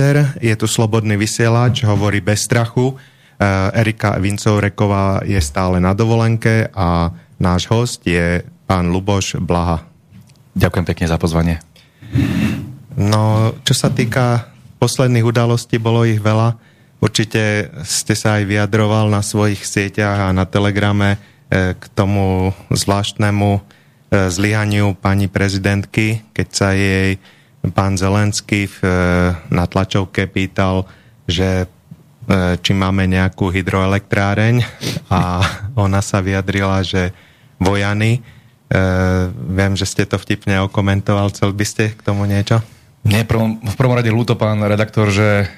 Večer, je tu Slobodný vysielač, hovorí bez strachu. Erika Vincovreková je stále na dovolenke a náš host je pán Luboš Blaha. Ďakujem pekne za pozvanie. No, čo sa týka posledných udalostí, bolo ich veľa. Určite ste sa aj vyjadroval na svojich sieťach a na telegrame e, k tomu zvláštnemu e, zlyhaniu pani prezidentky, keď sa jej pán Zelenský v, e, na tlačovke pýtal, že e, či máme nejakú hydroelektráreň a ona sa vyjadrila, že vojany. E, viem, že ste to vtipne okomentoval. Chcel by ste k tomu niečo? Nie, prvom, v prvom rade ľúto, pán redaktor, že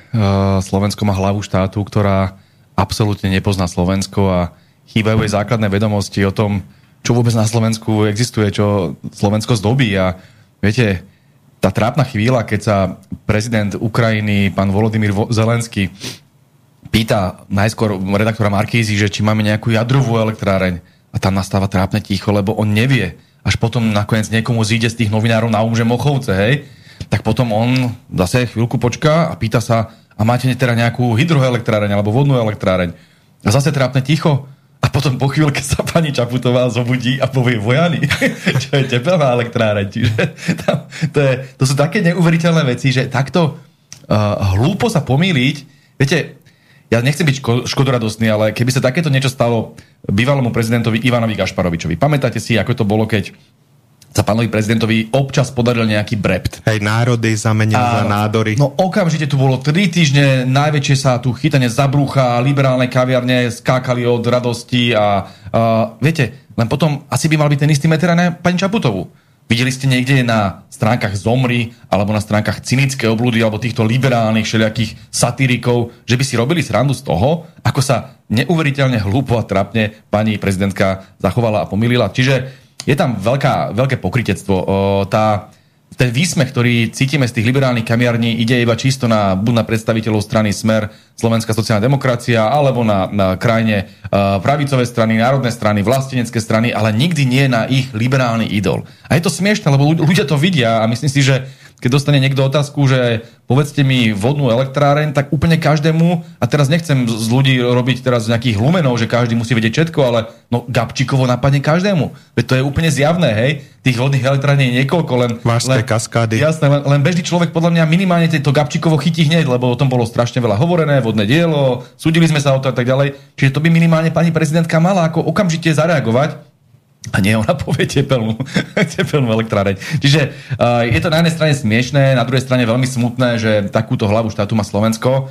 Slovensko má hlavu štátu, ktorá absolútne nepozná Slovensko a chýbajú jej základné vedomosti o tom, čo vôbec na Slovensku existuje, čo Slovensko zdobí. A viete, tá trápna chvíľa, keď sa prezident Ukrajiny, pán Volodymyr Zelenský, pýta najskôr redaktora Markízy, že či máme nejakú jadrovú elektráreň a tam nastáva trápne ticho, lebo on nevie. Až potom nakoniec niekomu zíde z tých novinárov na um, že mochovce, hej? Tak potom on zase chvíľku počká a pýta sa, a máte teda nejakú hydroelektráreň alebo vodnú elektráreň? A zase trápne ticho. A potom po chvíľke sa pani Čaputová zobudí a povie vojany, čo je tepelná elektráreň. Čiže tam, to, je, to sú také neuveriteľné veci, že takto uh, hlúpo sa pomýliť, viete, ja nechcem byť ško- škodoradostný, ale keby sa takéto niečo stalo bývalému prezidentovi Ivanovi Gašparovičovi. Pamätáte si, ako to bolo, keď sa pánovi prezidentovi občas podaril nejaký brept. Hej, národy zamenil za nádory. No okamžite tu bolo 3 týždne, najväčšie sa tu chytanie za brucha, liberálne kaviarne skákali od radosti a uh, viete, len potom asi by mal byť ten istý meter aj na pani Čaputovú. Videli ste niekde na stránkach Zomry alebo na stránkach cynické oblúdy alebo týchto liberálnych všelijakých satírikov, že by si robili srandu z toho, ako sa neuveriteľne hlúpo a trapne pani prezidentka zachovala a pomýlila. Čiže je tam veľká, veľké pokritectvo. O, tá, ten výsmech, ktorý cítime z tých liberálnych kamiarní, ide iba čisto na, buď na predstaviteľov strany Smer, Slovenská sociálna demokracia, alebo na, na krajine uh, pravicové strany, národné strany, vlastenecké strany, ale nikdy nie na ich liberálny idol. A je to smiešne, lebo ľudia to vidia a myslím si, že keď dostane niekto otázku, že povedzte mi vodnú elektráreň, tak úplne každému, a teraz nechcem z ľudí robiť teraz nejakých lumenov, že každý musí vedieť všetko, ale no Gabčíkovo napadne každému. Veď to je úplne zjavné, hej? Tých vodných elektrární je niekoľko, len... len kaskády. Jasné, len, len bežný človek podľa mňa minimálne to Gabčíkovo chytí hneď, lebo o tom bolo strašne veľa hovorené, vodné dielo, súdili sme sa o to a tak ďalej. Čiže to by minimálne pani prezidentka mala ako okamžite zareagovať a nie, ona povie tepelnú, tepelnú elektráreň. Čiže uh, je to na jednej strane smiešné, na druhej strane veľmi smutné, že takúto hlavu štátu má Slovensko.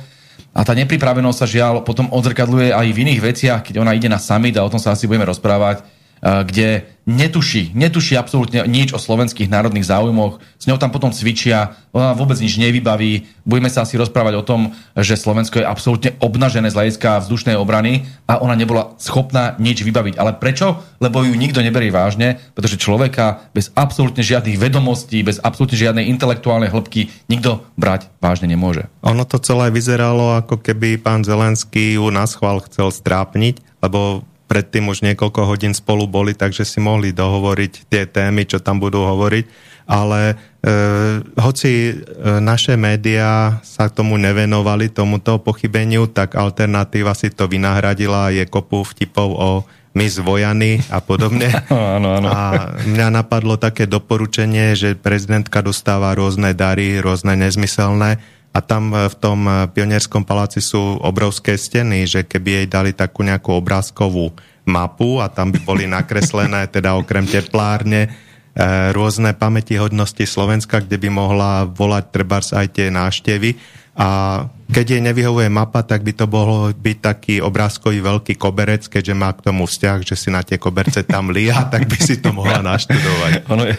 A tá nepripravenosť sa žiaľ potom odzrkadluje aj v iných veciach, keď ona ide na summit a o tom sa asi budeme rozprávať kde netuší, netuší absolútne nič o slovenských národných záujmoch, s ňou tam potom cvičia, ona vôbec nič nevybaví. Budeme sa asi rozprávať o tom, že Slovensko je absolútne obnažené z hľadiska vzdušnej obrany a ona nebola schopná nič vybaviť. Ale prečo? Lebo ju nikto neberie vážne, pretože človeka bez absolútne žiadnych vedomostí, bez absolútne žiadnej intelektuálnej hĺbky nikto brať vážne nemôže. Ono to celé vyzeralo, ako keby pán Zelenský ju na schvál chcel strápniť, lebo predtým už niekoľko hodín spolu boli, takže si mohli dohovoriť tie témy, čo tam budú hovoriť. Ale e, hoci e, naše médiá sa tomu nevenovali, tomuto pochybeniu, tak alternatíva si to vynahradila, je kopu vtipov o Miss Vojany a podobne. áno, áno. A mňa napadlo také doporučenie, že prezidentka dostáva rôzne dary, rôzne nezmyselné a tam e, v tom e, pionierskom paláci sú obrovské steny, že keby jej dali takú nejakú obrázkovú mapu a tam by boli nakreslené teda okrem teplárne e, rôzne pamätihodnosti Slovenska, kde by mohla volať trebárs aj tie náštevy a keď jej nevyhovuje mapa, tak by to bolo byť taký obrázkový veľký koberec, keďže má k tomu vzťah, že si na tie koberce tam lia, tak by si to mohla naštudovať. ono, je,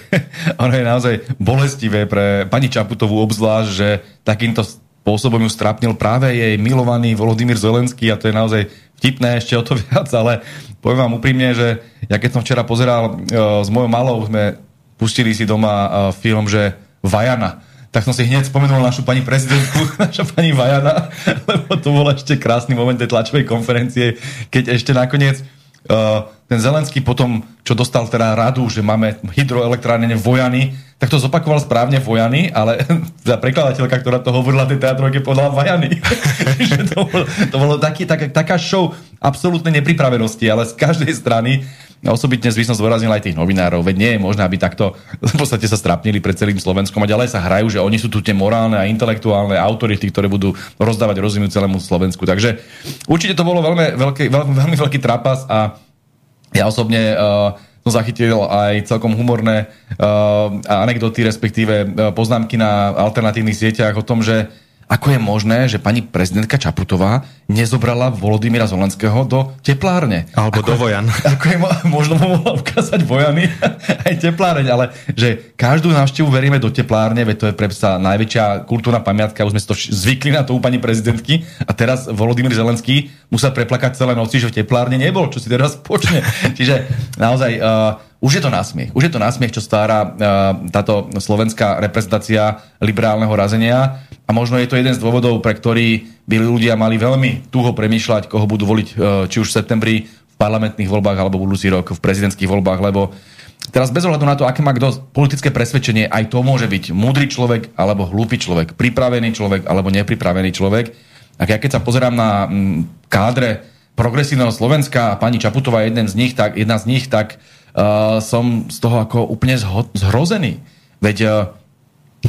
ono je naozaj bolestivé pre pani Čaputovú obzvlášť, že takýmto spôsobom ju strapnil práve jej milovaný Volodymyr Zelenský a to je naozaj vtipné ešte o to viac, ale poviem vám úprimne, že ja keď som včera pozeral uh, s mojou malou, sme pustili si doma uh, film, že Vajana. Tak som si hneď spomenul našu pani prezidentku, naša pani Vajana, lebo to bol ešte krásny moment tej tlačovej konferencie, keď ešte nakoniec uh, ten Zelenský potom, čo dostal teda radu, že máme hydroelektrárne Vojany, tak to zopakoval správne Vojany, ale tá prekladateľka, ktorá to hovorila tej teatrojke, povedala Vajany. to, bolo, to bolo taký, tak, taká show absolútnej nepripravenosti, ale z každej strany osobitne by som zdôraznil aj tých novinárov, veď nie je možné, aby takto v podstate sa strapnili pred celým Slovenskom a ďalej sa hrajú, že oni sú tu tie morálne a intelektuálne autority, ktoré budú rozdávať rozumiu celému Slovensku. Takže určite to bolo veľmi veľký, veľmi, veľmi veľký trapas a ja osobne uh, som zachytil aj celkom humorné uh, anekdoty, respektíve uh, poznámky na alternatívnych sieťach o tom, že ako je možné, že pani prezidentka Čaputová nezobrala Volodymyra Zolenského do teplárne? Alebo ako, do Vojan. Ako je možno mohla ukázať Vojany aj tepláreň, ale že každú návštevu veríme do teplárne, veď to je prepsa najväčšia kultúrna pamiatka, už sme to zvykli na to u pani prezidentky a teraz Volodymyr Zelenský musel preplakať celé noci, že v teplárne nebol, čo si teraz počne. Čiže naozaj uh, už je to násmiech. Už je to násmiech, čo stará uh, táto slovenská reprezentácia liberálneho razenia a možno je to jeden z dôvodov, pre ktorý by ľudia mali veľmi tuho premýšľať, koho budú voliť uh, či už v septembri v parlamentných voľbách alebo budúci rok v prezidentských voľbách, lebo teraz bez ohľadu na to, aké má kto politické presvedčenie, aj to môže byť múdry človek alebo hlúpy človek, pripravený človek alebo nepripravený človek. A ja keď sa pozerám na mm, kádre progresívneho Slovenska a pani Čaputová je jeden z nich, tak, jedna z nich, tak uh, som z toho ako úplne zho- zhrozený. Veď uh,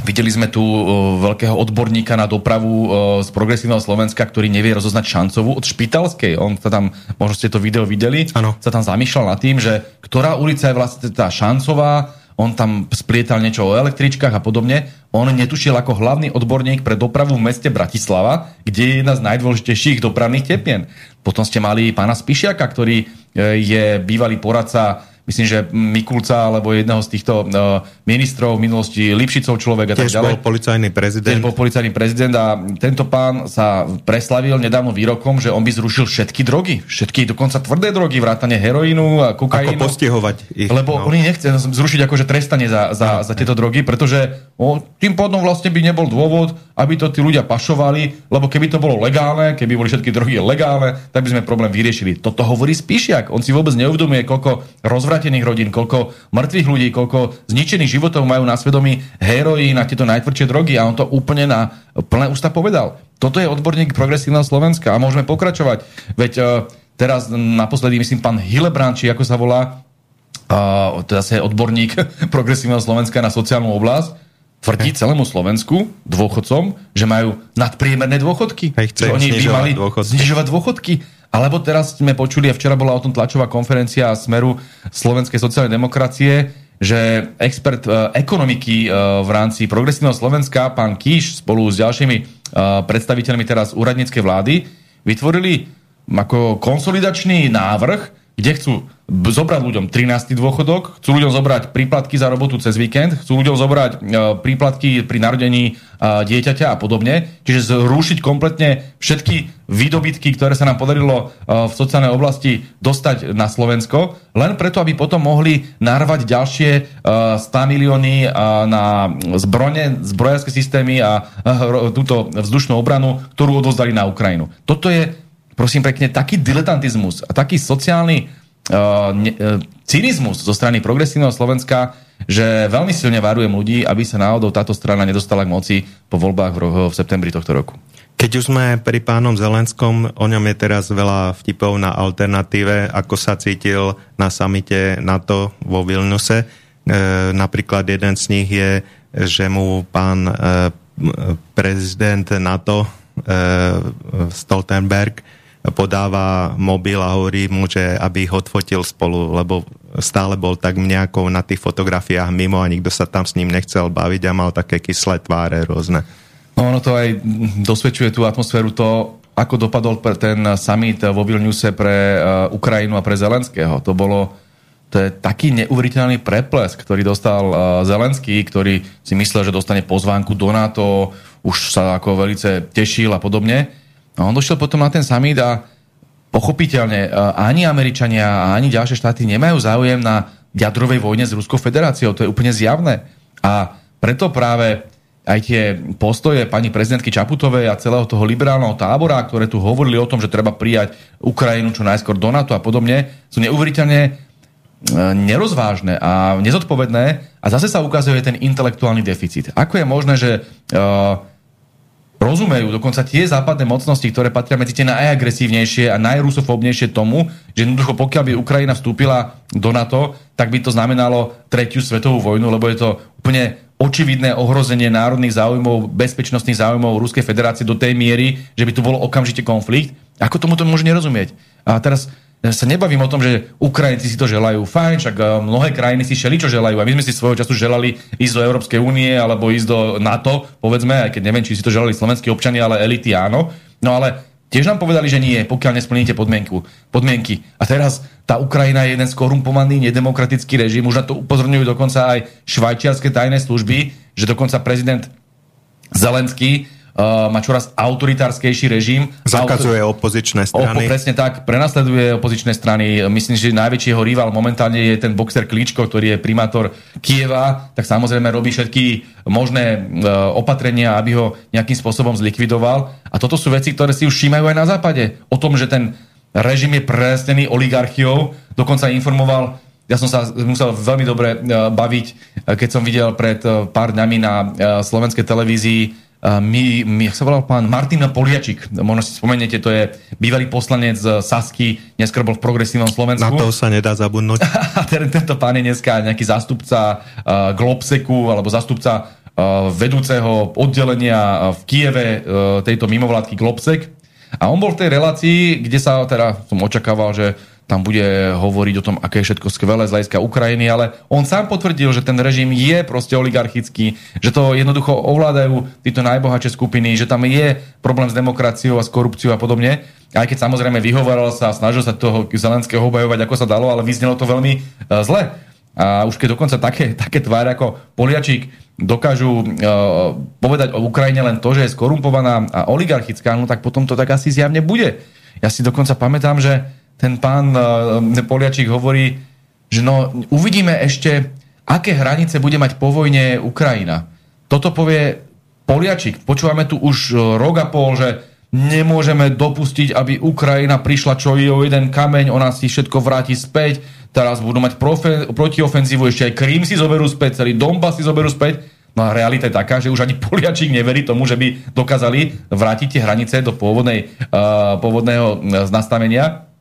videli sme tu uh, veľkého odborníka na dopravu uh, z progresívneho Slovenska, ktorý nevie rozoznať šancovú od Špitalskej. On sa tam, možno ste to video videli, ano. sa tam zamýšľal nad tým, že ktorá ulica je vlastne tá šancová, on tam splietal niečo o električkách a podobne. On netušil ako hlavný odborník pre dopravu v meste Bratislava, kde je jedna z najdôležitejších dopravných tepien. Potom ste mali pána Spišiaka, ktorý je bývalý poradca myslím, že Mikulca alebo jedného z týchto uh, ministrov v minulosti Lipšicov človek a tak ďalej. bol policajný prezident. Tiež bol policajný prezident a tento pán sa preslavil nedávno výrokom, že on by zrušil všetky drogy, všetky dokonca tvrdé drogy, vrátane heroínu a kokainu. Ako postihovať ich. Lebo no. oni nechce zrušiť akože trestanie za, za, no, za tieto drogy, pretože o, tým pádom vlastne by nebol dôvod, aby to tí ľudia pašovali, lebo keby to bolo legálne, keby boli všetky drogy legálne, tak by sme problém vyriešili. Toto hovorí Spíšiak. On si vôbec neuvedomuje, koľko rozvrat rozvratených rodín, koľko mŕtvych ľudí, koľko zničených životov majú na svedomí heroín a tieto najtvrdšie drogy a on to úplne na plné ústa povedal. Toto je odborník progresívneho Slovenska a môžeme pokračovať. Veď uh, teraz naposledy, myslím, pán Hillebrand, či ako sa volá, uh, to je odborník progresívneho Slovenska na sociálnu oblasť, tvrdí celému Slovensku, dôchodcom, že majú nadpriemerné dôchodky. Hej, že oni by mali dôchodky. znižovať dôchodky. Alebo teraz sme počuli, a včera bola o tom tlačová konferencia Smeru Slovenskej sociálnej demokracie, že expert uh, ekonomiky uh, v rámci progresívneho Slovenska, pán Kíš, spolu s ďalšími uh, predstaviteľmi teraz úradníckej vlády, vytvorili ako konsolidačný návrh, kde chcú zobrať ľuďom 13. dôchodok, chcú ľuďom zobrať príplatky za robotu cez víkend, chcú ľuďom zobrať e, príplatky pri narodení e, dieťaťa a podobne. Čiže zrušiť kompletne všetky výdobytky, ktoré sa nám podarilo e, v sociálnej oblasti dostať na Slovensko, len preto, aby potom mohli narvať ďalšie 100 milióny na zbrone, zbrojarské systémy a túto vzdušnú obranu, ktorú odozdali na Ukrajinu. Toto je prosím pekne, taký diletantizmus a taký sociálny ne, cynizmus zo strany progresívneho Slovenska, že veľmi silne varujem ľudí, aby sa náhodou táto strana nedostala k moci po voľbách v, v septembri tohto roku. Keď už sme pri pánom Zelenskom, o ňom je teraz veľa vtipov na alternatíve, ako sa cítil na samite NATO vo Vilnuse. E, napríklad jeden z nich je, že mu pán e, prezident NATO e, Stoltenberg podáva mobil a hovorí mu, že aby ho odfotil spolu, lebo stále bol tak nejako na tých fotografiách mimo a nikto sa tam s ním nechcel baviť a mal také kyslé tváre rôzne. No, ono to aj dosvedčuje tú atmosféru to, ako dopadol ten summit vo Vilniuse pre uh, Ukrajinu a pre Zelenského. To bolo to je taký neuveriteľný preples, ktorý dostal uh, Zelenský, ktorý si myslel, že dostane pozvánku do NATO, už sa ako velice tešil a podobne. No, on došiel potom na ten summit a pochopiteľne e, ani Američania, ani ďalšie štáty nemajú záujem na jadrovej vojne s Ruskou federáciou. To je úplne zjavné. A preto práve aj tie postoje pani prezidentky Čaputovej a celého toho liberálneho tábora, ktoré tu hovorili o tom, že treba prijať Ukrajinu čo najskôr do NATO a podobne, sú neuveriteľne e, nerozvážne a nezodpovedné a zase sa ukazuje ten intelektuálny deficit. Ako je možné, že uh, rozumejú dokonca tie západné mocnosti, ktoré patria medzi tie najagresívnejšie a najrusofobnejšie tomu, že jednoducho pokiaľ by Ukrajina vstúpila do NATO, tak by to znamenalo tretiu svetovú vojnu, lebo je to úplne očividné ohrozenie národných záujmov, bezpečnostných záujmov Ruskej federácie do tej miery, že by tu bol okamžite konflikt. Ako tomu to môže nerozumieť? A teraz sa nebavím o tom, že Ukrajinci si to želajú. Fajn, však eh, mnohé krajiny si šeli, čo želajú. A my sme si svojho času želali ísť do Európskej únie alebo ísť do NATO, povedzme, aj keď neviem, či si to želali slovenskí občania, ale elity áno. No ale tiež nám povedali, že nie, pokiaľ nesplníte podmienku, podmienky. A teraz tá Ukrajina je jeden skorumpovaný, nedemokratický režim. Už na to upozorňujú dokonca aj švajčiarske tajné služby, že dokonca prezident Zelenský uh, má čoraz autoritárskejší režim. Zakazuje Autor... opozičné strany. O, presne tak, prenasleduje opozičné strany. Myslím, že najväčší jeho rival momentálne je ten boxer Klíčko, ktorý je primátor Kieva, tak samozrejme robí všetky možné uh, opatrenia, aby ho nejakým spôsobom zlikvidoval. A toto sú veci, ktoré si už všímajú aj na západe. O tom, že ten režim je presnený oligarchiou, dokonca informoval ja som sa musel veľmi dobre baviť, keď som videl pred pár dňami na slovenskej televízii my, jak sa volal pán Martin Poliačik, možno si spomeniete, to je bývalý poslanec z Sasky, neskôr bol v progresívnom Slovensku. Na to sa nedá zabudnúť. A tento pán je dneska nejaký zástupca uh, Globseku, alebo zástupca uh, vedúceho oddelenia v Kieve uh, tejto mimovládky Globsek. A on bol v tej relácii, kde sa teda som očakával, že tam bude hovoriť o tom, aké je všetko skvelé z hľadiska Ukrajiny, ale on sám potvrdil, že ten režim je proste oligarchický, že to jednoducho ovládajú títo najbohatšie skupiny, že tam je problém s demokraciou a s korupciou a podobne. Aj keď samozrejme vyhovoral sa a snažil sa toho Zelenského obajovať, ako sa dalo, ale vyznelo to veľmi uh, zle. A už keď dokonca také, také tváre ako Poliačík dokážu uh, povedať o Ukrajine len to, že je skorumpovaná a oligarchická, no tak potom to tak asi zjavne bude. Ja si dokonca pamätám, že ten pán uh, Poliačík hovorí, že no, uvidíme ešte, aké hranice bude mať po vojne Ukrajina. Toto povie Poliačík. Počúvame tu už uh, rok a pol, že nemôžeme dopustiť, aby Ukrajina prišla čo je o jeden kameň, ona si všetko vráti späť, teraz budú mať profe, protiofenzívu, ešte aj Krím si zoberú späť, celý Donbass si zoberú späť. No a realita je taká, že už ani Poliačík neverí tomu, že by dokázali vrátiť tie hranice do pôvodnej, uh, pôvodného nastavenia.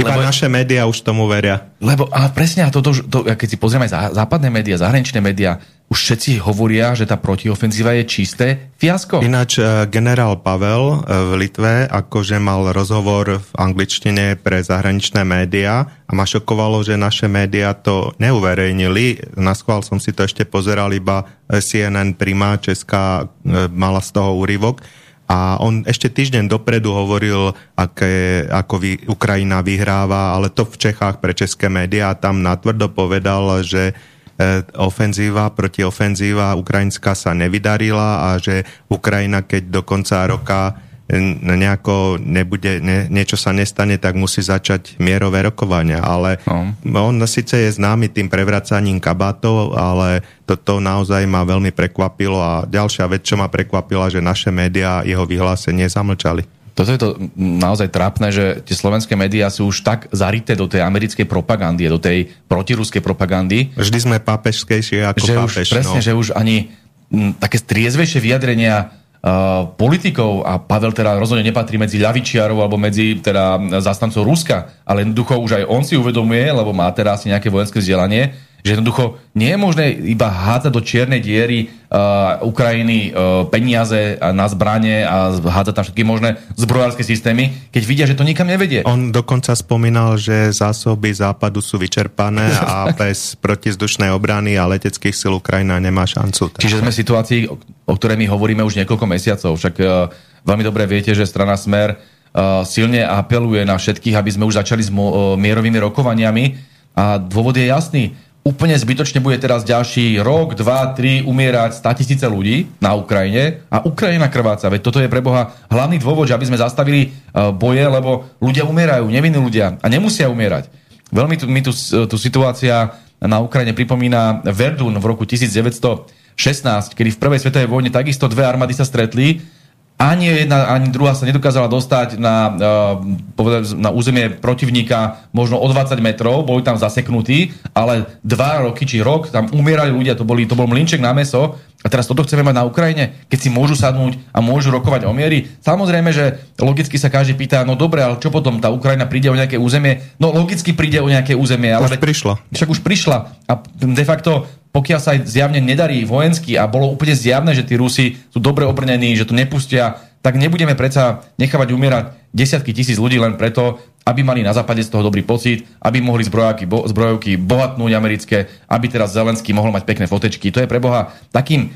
Iba lebo, naše médiá už tomu veria. Lebo, a presne, a toto, to, keď si pozrieme aj západné médiá, zahraničné médiá, už všetci hovoria, že tá protiofenzíva je čisté fiasko. Ináč e, generál Pavel e, v Litve akože mal rozhovor v angličtine pre zahraničné médiá a ma šokovalo, že naše médiá to neuverejnili. Na schvál som si to ešte pozeral, iba CNN Prima Česká mala z toho úryvok a on ešte týždeň dopredu hovoril, aké, ako vy, Ukrajina vyhráva, ale to v Čechách pre české médiá tam natvrdo povedal, že e, ofenzíva proti ofenzíva ukrajinská sa nevydarila a že Ukrajina, keď do konca roka nejako nebude, ne, niečo sa nestane, tak musí začať mierové rokovania. Ale no. on síce je známy tým prevracaním kabátov, ale toto naozaj ma veľmi prekvapilo a ďalšia vec, čo ma prekvapila, že naše médiá jeho vyhlásenie zamlčali. Toto je to naozaj trápne, že tie slovenské médiá sú už tak zarité do tej americkej propagandy, do tej protiruskej propagandy. Vždy sme pápežskejšie ako že pápež. Už, presne, no. že už ani m, také striezvejšie vyjadrenia politikov, a Pavel teda rozhodne nepatrí medzi ľavičiarov alebo medzi teda zastancov Ruska, ale jednoducho už aj on si uvedomuje, lebo má teraz asi nejaké vojenské vzdelanie, že jednoducho nie je možné iba hádzať do čiernej diery uh, Ukrajiny uh, peniaze na zbranie a hádzať tam všetky možné zbrojárske systémy, keď vidia, že to nikam nevedie. On dokonca spomínal, že zásoby západu sú vyčerpané a bez protizdušnej obrany a leteckých sil Ukrajina nemá šancu. Tak. Čiže sme v situácii, o ktorej my hovoríme už niekoľko mesiacov. Však uh, veľmi dobre viete, že strana Smer uh, silne apeluje na všetkých, aby sme už začali s mo- uh, mierovými rokovaniami. A dôvod je jasný úplne zbytočne bude teraz ďalší rok, dva, tri umierať 100 tisíce ľudí na Ukrajine a Ukrajina krváca. Veď toto je pre Boha hlavný dôvod, že aby sme zastavili e, boje, lebo ľudia umierajú, nevinní ľudia a nemusia umierať. Veľmi tu, mi tu, tu situácia na Ukrajine pripomína Verdun v roku 1915, 16, kedy v prvej svetovej vojne takisto dve armády sa stretli ani jedna, ani druhá sa nedokázala dostať na, uh, na územie protivníka možno o 20 metrov, boli tam zaseknutí, ale dva roky či rok tam umierali ľudia, to, boli, to bol mlinček na meso a teraz toto chceme mať na Ukrajine, keď si môžu sadnúť a môžu rokovať o miery. Samozrejme, že logicky sa každý pýta, no dobre, ale čo potom, tá Ukrajina príde o nejaké územie? No logicky príde o nejaké územie. Ale už prišla. Však už prišla a de facto pokiaľ sa aj zjavne nedarí vojensky a bolo úplne zjavné, že tí Rusi sú dobre obrnení, že to nepustia, tak nebudeme predsa nechávať umierať desiatky tisíc ľudí len preto, aby mali na západe z toho dobrý pocit, aby mohli zbrojáky, bo, zbrojovky bohatnúť americké, aby teraz Zelenský mohol mať pekné fotečky. To je pre Boha takým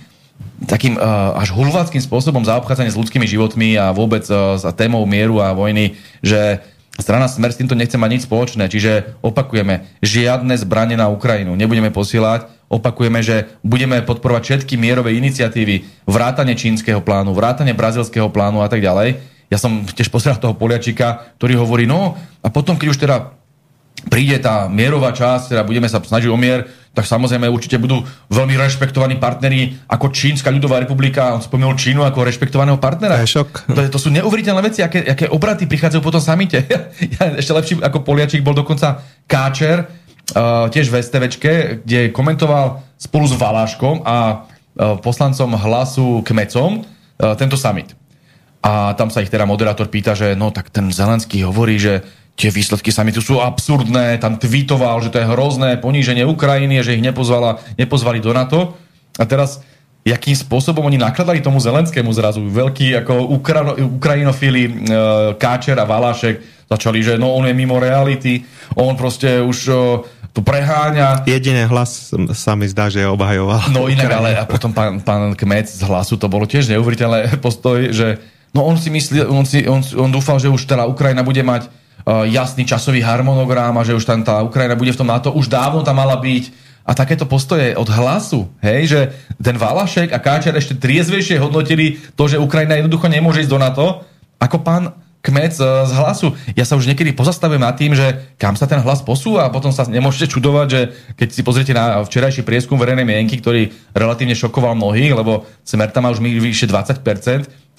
takým uh, až hulváckým spôsobom zaobchádzanie s ľudskými životmi a vôbec uh, s témou mieru a vojny, že Strana Smer s týmto nechce mať nič spoločné, čiže opakujeme, žiadne zbranie na Ukrajinu nebudeme posielať, opakujeme, že budeme podporovať všetky mierové iniciatívy, vrátane čínskeho plánu, vrátane brazilského plánu a tak ďalej. Ja som tiež pozeral toho Poliačika, ktorý hovorí, no a potom, keď už teda príde tá mierová časť, teda budeme sa snažiť o mier, tak samozrejme určite budú veľmi rešpektovaní partneri ako Čínska ľudová republika. On spomenul Čínu ako rešpektovaného partnera. Je šok. To, to sú neuveriteľné veci, aké, aké obraty prichádzajú po tom samite. ja, ešte lepší ako Poliačik bol dokonca Káčer, uh, tiež v STVčke, kde komentoval spolu s Valáškom a uh, poslancom hlasu Kmecom uh, tento summit. A tam sa ich teda moderátor pýta, že no tak ten Zelenský hovorí, že tie výsledky samitu sú absurdné, tam tweetoval, že to je hrozné poníženie Ukrajiny, že ich nepozvala, nepozvali do NATO. A teraz jakým spôsobom oni nakladali tomu Zelenskému zrazu. Veľkí ako Ukra- ukrajinofili e, Káčer a Valášek začali, že no on je mimo reality, on proste už e, tu preháňa. Jediný hlas sa mi zdá, že je obhajoval. No inak, ale a potom pán, pán Kmec z hlasu, to bolo tiež neuveriteľné postoj, že no on si myslí, on, si, on, on dúfal, že už teda Ukrajina bude mať Eh, jasný časový harmonogram a že už tam tá Ukrajina bude v tom NATO, už dávno tam mala byť. A takéto postoje od hlasu, hej, že ten Valašek a Káčer ešte triezvejšie hodnotili to, že Ukrajina jednoducho nemôže ísť do NATO, ako pán Kmec eh, z hlasu. Ja sa už niekedy pozastavujem nad tým, že kam sa ten hlas posúva a potom sa nemôžete čudovať, že keď si pozriete na včerajší prieskum verejnej mienky, ktorý relatívne šokoval mnohých, lebo Smer tam má už vyše 20%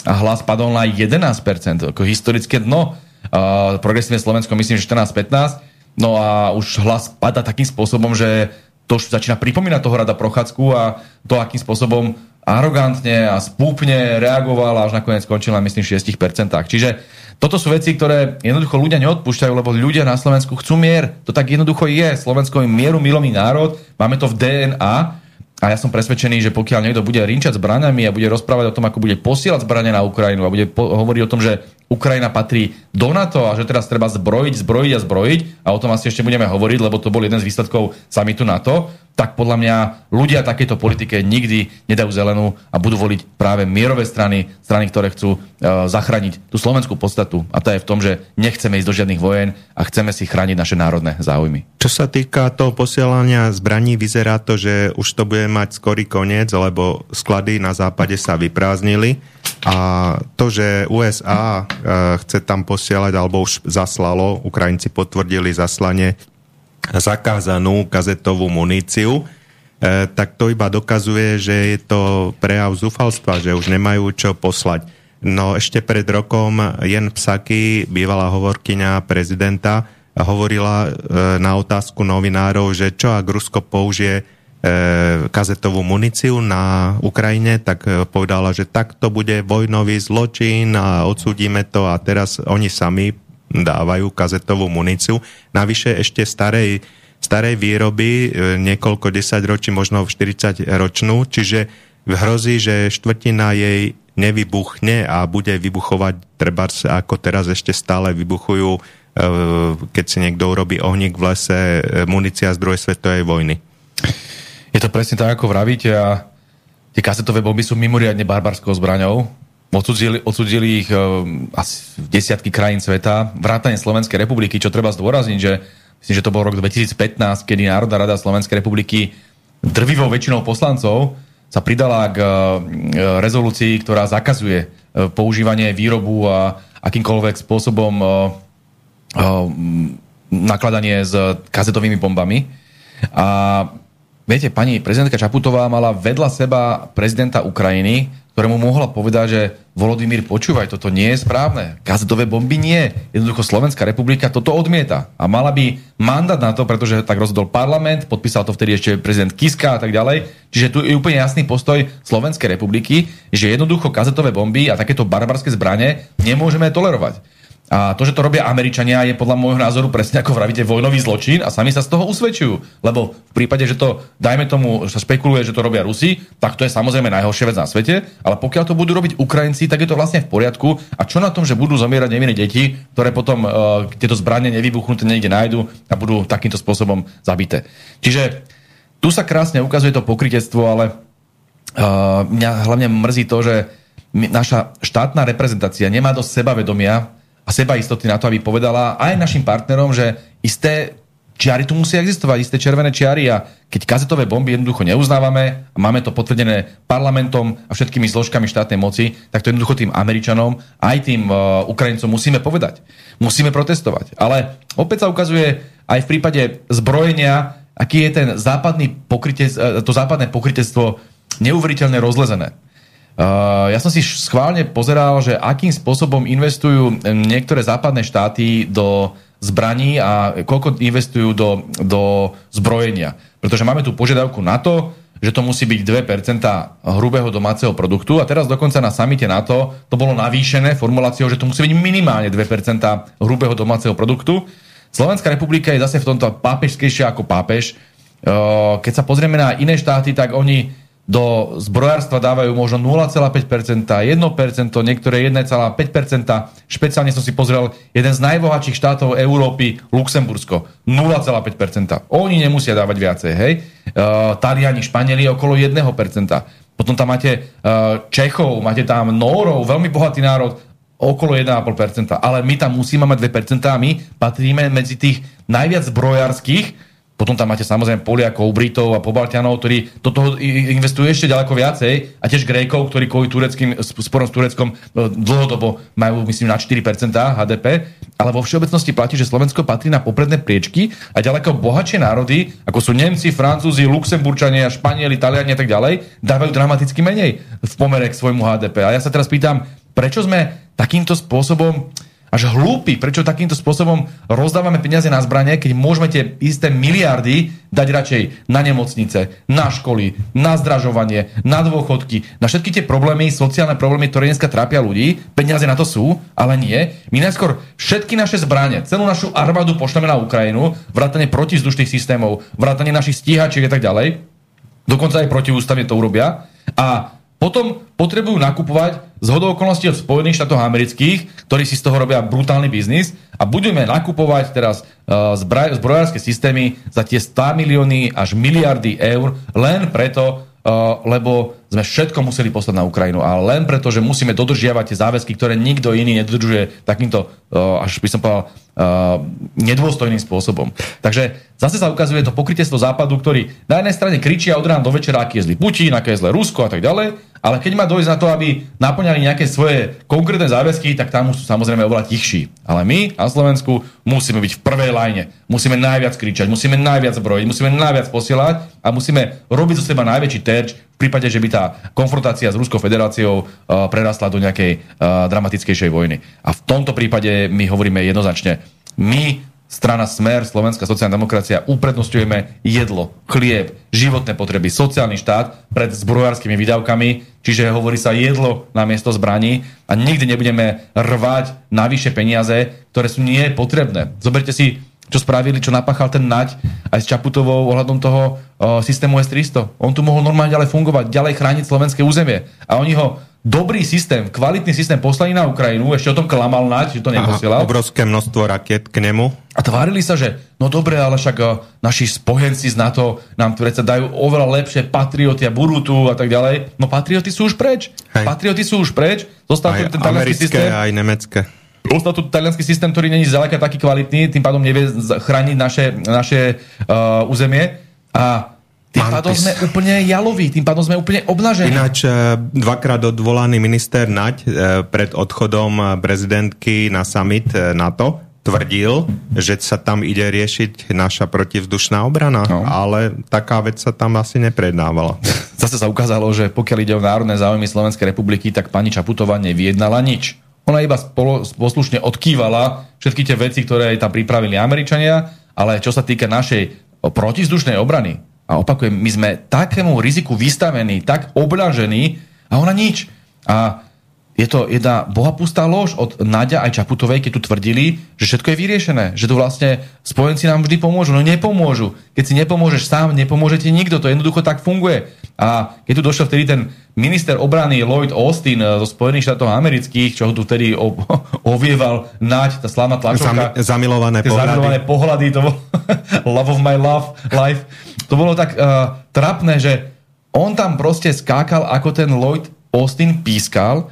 a hlas padol na 11%, ako historické dno uh, progresívne Slovensko myslím, že 14-15, no a už hlas pada takým spôsobom, že to už začína pripomínať toho rada Prochádzku a to, akým spôsobom arogantne a spúpne reagoval a až nakoniec skončil na myslím 6%. Čiže toto sú veci, ktoré jednoducho ľudia neodpúšťajú, lebo ľudia na Slovensku chcú mier. To tak jednoducho je. Slovensko je mieru milový národ, máme to v DNA a ja som presvedčený, že pokiaľ niekto bude rinčať zbraniami a bude rozprávať o tom, ako bude posielať zbrania na Ukrajinu a bude po- hovoriť o tom, že Ukrajina patrí do NATO a že teraz treba zbrojiť, zbrojiť a zbrojiť a o tom asi ešte budeme hovoriť, lebo to bol jeden z výsledkov samitu NATO, tak podľa mňa ľudia takéto politike nikdy nedajú zelenú a budú voliť práve mierové strany, strany, ktoré chcú uh, zachrániť tú slovenskú podstatu. A to je v tom, že nechceme ísť do žiadnych vojen a chceme si chrániť naše národné záujmy. Čo sa týka toho posielania zbraní, vyzerá to, že už to bude mať skorý koniec, lebo sklady na západe sa vyprázdnili a to, že USA uh, chce tam posielať, alebo už zaslalo, Ukrajinci potvrdili zaslanie zakázanú kazetovú muníciu, e, tak to iba dokazuje, že je to prejav zúfalstva, že už nemajú čo poslať. No ešte pred rokom Jen Psaky, bývalá hovorkyňa prezidenta, hovorila e, na otázku novinárov, že čo ak Rusko použije e, kazetovú muníciu na Ukrajine, tak povedala, že takto bude vojnový zločin a odsúdime to a teraz oni sami dávajú kazetovú muníciu. Navyše ešte starej, starej výroby, e, niekoľko desaťročí, možno 40 ročnú, čiže hrozí, že štvrtina jej nevybuchne a bude vybuchovať treba ako teraz ešte stále vybuchujú, e, keď si niekto urobí ohník v lese, e, munícia z druhej svetovej vojny. Je to presne tak, ako vravíte a tie kazetové bomby sú mimoriadne barbarskou zbraňou Odsudili, odsudili ich uh, asi desiatky krajín sveta, vrátane Slovenskej republiky, čo treba zdôrazniť, že myslím, že to bol rok 2015, kedy Národná rada Slovenskej republiky drvivou väčšinou poslancov sa pridala k uh, rezolúcii, ktorá zakazuje uh, používanie výrobu a akýmkoľvek spôsobom uh, nakladanie s kazetovými bombami. A viete, pani prezidentka Čaputová mala vedľa seba prezidenta Ukrajiny, ktorému mohla povedať, že Volodymyr, počúvaj, toto nie je správne. Kazetové bomby nie. Jednoducho Slovenská republika toto odmieta. A mala by mandát na to, pretože tak rozhodol parlament, podpísal to vtedy ešte prezident Kiska a tak ďalej. Čiže tu je úplne jasný postoj Slovenskej republiky, že jednoducho kazetové bomby a takéto barbarské zbranie nemôžeme tolerovať. A to, že to robia Američania, je podľa môjho názoru presne ako vravíte vojnový zločin a sami sa z toho usvedčujú. Lebo v prípade, že to, dajme tomu, že sa spekuluje, že to robia Rusi, tak to je samozrejme najhoršia vec na svete, ale pokiaľ to budú robiť Ukrajinci, tak je to vlastne v poriadku. A čo na tom, že budú zomierať nevinné deti, ktoré potom uh, tieto zbranie nevybuchnuté niekde nájdu a budú takýmto spôsobom zabité. Čiže tu sa krásne ukazuje to pokritectvo, ale uh, mňa hlavne mrzí to, že naša štátna reprezentácia nemá dosť sebavedomia, a seba istoty na to, aby povedala aj našim partnerom, že isté čiary tu musia existovať, isté červené čiary a keď kazetové bomby jednoducho neuznávame a máme to potvrdené parlamentom a všetkými zložkami štátnej moci, tak to jednoducho tým Američanom aj tým uh, Ukrajincom musíme povedať. Musíme protestovať. Ale opäť sa ukazuje aj v prípade zbrojenia, aký je ten západný pokryte, to západné pokrytectvo neuveriteľne rozlezené. Uh, ja som si schválne pozeral, že akým spôsobom investujú niektoré západné štáty do zbraní a koľko investujú do, do zbrojenia. Pretože máme tu požiadavku na to, že to musí byť 2% hrubého domáceho produktu a teraz dokonca na samite NATO to bolo navýšené formuláciou, že to musí byť minimálne 2% hrubého domáceho produktu. Slovenská republika je zase v tomto pápežskejšia ako pápež. Uh, keď sa pozrieme na iné štáty, tak oni do zbrojárstva dávajú možno 0,5%, 1%, niektoré 1,5%. Špeciálne som si pozrel jeden z najbohatších štátov Európy, Luxembursko, 0,5%. Oni nemusia dávať viacej, hej. Uh, Taliani, Španieli okolo 1%. Potom tam máte uh, Čechov, máte tam Nórov, veľmi bohatý národ, okolo 1,5%. Ale my tam musíme mať 2% a my patríme medzi tých najviac zbrojárskych, potom tam máte samozrejme Poliakov, Britov a Pobaltianov, ktorí do toho investujú ešte ďaleko viacej a tiež Grékov, ktorí kvôli tureckým, sporom s Tureckom e, dlhodobo majú, myslím, na 4% HDP. Ale vo všeobecnosti platí, že Slovensko patrí na popredné priečky a ďaleko bohatšie národy, ako sú Nemci, Francúzi, Luxemburčania, Španieli, Taliani a tak ďalej, dávajú dramaticky menej v pomere k svojmu HDP. A ja sa teraz pýtam, prečo sme takýmto spôsobom až hlúpi, prečo takýmto spôsobom rozdávame peniaze na zbranie, keď môžeme tie isté miliardy dať radšej na nemocnice, na školy, na zdražovanie, na dôchodky, na všetky tie problémy, sociálne problémy, ktoré dneska trápia ľudí. Peniaze na to sú, ale nie. My najskôr všetky naše zbranie, celú našu armádu pošleme na Ukrajinu, vrátane protizdušných systémov, vrátane našich stíhačiek a tak ďalej. Dokonca aj protiústavne to urobia. A potom potrebujú nakupovať z hodou okolností od Spojených štátov amerických, ktorí si z toho robia brutálny biznis a budeme nakupovať teraz uh, zbrojárske systémy za tie 100 milióny až miliardy eur len preto, uh, lebo sme všetko museli poslať na Ukrajinu. A len preto, že musíme dodržiavať tie záväzky, ktoré nikto iný nedodržuje takýmto, uh, až by som povedal, uh, nedôstojným spôsobom. Takže zase sa ukazuje to pokrytiestvo západu, ktorý na jednej strane kričia od rána do večera, aký je zlý Putin, aké je zlé Rusko a tak ďalej, ale keď má dojsť na to, aby naplňali nejaké svoje konkrétne záväzky, tak tam sú samozrejme oveľa tichší. Ale my na Slovensku musíme byť v prvej lajne. Musíme najviac kričať, musíme najviac brojiť, musíme najviac posielať a musíme robiť zo seba najväčší terč prípade, že by tá konfrontácia s Ruskou federáciou uh, prerastla do nejakej uh, dramatickejšej vojny. A v tomto prípade my hovoríme jednoznačne, my strana Smer, Slovenská sociálna demokracia, uprednostňujeme jedlo, chlieb, životné potreby, sociálny štát pred zbrojárskymi výdavkami, čiže hovorí sa jedlo na miesto zbraní a nikdy nebudeme rvať navyše peniaze, ktoré sú nie potrebné. Zoberte si, čo spravili, čo napáchal ten Naď aj s Čaputovou ohľadom toho o, systému S-300. On tu mohol normálne ďalej fungovať, ďalej chrániť slovenské územie. A oni ho dobrý systém, kvalitný systém poslali na Ukrajinu, ešte o tom klamal nať, že to neposielal. Aha, obrovské množstvo raket k nemu. A tvárili sa, že no dobre, ale však uh, naši spojenci z NATO nám predsa dajú oveľa lepšie patrioty a budú tu a tak ďalej. No patrioty sú už preč. Hej. Patrioty sú už preč. Zostal aj ten talianský systém. aj nemecké. Zostal tu talianský systém, ktorý není zďaleka taký kvalitný, tým pádom nevie chrániť naše, naše uh, územie. A tým pádom sme úplne jaloví, tým pádom sme úplne obnažení. Ináč e, dvakrát odvolaný minister Naď e, pred odchodom prezidentky na summit NATO tvrdil, že sa tam ide riešiť naša protivzdušná obrana, no. ale taká vec sa tam asi neprednávala. Zase sa ukázalo, že pokiaľ ide o národné záujmy Slovenskej republiky, tak pani Čaputová neviednala nič. Ona iba spolo, poslušne odkývala všetky tie veci, ktoré tam pripravili Američania, ale čo sa týka našej protizdušnej obrany, a opakujem, my sme takému riziku vystavení, tak obľažení a ona nič. A je to jedna bohapustá lož od Nadia aj Čaputovej, keď tu tvrdili, že všetko je vyriešené, že tu vlastne spojenci nám vždy pomôžu. No nepomôžu. Keď si nepomôžeš sám, nepomôže ti nikto. To jednoducho tak funguje. A keď tu došiel vtedy ten minister obrany Lloyd Austin zo Spojených štátov amerických, čo ho tu vtedy ovieval nať, tá slavná tlačovka. Zam, zamilované pohľady. Zamilované pohľady, to bolo love of my love, life. To bolo tak uh, trapné, že on tam proste skákal, ako ten Lloyd Austin pískal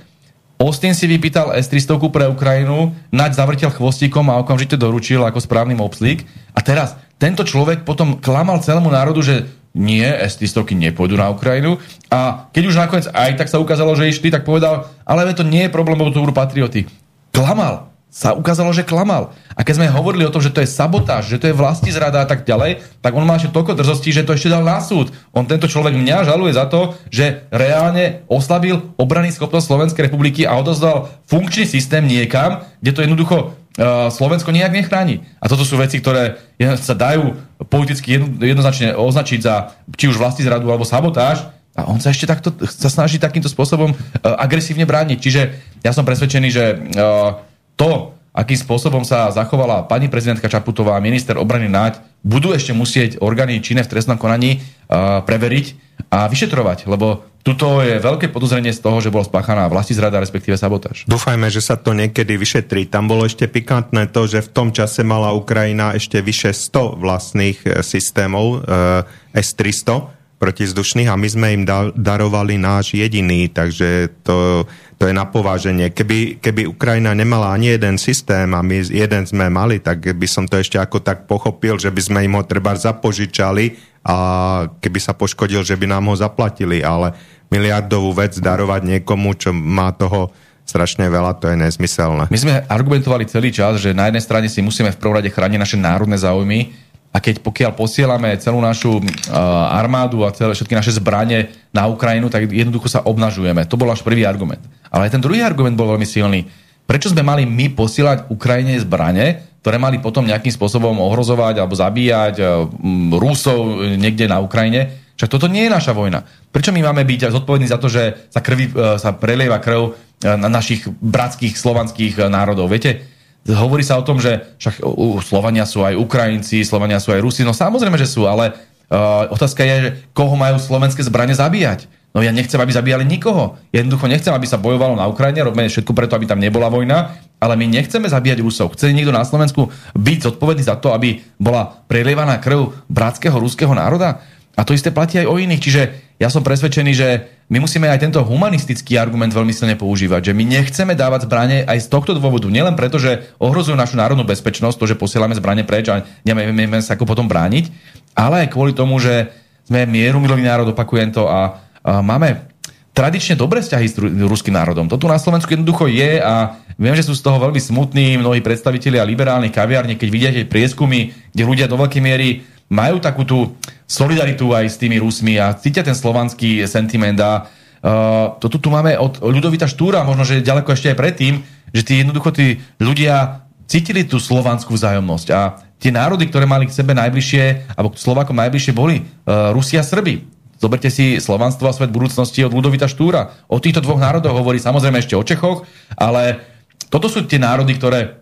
Austin si vypýtal S-300 pre Ukrajinu, Naď zavrtel chvostíkom a okamžite doručil ako správny mopslík. A teraz tento človek potom klamal celému národu, že nie, S-300 nepôjdu na Ukrajinu. A keď už nakoniec aj tak sa ukázalo, že išli, tak povedal, ale to nie je problém, lebo to budú patrioty. Klamal sa ukázalo, že klamal. A keď sme hovorili o tom, že to je sabotáž, že to je vlasti zrada a tak ďalej, tak on má ešte toľko drzosti, že to ešte dal na súd. On tento človek mňa žaluje za to, že reálne oslabil obrany schopnosť Slovenskej republiky a odozdal funkčný systém niekam, kde to jednoducho uh, Slovensko nejak nechráni. A toto sú veci, ktoré sa dajú politicky jedno, jednoznačne označiť za či už vlasti zradu alebo sabotáž, a on sa ešte takto sa snaží takýmto spôsobom uh, agresívne brániť. Čiže ja som presvedčený, že uh, to, akým spôsobom sa zachovala pani prezidentka Čaputová a minister obrany Naď, budú ešte musieť orgány činné v trestnom konaní uh, preveriť a vyšetrovať, lebo tuto je veľké podozrenie z toho, že bola spáchaná vlasti zrada, respektíve sabotáž. Dúfajme, že sa to niekedy vyšetrí. Tam bolo ešte pikantné to, že v tom čase mala Ukrajina ešte vyše 100 vlastných e, systémov uh, S-300 protizdušných a my sme im darovali náš jediný, takže to to je na pováženie. Keby, keby Ukrajina nemala ani jeden systém a my jeden sme mali, tak by som to ešte ako tak pochopil, že by sme im ho treba zapožičali a keby sa poškodil, že by nám ho zaplatili, ale miliardovú vec darovať niekomu, čo má toho strašne veľa, to je nezmyselné. My sme argumentovali celý čas, že na jednej strane si musíme v prvom rade chrániť naše národné záujmy, a keď pokiaľ posielame celú našu uh, armádu a celé všetky naše zbranie na Ukrajinu, tak jednoducho sa obnažujeme. To bol až prvý argument. Ale aj ten druhý argument bol veľmi silný. Prečo sme mali my posielať Ukrajine zbranie, ktoré mali potom nejakým spôsobom ohrozovať alebo zabíjať uh, Rusov niekde na Ukrajine? Však toto nie je naša vojna. Prečo my máme byť zodpovední za to, že sa, krvi, uh, sa prelieva krv na našich bratských slovanských národov? Viete, hovorí sa o tom, že však Slovania sú aj Ukrajinci, Slovania sú aj Rusi, no samozrejme, že sú, ale uh, otázka je, že koho majú slovenské zbranie zabíjať. No ja nechcem, aby zabíjali nikoho. Jednoducho nechcem, aby sa bojovalo na Ukrajine, robíme všetko preto, aby tam nebola vojna, ale my nechceme zabíjať Rusov. Chce niekto na Slovensku byť zodpovedný za to, aby bola prelievaná krv bratského ruského národa? A to isté platí aj o iných. Čiže ja som presvedčený, že my musíme aj tento humanistický argument veľmi silne používať, že my nechceme dávať zbranie aj z tohto dôvodu, nielen preto, že ohrozujú našu národnú bezpečnosť, to, že posielame zbranie preč a nevieme sa ako potom brániť, ale aj kvôli tomu, že sme mieru milový národ, opakujem to, a, a máme tradične dobré vzťahy s ruským národom. To tu na Slovensku jednoducho je a viem, že sú z toho veľmi smutní mnohí predstavitelia liberálnych kaviárne, keď vidíte prieskumy, kde ľudia do veľkej miery majú takú tú solidaritu aj s tými Rusmi a cítia ten slovanský sentiment a uh, to tu, máme od Ľudovita Štúra, možno, že ďaleko ešte aj predtým, že tí jednoducho tí ľudia cítili tú slovanskú vzájomnosť a tie národy, ktoré mali k sebe najbližšie, alebo k Slovákom najbližšie boli uh, Rusia a Srby. Zoberte si Slovanstvo a svet budúcnosti od Ludovita Štúra. O týchto dvoch národoch hovorí samozrejme ešte o Čechoch, ale toto sú tie národy, ktoré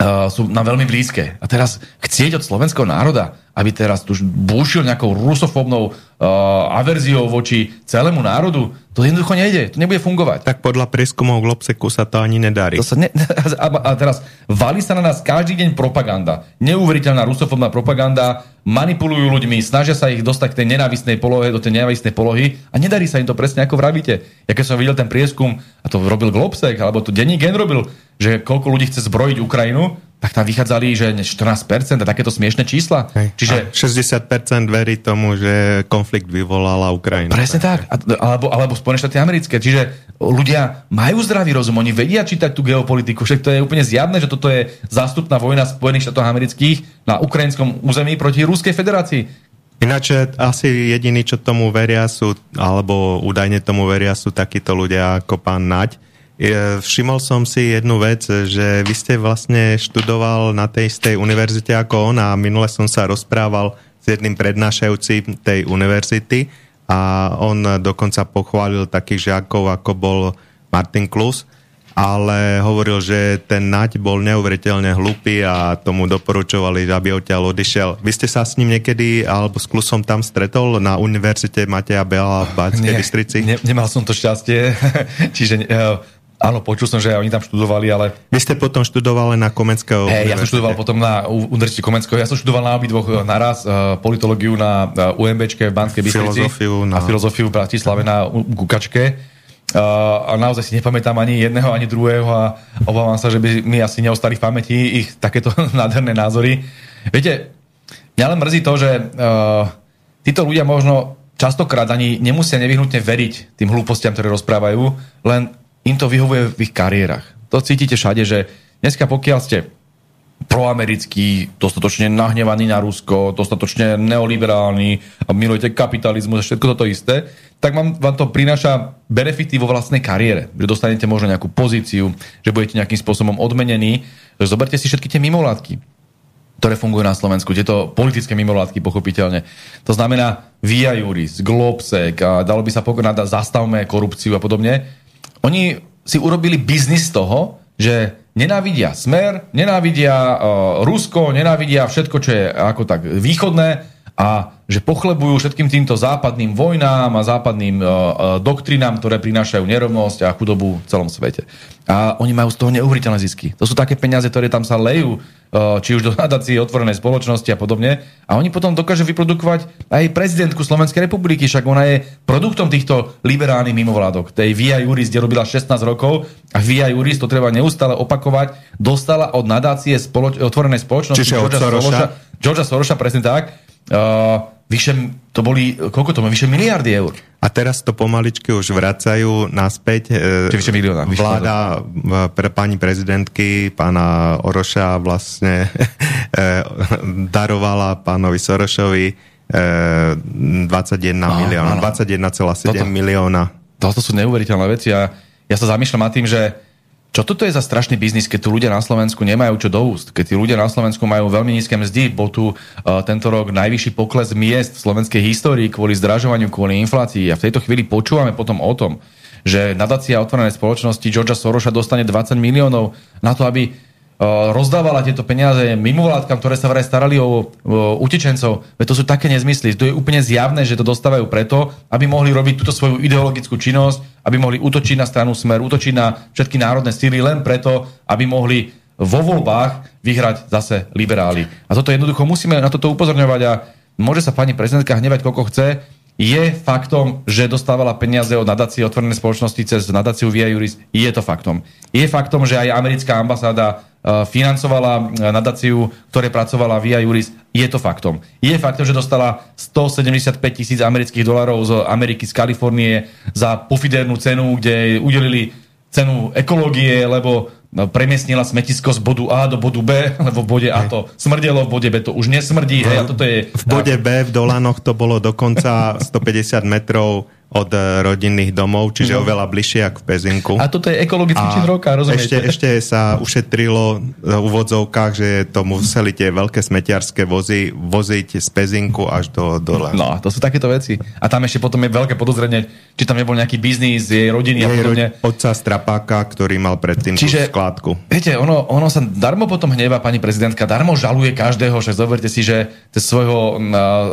Uh, sú nám veľmi blízke. A teraz chcieť od slovenského národa, aby teraz tu búšil nejakou rusofobnou uh, averziou voči celému národu, to jednoducho nejde, to nebude fungovať. Tak podľa prieskumov Globseku sa to ani nedarí. To sa ne, a, a teraz valí sa na nás každý deň propaganda. Neuveriteľná rusofobná propaganda, manipulujú ľuďmi, snažia sa ich dostať k tej nenávistnej polohe, do tej nenávistnej polohy a nedarí sa im to presne ako vravíte. Ja keď som videl ten prieskum, a to robil Globsek, alebo to denní gen robil, že koľko ľudí chce zbrojiť Ukrajinu, tak tam vychádzali, že 14% a takéto smiešne čísla. Hej. Čiže... A 60% verí tomu, že konflikt vyvolala Ukrajina. Presne tak. A, alebo, alebo Spojené štáty americké. Čiže ľudia majú zdravý rozum, oni vedia čítať tú geopolitiku. Však to je úplne zjavné, že toto je zástupná vojna Spojených štátov amerických na ukrajinskom území proti Ruskej federácii. Ináč asi jediní, čo tomu veria sú, alebo údajne tomu veria sú takíto ľudia ako pán Naď, Všimol som si jednu vec, že vy ste vlastne študoval na tej istej univerzite ako on a minule som sa rozprával s jedným prednášajúcim tej univerzity a on dokonca pochválil takých žiakov, ako bol Martin Klus, ale hovoril, že ten Naď bol neuveriteľne hlupý a tomu doporučovali, aby odtiaľ odišiel. Vy ste sa s ním niekedy, alebo s Klusom tam stretol na univerzite Mateja Bela v Banskej Bystrici? Ne, nemal som to šťastie, čiže Áno, počul som, že oni tam študovali, ale... Vy ste potom študovali na Komenského hey, ja som študoval potom na Univerzite Komenského. Ja som študoval na obidvoch eh, naraz, uh, politológiu na uh, UMBčke v Banskej Bystrici filozofiu na... a filozofiu v Bratislave na Gukačke. Uh, a naozaj si nepamätám ani jedného, ani druhého a obávam sa, že by mi asi neostali v pamäti ich takéto nádherné názory. Viete, mňa len mrzí to, že uh, títo ľudia možno častokrát ani nemusia nevyhnutne veriť tým hlúpostiam, ktoré rozprávajú, len im to vyhovuje v ich kariérach. To cítite všade, že dneska pokiaľ ste proamerický, dostatočne nahnevaný na Rusko, dostatočne neoliberálny a milujete kapitalizmus a všetko toto isté, tak vám, vám to prináša benefity vo vlastnej kariére. Že dostanete možno nejakú pozíciu, že budete nejakým spôsobom odmenení. Zoberte si všetky tie mimovládky, ktoré fungujú na Slovensku, tieto politické mimovládky, pochopiteľne. To znamená Via Juris, Globsec, a dalo by sa pokonať, zastavme korupciu a podobne oni si urobili biznis z toho, že nenávidia smer, nenávidia uh, Rusko, nenávidia všetko, čo je ako tak východné a že pochlebujú všetkým týmto západným vojnám a západným uh, doktrinám, ktoré prinášajú nerovnosť a chudobu v celom svete. A oni majú z toho neuveriteľné zisky. To sú také peniaze, ktoré tam sa lejú, uh, či už do nadácie otvorenej spoločnosti a podobne. A oni potom dokážu vyprodukovať aj prezidentku Slovenskej republiky, však ona je produktom týchto liberálnych mimovládok. Tej Via Juris, kde robila 16 rokov a Via Juris, to treba neustále opakovať, dostala od nadácie spoloč- otvorenej spoločnosti Čiže Georgia Soroša, Georgia Soroša, presne tak, Uh, vyše, to boli, koľko to má? Vyše miliardy eur. A teraz to pomaličky už vracajú naspäť. Čiže vyše milióna. Vláda pre pani prezidentky, pána Oroša vlastne darovala pánovi Sorošovi 21 milióna, 21,7 milióna. Toto sú neuveriteľné veci a ja sa zamýšľam nad tým, že čo toto je za strašný biznis, keď tu ľudia na Slovensku nemajú čo do úst? Keď tí ľudia na Slovensku majú veľmi nízke mzdy, bol tu uh, tento rok najvyšší pokles miest v slovenskej histórii kvôli zdražovaniu, kvôli inflácii. A v tejto chvíli počúvame potom o tom, že nadácia otvorenej spoločnosti Georgia Sorosa dostane 20 miliónov na to, aby rozdávala tieto peniaze mimovládkam, ktoré sa vraj starali o, o utečencov. Veď to sú také nezmysly. To je úplne zjavné, že to dostávajú preto, aby mohli robiť túto svoju ideologickú činnosť, aby mohli útočiť na stranu Smer, útočiť na všetky národné síly len preto, aby mohli vo voľbách vyhrať zase liberáli. A toto jednoducho musíme na toto upozorňovať a môže sa pani prezidentka hnevať, koľko chce, je faktom, že dostávala peniaze od nadácie otvorenej spoločnosti cez nadáciu Via Juris. Je to faktom. Je faktom, že aj americká ambasáda e, financovala e, nadáciu, ktoré pracovala Via Juris. Je to faktom. Je faktom, že dostala 175 tisíc amerických dolarov z Ameriky, z Kalifornie za pofidernú cenu, kde udelili cenu ekológie, lebo premiestnila smetisko z bodu A do bodu B, lebo v bode A to smrdelo, v bode B to už nesmrdí. Hej, a toto je, v bode B v Dolanoch to bolo dokonca 150 metrov od eh, rodinných domov, čiže no. oveľa bližšie ako v Pezinku. A toto je ekologický čin roka, rozumiete? Ešte, ešte sa ušetrilo v úvodzovkách, že to museli tie veľké smetiarské vozy voziť z Pezinku až do dole. No, to sú takéto veci. A tam ešte potom je veľké podozrenie, či tam nebol nejaký biznis jej rodiny jej a podobne. Otca Strapáka, ktorý mal predtým Čiže, tú skládku. Viete, ono, ono sa darmo potom hneva pani prezidentka, darmo žaluje každého, že zoberte si, že cez svojho uh,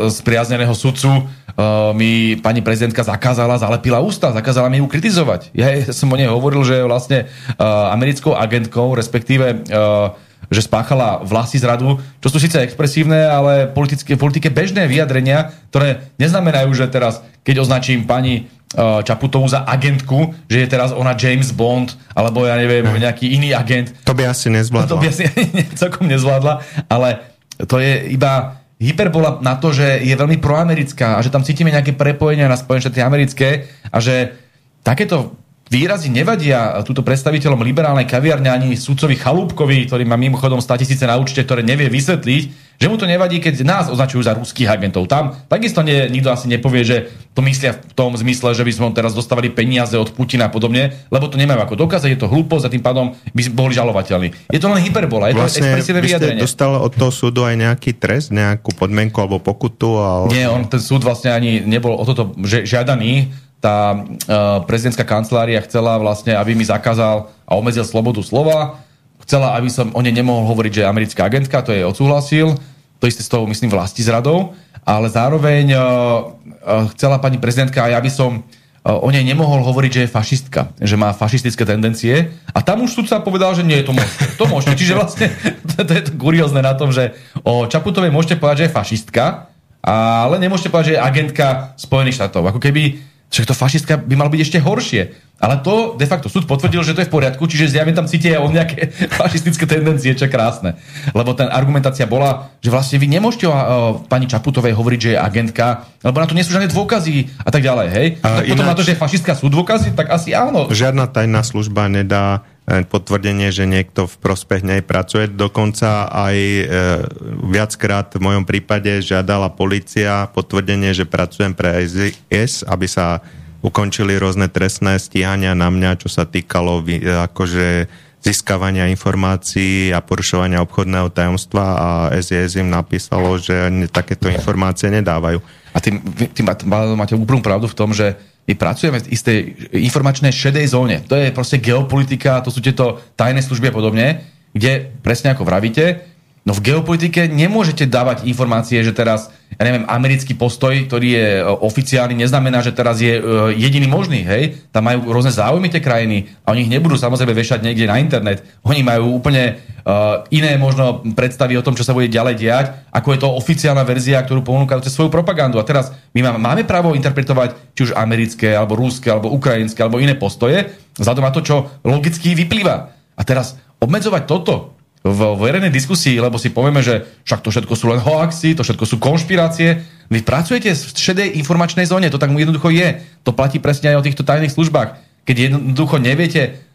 spriazneného sudcu uh, mi pani prezidentka zakázala zakázala, zalepila ústa, zakázala mi ju kritizovať. Ja som o nej hovoril, že je vlastne uh, americkou agentkou, respektíve uh, že spáchala vlasy zradu, čo sú síce expresívne, ale politické, politike bežné vyjadrenia, ktoré neznamenajú, že teraz, keď označím pani Čaputovú za agentku, že je teraz ona James Bond, alebo ja neviem, hm. nejaký iný agent. To by asi nezvládla. To by asi celkom nezvládla, ale to je iba hyperbola na to, že je veľmi proamerická a že tam cítime nejaké prepojenia na Spojené štáty americké a že takéto výrazy nevadia túto predstaviteľom liberálnej kaviarne ani sudcovi Chalúbkovi, ktorý má mimochodom statisíce na účte, ktoré nevie vysvetliť, že mu to nevadí, keď nás označujú za ruských agentov. Tam takisto nie, nikto asi nepovie, že to myslia v tom zmysle, že by sme teraz dostávali peniaze od Putina a podobne, lebo to nemajú ako dokázať, je to hlúposť a tým pádom by boli žalovateľní. Je to len hyperbola, je vlastne, to expresívne vyjadrenie. dostal od toho súdu aj nejaký trest, nejakú podmienku alebo pokutu? Ale... Nie, on ten súd vlastne ani nebol o toto žiadaný tá uh, prezidentská kancelária chcela vlastne, aby mi zakázal a obmedzil slobodu slova. Chcela, aby som o nej nemohol hovoriť, že je americká agentka, to je odsúhlasil. To isté s tou, myslím, vlasti zradou. Ale zároveň uh, uh, chcela pani prezidentka, a ja by som uh, o nej nemohol hovoriť, že je fašistka, že má fašistické tendencie. A tam už sudca povedal, že nie, to môžete. To môžete. Čiže vlastne to, to je to kuriózne na tom, že o Čaputovej môžete povedať, že je fašistka, ale nemôžete povedať, že je agentka Spojených štátov. Ako keby však to fašistka by mal byť ešte horšie. Ale to de facto súd potvrdil, že to je v poriadku, čiže zjavne tam cítia on nejaké fašistické tendencie, čo krásne. Lebo tá argumentácia bola, že vlastne vy nemôžete o, o pani Čaputovej hovoriť, že je agentka, lebo na to nie sú žiadne dôkazy a tak ďalej, hej? A tak ináč, potom na to, že je fašistka sú dôkazy, tak asi áno. Žiadna tajná služba nedá potvrdenie, že niekto v prospech nej pracuje. Dokonca aj e, viackrát v mojom prípade žiadala policia potvrdenie, že pracujem pre SIS, aby sa ukončili rôzne trestné stíhania na mňa, čo sa týkalo akože získavania informácií a porušovania obchodného tajomstva a SIS im napísalo, že takéto informácie nedávajú. A tým, tým máte úplnú pravdu v tom, že my pracujeme v istej informačnej šedej zóne. To je proste geopolitika, to sú tieto tajné služby a podobne, kde presne ako vravíte, No v geopolitike nemôžete dávať informácie, že teraz, ja neviem, americký postoj, ktorý je e, oficiálny, neznamená, že teraz je e, jediný možný, hej? Tam majú rôzne záujmy tie krajiny a oni ich nebudú samozrejme vešať niekde na internet. Oni majú úplne iné možno predstavy o tom, čo sa bude ďalej diať, ako je to oficiálna verzia, ktorú ponúka cez svoju propagandu. A teraz my máme právo interpretovať či už americké, alebo rúske, alebo ukrajinské, alebo iné postoje, vzhľadom na to, čo logicky vyplýva. A teraz obmedzovať toto v verejnej diskusii, lebo si povieme, že však to všetko sú len hoaxy, to všetko sú konšpirácie. Vy pracujete v šedej informačnej zóne, to tak jednoducho je. To platí presne aj o týchto tajných službách. Keď jednoducho neviete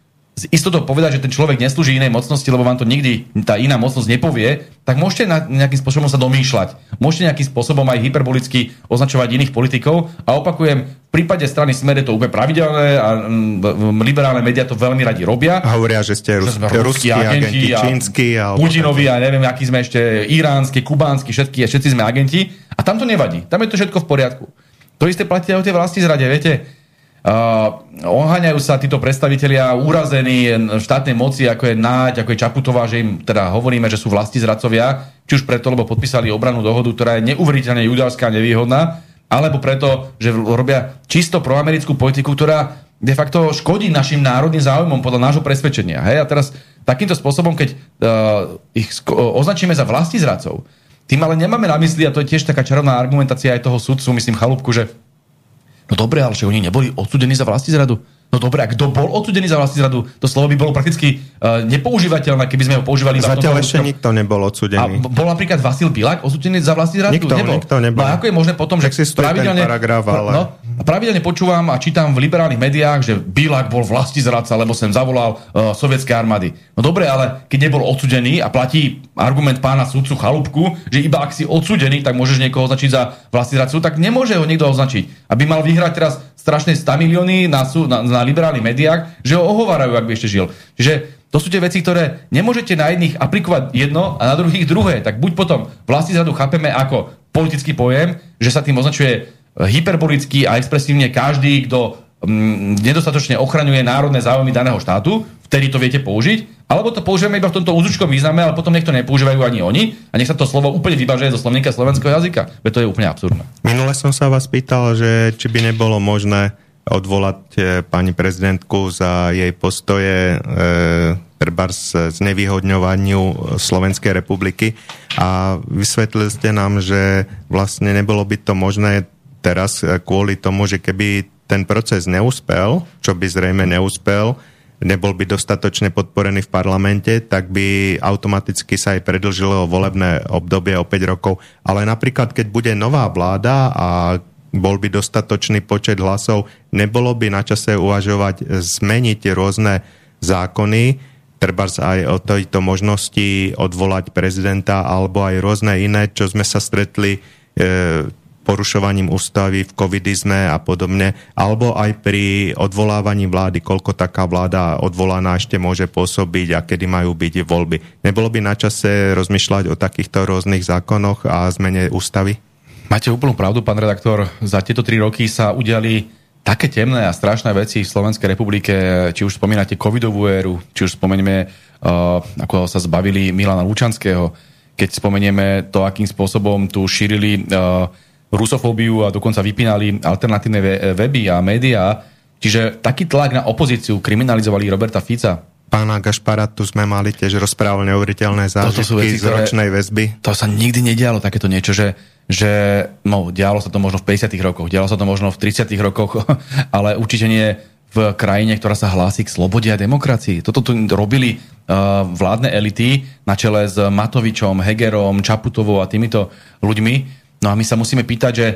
istotou povedať, že ten človek neslúži inej mocnosti, lebo vám to nikdy tá iná mocnosť nepovie, tak môžete na, nejakým spôsobom sa domýšľať. Môžete nejakým spôsobom aj hyperbolicky označovať iných politikov a opakujem, v prípade strany Smer je to úplne pravidelné a m, liberálne médiá to veľmi radi robia. A hovoria, že ste rus- ruskí agenti, agenti čínsky. Putinovi a neviem, aký sme ešte iránsky, kubánsky, všetky, všetci sme agenti. A tam to nevadí. Tam je to všetko v poriadku. To isté platí aj o tej vlasti zrade, viete Uh, oháňajú sa títo predstavitelia úrazení štátnej moci, ako je Náď, ako je Čaputová, že im teda hovoríme, že sú vlasti zradcovia, či už preto, lebo podpísali obranú dohodu, ktorá je neuveriteľne judelská a nevýhodná, alebo preto, že robia čisto proamerickú politiku, ktorá de facto škodí našim národným záujmom podľa nášho presvedčenia. Hej? A teraz takýmto spôsobom, keď uh, ich označíme za vlasti zradcov, tým ale nemáme na mysli, a to je tiež taká čarovná argumentácia aj toho sudcu, myslím Chalúbku, že No dobre, ale že oni neboli odsudení za vlasti zradu. No dobre, a kto bol odsudený za vlastní zradu? To slovo by bolo prakticky uh, nepoužívateľné, keby sme ho používali. Zatiaľ ešte nikto nebol odsudený. A bol napríklad Vasil Bilak odsudený za vlastní zradu? Nikto nebol. Nikto nebol. No a ako je možné potom, že pravidelne, paragraf, ale... no, pravidelne počúvam a čítam v liberálnych médiách, že Bilak bol vlastní zradca, lebo sem zavolal uh, sovietské armády. No dobre, ale keď nebol odsudený a platí argument pána sudcu Chalúbku, že iba ak si odsudený, tak môžeš niekoho označiť za vlastní zradcu, tak nemôže ho niekto označiť. Aby mal vyhrať teraz strašné 100 milióny na, na, na liberálnych médiách, že ho ohovárajú, ak by ešte žil. Čiže to sú tie veci, ktoré nemôžete na jedných aplikovať jedno a na druhých druhé. Tak buď potom vlastní zradu chápeme ako politický pojem, že sa tým označuje hyperbolicky a expresívne každý, kto mm, nedostatočne ochraňuje národné záujmy daného štátu, vtedy to viete použiť, alebo to použijeme iba v tomto úzučkom význame, ale potom nech to nepoužívajú ani oni a nech sa to slovo úplne vybažuje zo slovníka slovenského jazyka. Veď to je úplne absurdné. Minule som sa vás pýtal, že či by nebolo možné odvolať eh, pani prezidentku za jej postoje e, trebárs znevýhodňovaniu Slovenskej republiky a vysvetlili ste nám, že vlastne nebolo by to možné teraz kvôli tomu, že keby ten proces neúspel, čo by zrejme neúspel, nebol by dostatočne podporený v parlamente, tak by automaticky sa aj predlžilo volebné obdobie o 5 rokov. Ale napríklad, keď bude nová vláda a bol by dostatočný počet hlasov, nebolo by na čase uvažovať zmeniť rôzne zákony, treba aj o tejto možnosti odvolať prezidenta alebo aj rôzne iné, čo sme sa stretli e, porušovaním ústavy, v covidizme a podobne, alebo aj pri odvolávaní vlády, koľko taká vláda odvolaná ešte môže pôsobiť a kedy majú byť voľby. Nebolo by na čase rozmýšľať o takýchto rôznych zákonoch a zmene ústavy? Máte úplnú pravdu, pán redaktor. Za tieto tri roky sa udiali také temné a strašné veci v Slovenskej republike, či už spomínate covidovú éru, či už spomenieme, uh, ako sa zbavili Milana Lučanského, keď spomenieme to, akým spôsobom tu šírili uh, rusofóbiu a dokonca vypínali alternatívne weby a médiá. Čiže taký tlak na opozíciu kriminalizovali Roberta Fica. Pána Gašpara tu sme mali tiež rozprával neuveriteľné zážitky z ročnej väzby. To sa nikdy nedialo takéto niečo, že, že no, dialo sa to možno v 50 rokoch, dialo sa to možno v 30 rokoch, ale určite nie v krajine, ktorá sa hlási k slobode a demokracii. Toto tu robili uh, vládne elity na čele s Matovičom, Hegerom, Čaputovou a týmito ľuďmi No a my sa musíme pýtať, že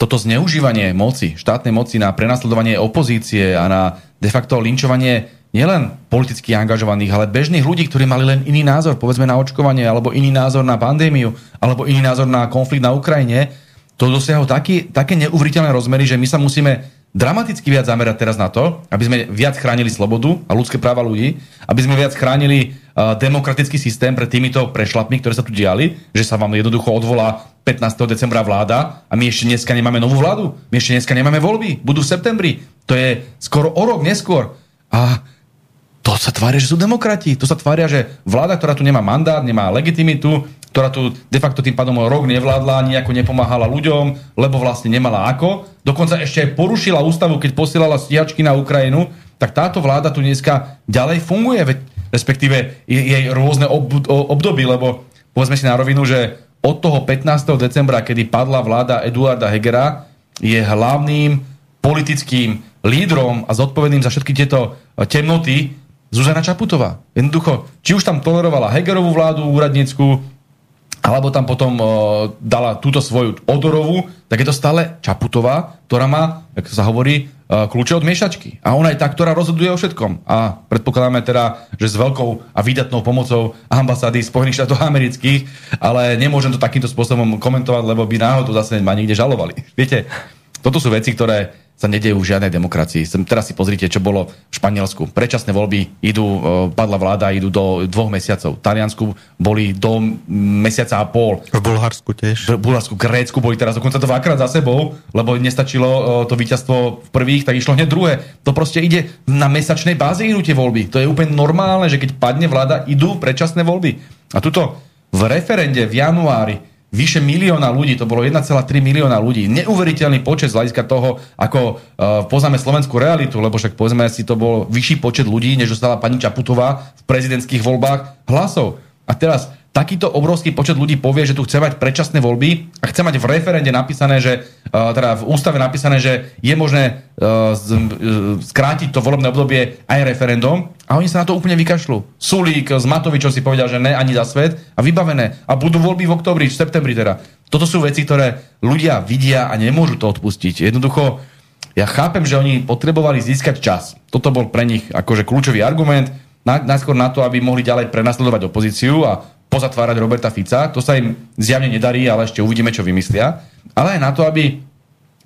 toto zneužívanie moci, štátnej moci na prenasledovanie opozície a na de facto linčovanie nielen politicky angažovaných, ale bežných ľudí, ktorí mali len iný názor, povedzme na očkovanie, alebo iný názor na pandémiu, alebo iný názor na konflikt na Ukrajine, to dosiahlo taký, také neuveriteľné rozmery, že my sa musíme dramaticky viac zamerať teraz na to, aby sme viac chránili slobodu a ľudské práva ľudí, aby sme viac chránili demokratický systém pred týmito prešlapmi, ktoré sa tu diali, že sa vám jednoducho odvolá 15. decembra vláda a my ešte dneska nemáme novú vládu, my ešte dneska nemáme voľby, budú v septembri, to je skoro o rok neskôr. A to sa tvária, že sú demokrati, to sa tvária, že vláda, ktorá tu nemá mandát, nemá legitimitu, ktorá tu de facto tým pádom rok nevládla, nejako nepomáhala ľuďom, lebo vlastne nemala ako. Dokonca ešte aj porušila ústavu, keď posielala stíhačky na Ukrajinu, tak táto vláda tu dneska ďalej funguje, veď, respektíve jej rôzne ob, obdoby, lebo povedzme si na rovinu, že od toho 15. decembra, kedy padla vláda Eduarda Hegera, je hlavným politickým lídrom a zodpovedným za všetky tieto temnoty Zuzana Čaputová. Jednoducho, či už tam tolerovala Hegerovú vládu úradnícku, alebo tam potom uh, dala túto svoju odorovú, tak je to stále Čaputová, ktorá má, ako sa hovorí, kľúče od miešačky. A ona je tá, ktorá rozhoduje o všetkom. A predpokladáme teda, že s veľkou a výdatnou pomocou ambasády Spojených štátov amerických, ale nemôžem to takýmto spôsobom komentovať, lebo by náhodou zase ma niekde žalovali. Viete, toto sú veci, ktoré sa nedejú v žiadnej demokracii. Teraz si pozrite, čo bolo v Španielsku. Predčasné voľby idú, e, padla vláda, idú do dvoch mesiacov. V Taliansku boli do mesiaca a pol. V Bulharsku tiež. V Bulharsku, Grécku boli teraz dokonca dvakrát za sebou, lebo nestačilo e, to víťazstvo v prvých, tak išlo hneď druhé. To proste ide na mesačnej báze idú tie voľby. To je úplne normálne, že keď padne vláda, idú predčasné voľby. A tuto v referende v januári vyše milióna ľudí, to bolo 1,3 milióna ľudí. Neuveriteľný počet z hľadiska toho, ako uh, poznáme slovenskú realitu, lebo však povedzme si, to bol vyšší počet ľudí, než dostala pani Čaputová v prezidentských voľbách hlasov. A teraz takýto obrovský počet ľudí povie, že tu chce mať predčasné voľby a chce mať v referende napísané, že, uh, teda v ústave napísané, že je možné z, uh, skrátiť to volebné obdobie aj referendum a oni sa na to úplne vykašľú. Sulík s Matovičom si povedal, že ne ani za svet a vybavené. A budú voľby v oktobri, v septembri teda. Toto sú veci, ktoré ľudia vidia a nemôžu to odpustiť. Jednoducho, ja chápem, že oni potrebovali získať čas. Toto bol pre nich akože kľúčový argument, najskôr na to, aby mohli ďalej prenasledovať opozíciu a pozatvárať Roberta Fica. To sa im zjavne nedarí, ale ešte uvidíme, čo vymyslia. Ale aj na to, aby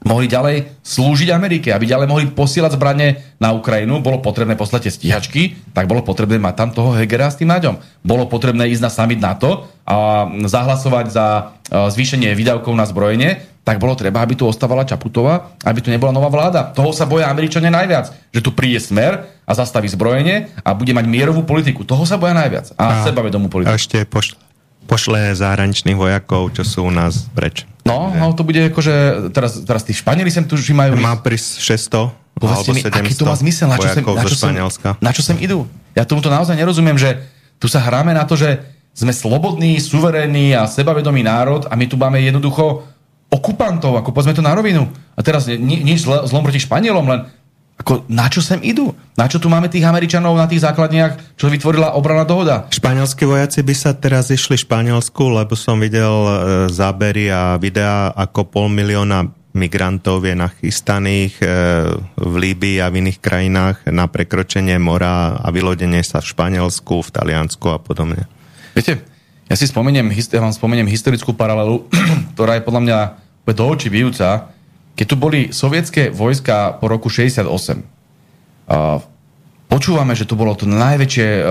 mohli ďalej slúžiť Amerike, aby ďalej mohli posielať zbranie na Ukrajinu, bolo potrebné poslať stíhačky, tak bolo potrebné mať tam toho Hegera s tým Naďom. Bolo potrebné ísť na summit NATO a zahlasovať za e, zvýšenie výdavkov na zbrojenie, tak bolo treba, aby tu ostávala Čaputová, aby tu nebola nová vláda. Toho sa boja Američania najviac, že tu príde smer a zastaví zbrojenie a bude mať mierovú politiku. Toho sa boja najviac. A, a sebavedomú politiku. A ešte pošle, pošle zahraničných vojakov, čo sú u nás preč. No, no to bude akože, teraz, teraz tí Španieli sem tu majú... Má prísť 600 Povedzte mi, aký to má zmysel, na čo, sem, na, čo sem, na čo sem idú? Ja tomuto naozaj nerozumiem, že tu sa hráme na to, že sme slobodný, suverénny a sebavedomý národ a my tu máme jednoducho okupantov, ako povedzme to na rovinu. A teraz nič zlom proti Španielom, len ako, na čo sem idú? Na čo tu máme tých Američanov na tých základniach, čo vytvorila obrana dohoda? Španielskí vojaci by sa teraz išli Španielsku, lebo som videl e, zábery a videá, ako pol milióna migrantov je nachystaných e, v Líbii a v iných krajinách na prekročenie mora a vylodenie sa v Španielsku, v Taliansku a podobne. Viete, ja si spomeniem, ja vám spomeniem historickú paralelu, ktorá je podľa mňa do očí bijúca keď tu boli sovietské vojska po roku 68, uh, počúvame, že to bolo to najväčšie uh,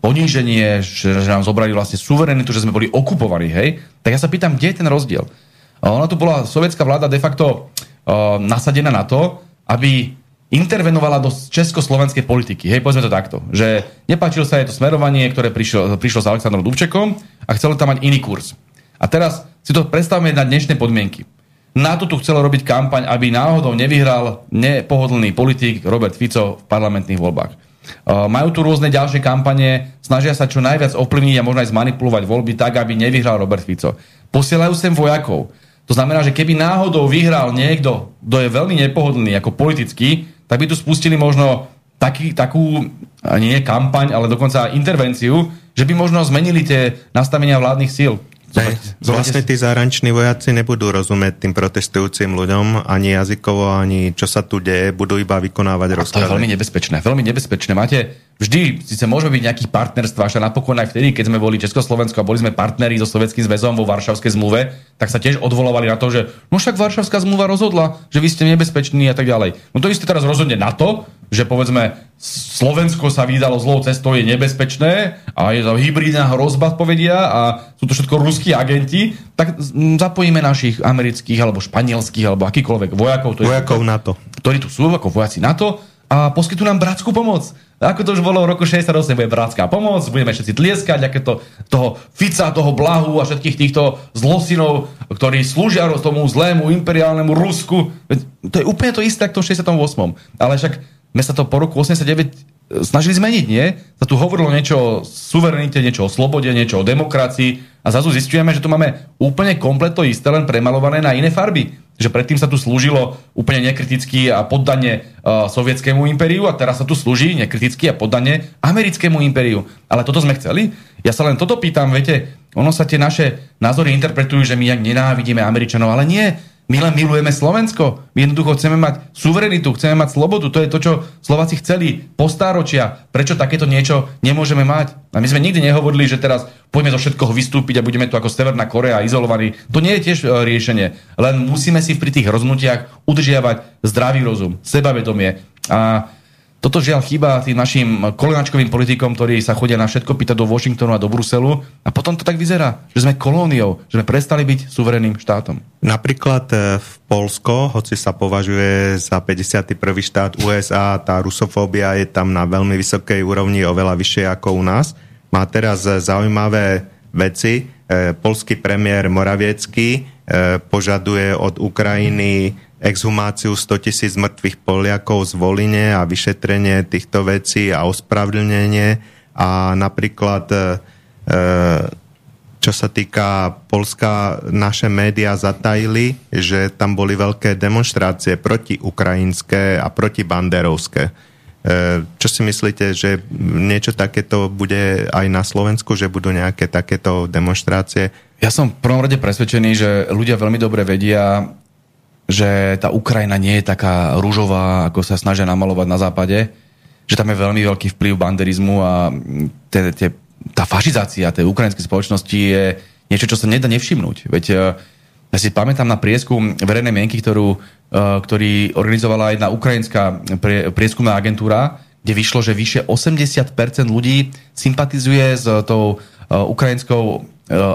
poníženie, že, nám zobrali vlastne suverenitu, že sme boli okupovaní, hej? Tak ja sa pýtam, kde je ten rozdiel? Uh, ona tu bola sovietská vláda de facto uh, nasadená na to, aby intervenovala do československej politiky. Hej, povedzme to takto. Že nepáčilo sa jej to smerovanie, ktoré prišlo, prišlo s Aleksandrom Dubčekom a chcelo tam mať iný kurz. A teraz si to predstavme na dnešné podmienky. Na to tu chcelo robiť kampaň, aby náhodou nevyhral nepohodlný politik Robert Fico v parlamentných voľbách. Uh, majú tu rôzne ďalšie kampane, snažia sa čo najviac ovplyvniť a možno aj zmanipulovať voľby tak, aby nevyhral Robert Fico. Posielajú sem vojakov. To znamená, že keby náhodou vyhral niekto, kto je veľmi nepohodlný ako politický, tak by tu spustili možno taký, takú, nie kampaň, ale dokonca intervenciu, že by možno zmenili tie nastavenia vládnych síl. Vlastne tí zahraniční vojaci nebudú rozumieť tým protestujúcim ľuďom ani jazykovo, ani čo sa tu deje, budú iba vykonávať rozkazy. To je veľmi nebezpečné, veľmi nebezpečné. Máte vždy, síce môžeme byť nejakých partnerstvách, a napokon aj vtedy, keď sme boli Československo a boli sme partneri so Sovjetským zväzom vo Varšavskej zmluve, tak sa tiež odvolovali na to, že no však Varšavská zmluva rozhodla, že vy ste nebezpeční a tak ďalej. No to isté teraz rozhodne na to, že povedzme Slovensko sa vydalo zlou cestou, je nebezpečné a je to hybridná hrozba, povedia, a sú to všetko ruskí agenti, tak zapojíme našich amerických alebo španielských alebo akýkoľvek vojakov, vojakov NATO. ktorí tu sú ako vojaci NATO a poskytnú nám bratskú pomoc. Ako to už bolo v roku 68, bude bratská pomoc, budeme všetci tlieskať, aké to, toho Fica, toho Blahu a všetkých týchto zlosinov, ktorí slúžia tomu zlému imperiálnemu Rusku. To je úplne to isté, ako v 68. Ale však sme sa to po roku 89 e, snažili zmeniť, nie? Sa tu hovorilo niečo o suverenite, niečo o slobode, niečo o demokracii a zrazu zistujeme, že tu máme úplne komplet to isté, len premalované na iné farby. Že predtým sa tu slúžilo úplne nekriticky a poddane uh, sovietskému impériu a teraz sa tu slúži nekriticky a poddane americkému impériu. Ale toto sme chceli? Ja sa len toto pýtam, viete, ono sa tie naše názory interpretujú, že my nenávidíme Američanov, ale nie. My len milujeme Slovensko. My jednoducho chceme mať suverenitu, chceme mať slobodu. To je to, čo Slováci chceli po stáročia. Prečo takéto niečo nemôžeme mať? A my sme nikdy nehovorili, že teraz poďme zo všetkoho vystúpiť a budeme tu ako Severná Korea izolovaní. To nie je tiež e, riešenie. Len musíme si pri tých rozhodnutiach udržiavať zdravý rozum, sebavedomie. A toto žiaľ chýba tým našim kolenačkovým politikom, ktorí sa chodia na všetko pýtať do Washingtonu a do Bruselu a potom to tak vyzerá, že sme kolóniou, že sme prestali byť suverénnym štátom. Napríklad e, v Polsko, hoci sa považuje za 51. štát USA, tá rusofóbia je tam na veľmi vysokej úrovni, oveľa vyššie ako u nás. Má teraz zaujímavé veci. E, polský premiér Moraviecký e, požaduje od Ukrajiny exhumáciu 100 tisíc mŕtvych Poliakov z Voline a vyšetrenie týchto vecí a ospravedlnenie a napríklad e, e, čo sa týka Polska, naše médiá zatajili, že tam boli veľké demonstrácie proti ukrajinské a proti banderovské. E, čo si myslíte, že niečo takéto bude aj na Slovensku, že budú nejaké takéto demonstrácie? Ja som v prvom rade presvedčený, že ľudia veľmi dobre vedia, že tá Ukrajina nie je taká rúžová, ako sa snažia namalovať na západe, že tam je veľmi veľký vplyv banderizmu a te, te, tá fašizácia tej ukrajinskej spoločnosti je niečo, čo sa nedá nevšimnúť. Veď e, ja si pamätám na prieskum verejnej mienky, ktorú, e, ktorý organizovala jedna ukrajinská prieskumná agentúra, kde vyšlo, že vyše 80% ľudí sympatizuje s tou e, ukrajinskou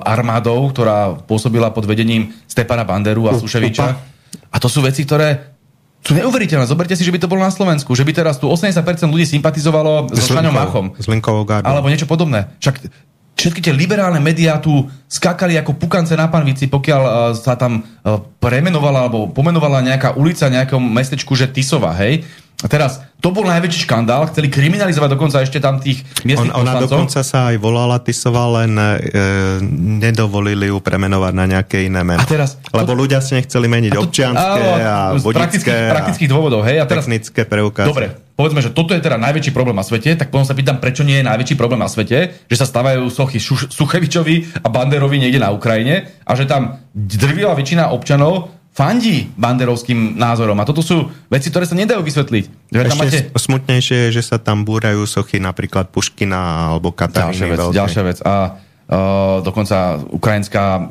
armádou, ktorá pôsobila pod vedením Stepana Banderu a Suševiča. A to sú veci, ktoré sú neuveriteľné. Zoberte si, že by to bolo na Slovensku, že by teraz tu 80% ľudí sympatizovalo s Šaňom Machom. S Linkovou gardou. Alebo niečo podobné. Však všetky tie liberálne médiá tu skakali ako pukance na panvici, pokiaľ uh, sa tam uh, premenovala alebo pomenovala nejaká ulica nejakom mestečku, že Tisova, hej. A teraz, to bol najväčší škandál, chceli kriminalizovať dokonca ešte tam tých miestnych On, Ona dokonca sa aj volala Tisová, len e, nedovolili ju premenovať na nejaké iné meno. A teraz, Lebo to, ľudia si nechceli meniť to, občianské áno, a vodické. Praktických, a praktických dôvodov, hej? A teraz, technické preukazy. Dobre, povedzme, že toto je teda najväčší problém na svete, tak potom sa pýtam, prečo nie je najväčší problém na svete, že sa stávajú sochy Suchevičovi a Banderovi niekde na Ukrajine a že tam drvivá väčšina občanov fandí banderovským názorom. A toto sú veci, ktoré sa nedajú vysvetliť. Že Ešte máte... smutnejšie je, že sa tam búrajú sochy napríklad Puškina alebo Kataríny. Ďalšia vec, ďalšia vec. A uh, dokonca Ukrajinská uh,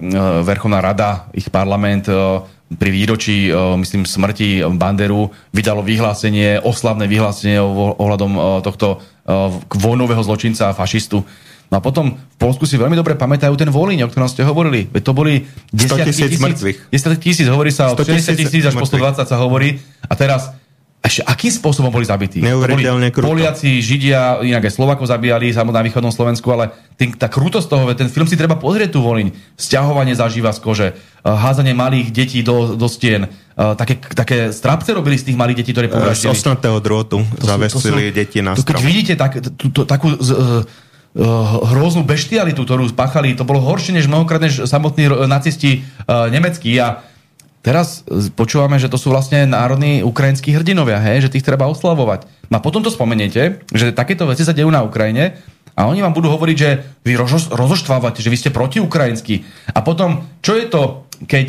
Verchovná rada, ich parlament uh, pri výročí, uh, myslím, smrti Banderu vydalo vyhlásenie, oslavné vyhlásenie ohľadom uh, tohto uh, vojnového zločinca a fašistu. No a potom v Polsku si veľmi dobre pamätajú ten Volín, o ktorom ste hovorili. Veď to boli 10 tisíc mŕtvych. 10 tisíc, hovorí sa o 60 tisíc až po 120 sa hovorí. A teraz ešte akým spôsobom boli zabití? Neuveriteľne kruto. Poliaci, Židia, inak aj Slovakov zabíjali na východnom Slovensku, ale tým, tá krutosť toho, ten film si treba pozrieť tu Volín. Sťahovanie zažíva z kože, eh, házanie malých detí do, do stien, eh, také, také strapce robili z tých malých detí, ktoré povraždili. Z osnatého drôtu zavesili deti na strom. Keď vidíte tak, tú, tú, takú z, Eh, hroznú beštialitu, ktorú spáchali. To bolo horšie než mnohokrát než samotní nacisti uh, nemeckí. A teraz počúvame, že to sú vlastne národní ukrajinskí hrdinovia, hej? že tých treba oslavovať. No a potom to spomeniete, že takéto veci sa dejú na Ukrajine a oni vám budú hovoriť, že vy rozoštvávate, že vy ste protiukrajinskí. A potom, čo je to, keď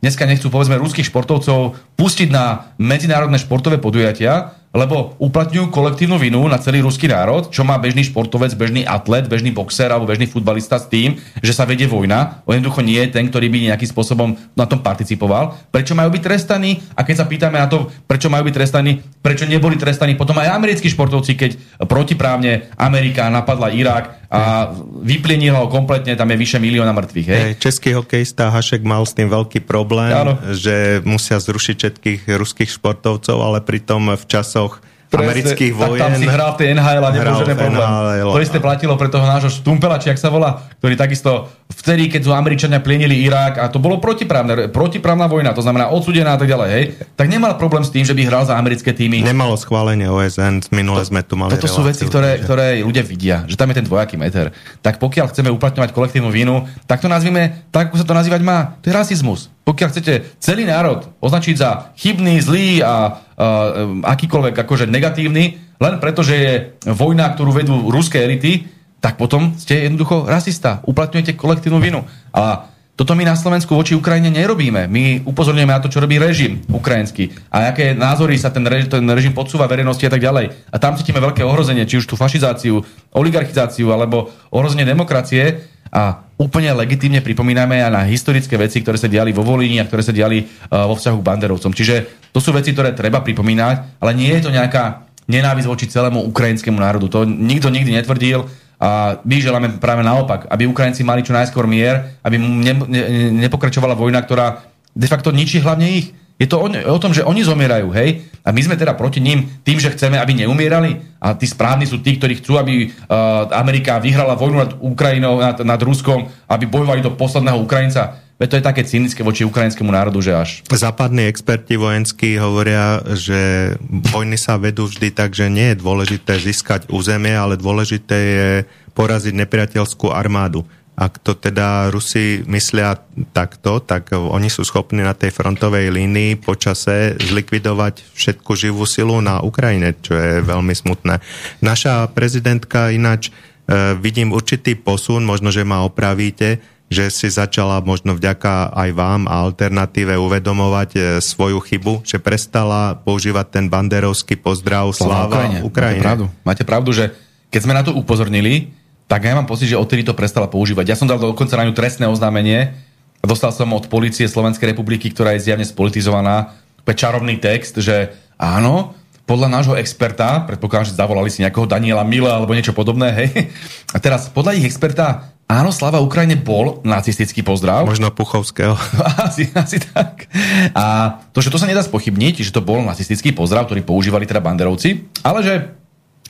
dneska nechcú, povedzme, ruských športovcov pustiť na medzinárodné športové podujatia, lebo uplatňujú kolektívnu vinu na celý ruský národ, čo má bežný športovec, bežný atlet, bežný boxer alebo bežný futbalista s tým, že sa vedie vojna. On jednoducho nie je ten, ktorý by nejakým spôsobom na tom participoval. Prečo majú byť trestaní? A keď sa pýtame na to, prečo majú byť trestaní, prečo neboli trestaní potom aj americkí športovci, keď protiprávne Amerika napadla Irak a vyplienila ho kompletne, tam je vyše milióna mŕtvych. Hej? Český hokejista Hašek mal s tým veľký problém, Áno. že musia zrušiť všetkých ruských športovcov, ale pritom v časoch Presne, amerických vojen. Tak tam si hral tie NHL a nebol žiadny problém. NHL, to isté platilo pre toho nášho Stumpela, či ak sa volá, ktorý takisto vtedy, keď tu Američania plienili Irák a to bolo protiprávne, protiprávna vojna, to znamená odsudená a tak ďalej, hej, tak nemal problém s tým, že by hral za americké týmy. Nemalo schválenie OSN, minule sme tu mali Toto sú veci, ktoré, ktoré ľudia vidia, že tam je ten dvojaký meter. Tak pokiaľ chceme uplatňovať kolektívnu vinu, tak to nazvime tak, ako sa to nazývať má. To je rasizmus. Pokiaľ chcete celý národ označiť za chybný, zlý a uh, akýkoľvek akože negatívny, len preto, že je vojna, ktorú vedú ruské elity, tak potom ste jednoducho rasista. Uplatňujete kolektívnu vinu. A toto my na Slovensku voči Ukrajine nerobíme. My upozorňujeme na to, čo robí režim ukrajinský a aké názory sa ten režim, ten režim podsúva verejnosti a tak ďalej. A tam cítime veľké ohrozenie, či už tú fašizáciu, oligarchizáciu alebo ohrozenie demokracie a úplne legitimne pripomíname aj na historické veci, ktoré sa diali vo Volíni a ktoré sa diali uh, vo vzťahu k Banderovcom. Čiže to sú veci, ktoré treba pripomínať, ale nie je to nejaká nenávisť voči celému ukrajinskému národu. To nikto nikdy netvrdil a my želáme práve naopak, aby Ukrajinci mali čo najskôr mier, aby ne, ne, nepokračovala vojna, ktorá de facto ničí hlavne ich. Je to o, o tom, že oni zomierajú, hej? A my sme teda proti ním tým, že chceme, aby neumierali. A tí správni sú tí, ktorí chcú, aby uh, Amerika vyhrala vojnu nad Ukrajinou, nad, nad Ruskom, aby bojovali do posledného Ukrajinca. Veď to je také cynické voči ukrajinskému národu, že až. Západní experti vojenskí hovoria, že vojny sa vedú vždy tak, že nie je dôležité získať územie, ale dôležité je poraziť nepriateľskú armádu. Ak to teda Rusi myslia takto, tak oni sú schopní na tej frontovej línii počase zlikvidovať všetku živú silu na Ukrajine, čo je veľmi smutné. Naša prezidentka ináč, e, vidím určitý posun, možno, že ma opravíte, že si začala možno vďaka aj vám a alternatíve uvedomovať e, svoju chybu, že prestala používať ten banderovský pozdrav Sláva Ukrajine. Ukrajine. Máte pravdu. Máte pravdu, že keď sme na to upozornili, tak ja mám pocit, že odtedy to prestala používať. Ja som dal dokonca na ňu trestné oznámenie a dostal som od policie Slovenskej republiky, ktorá je zjavne spolitizovaná, čarovný text, že áno, podľa nášho experta, predpokladám, že zavolali si nejakého Daniela Mila alebo niečo podobné, hej. A teraz podľa ich experta, áno, Slava Ukrajine bol nacistický pozdrav. Možno Puchovského. asi, asi tak. A to, že to sa nedá spochybniť, že to bol nacistický pozdrav, ktorý používali teda banderovci, ale že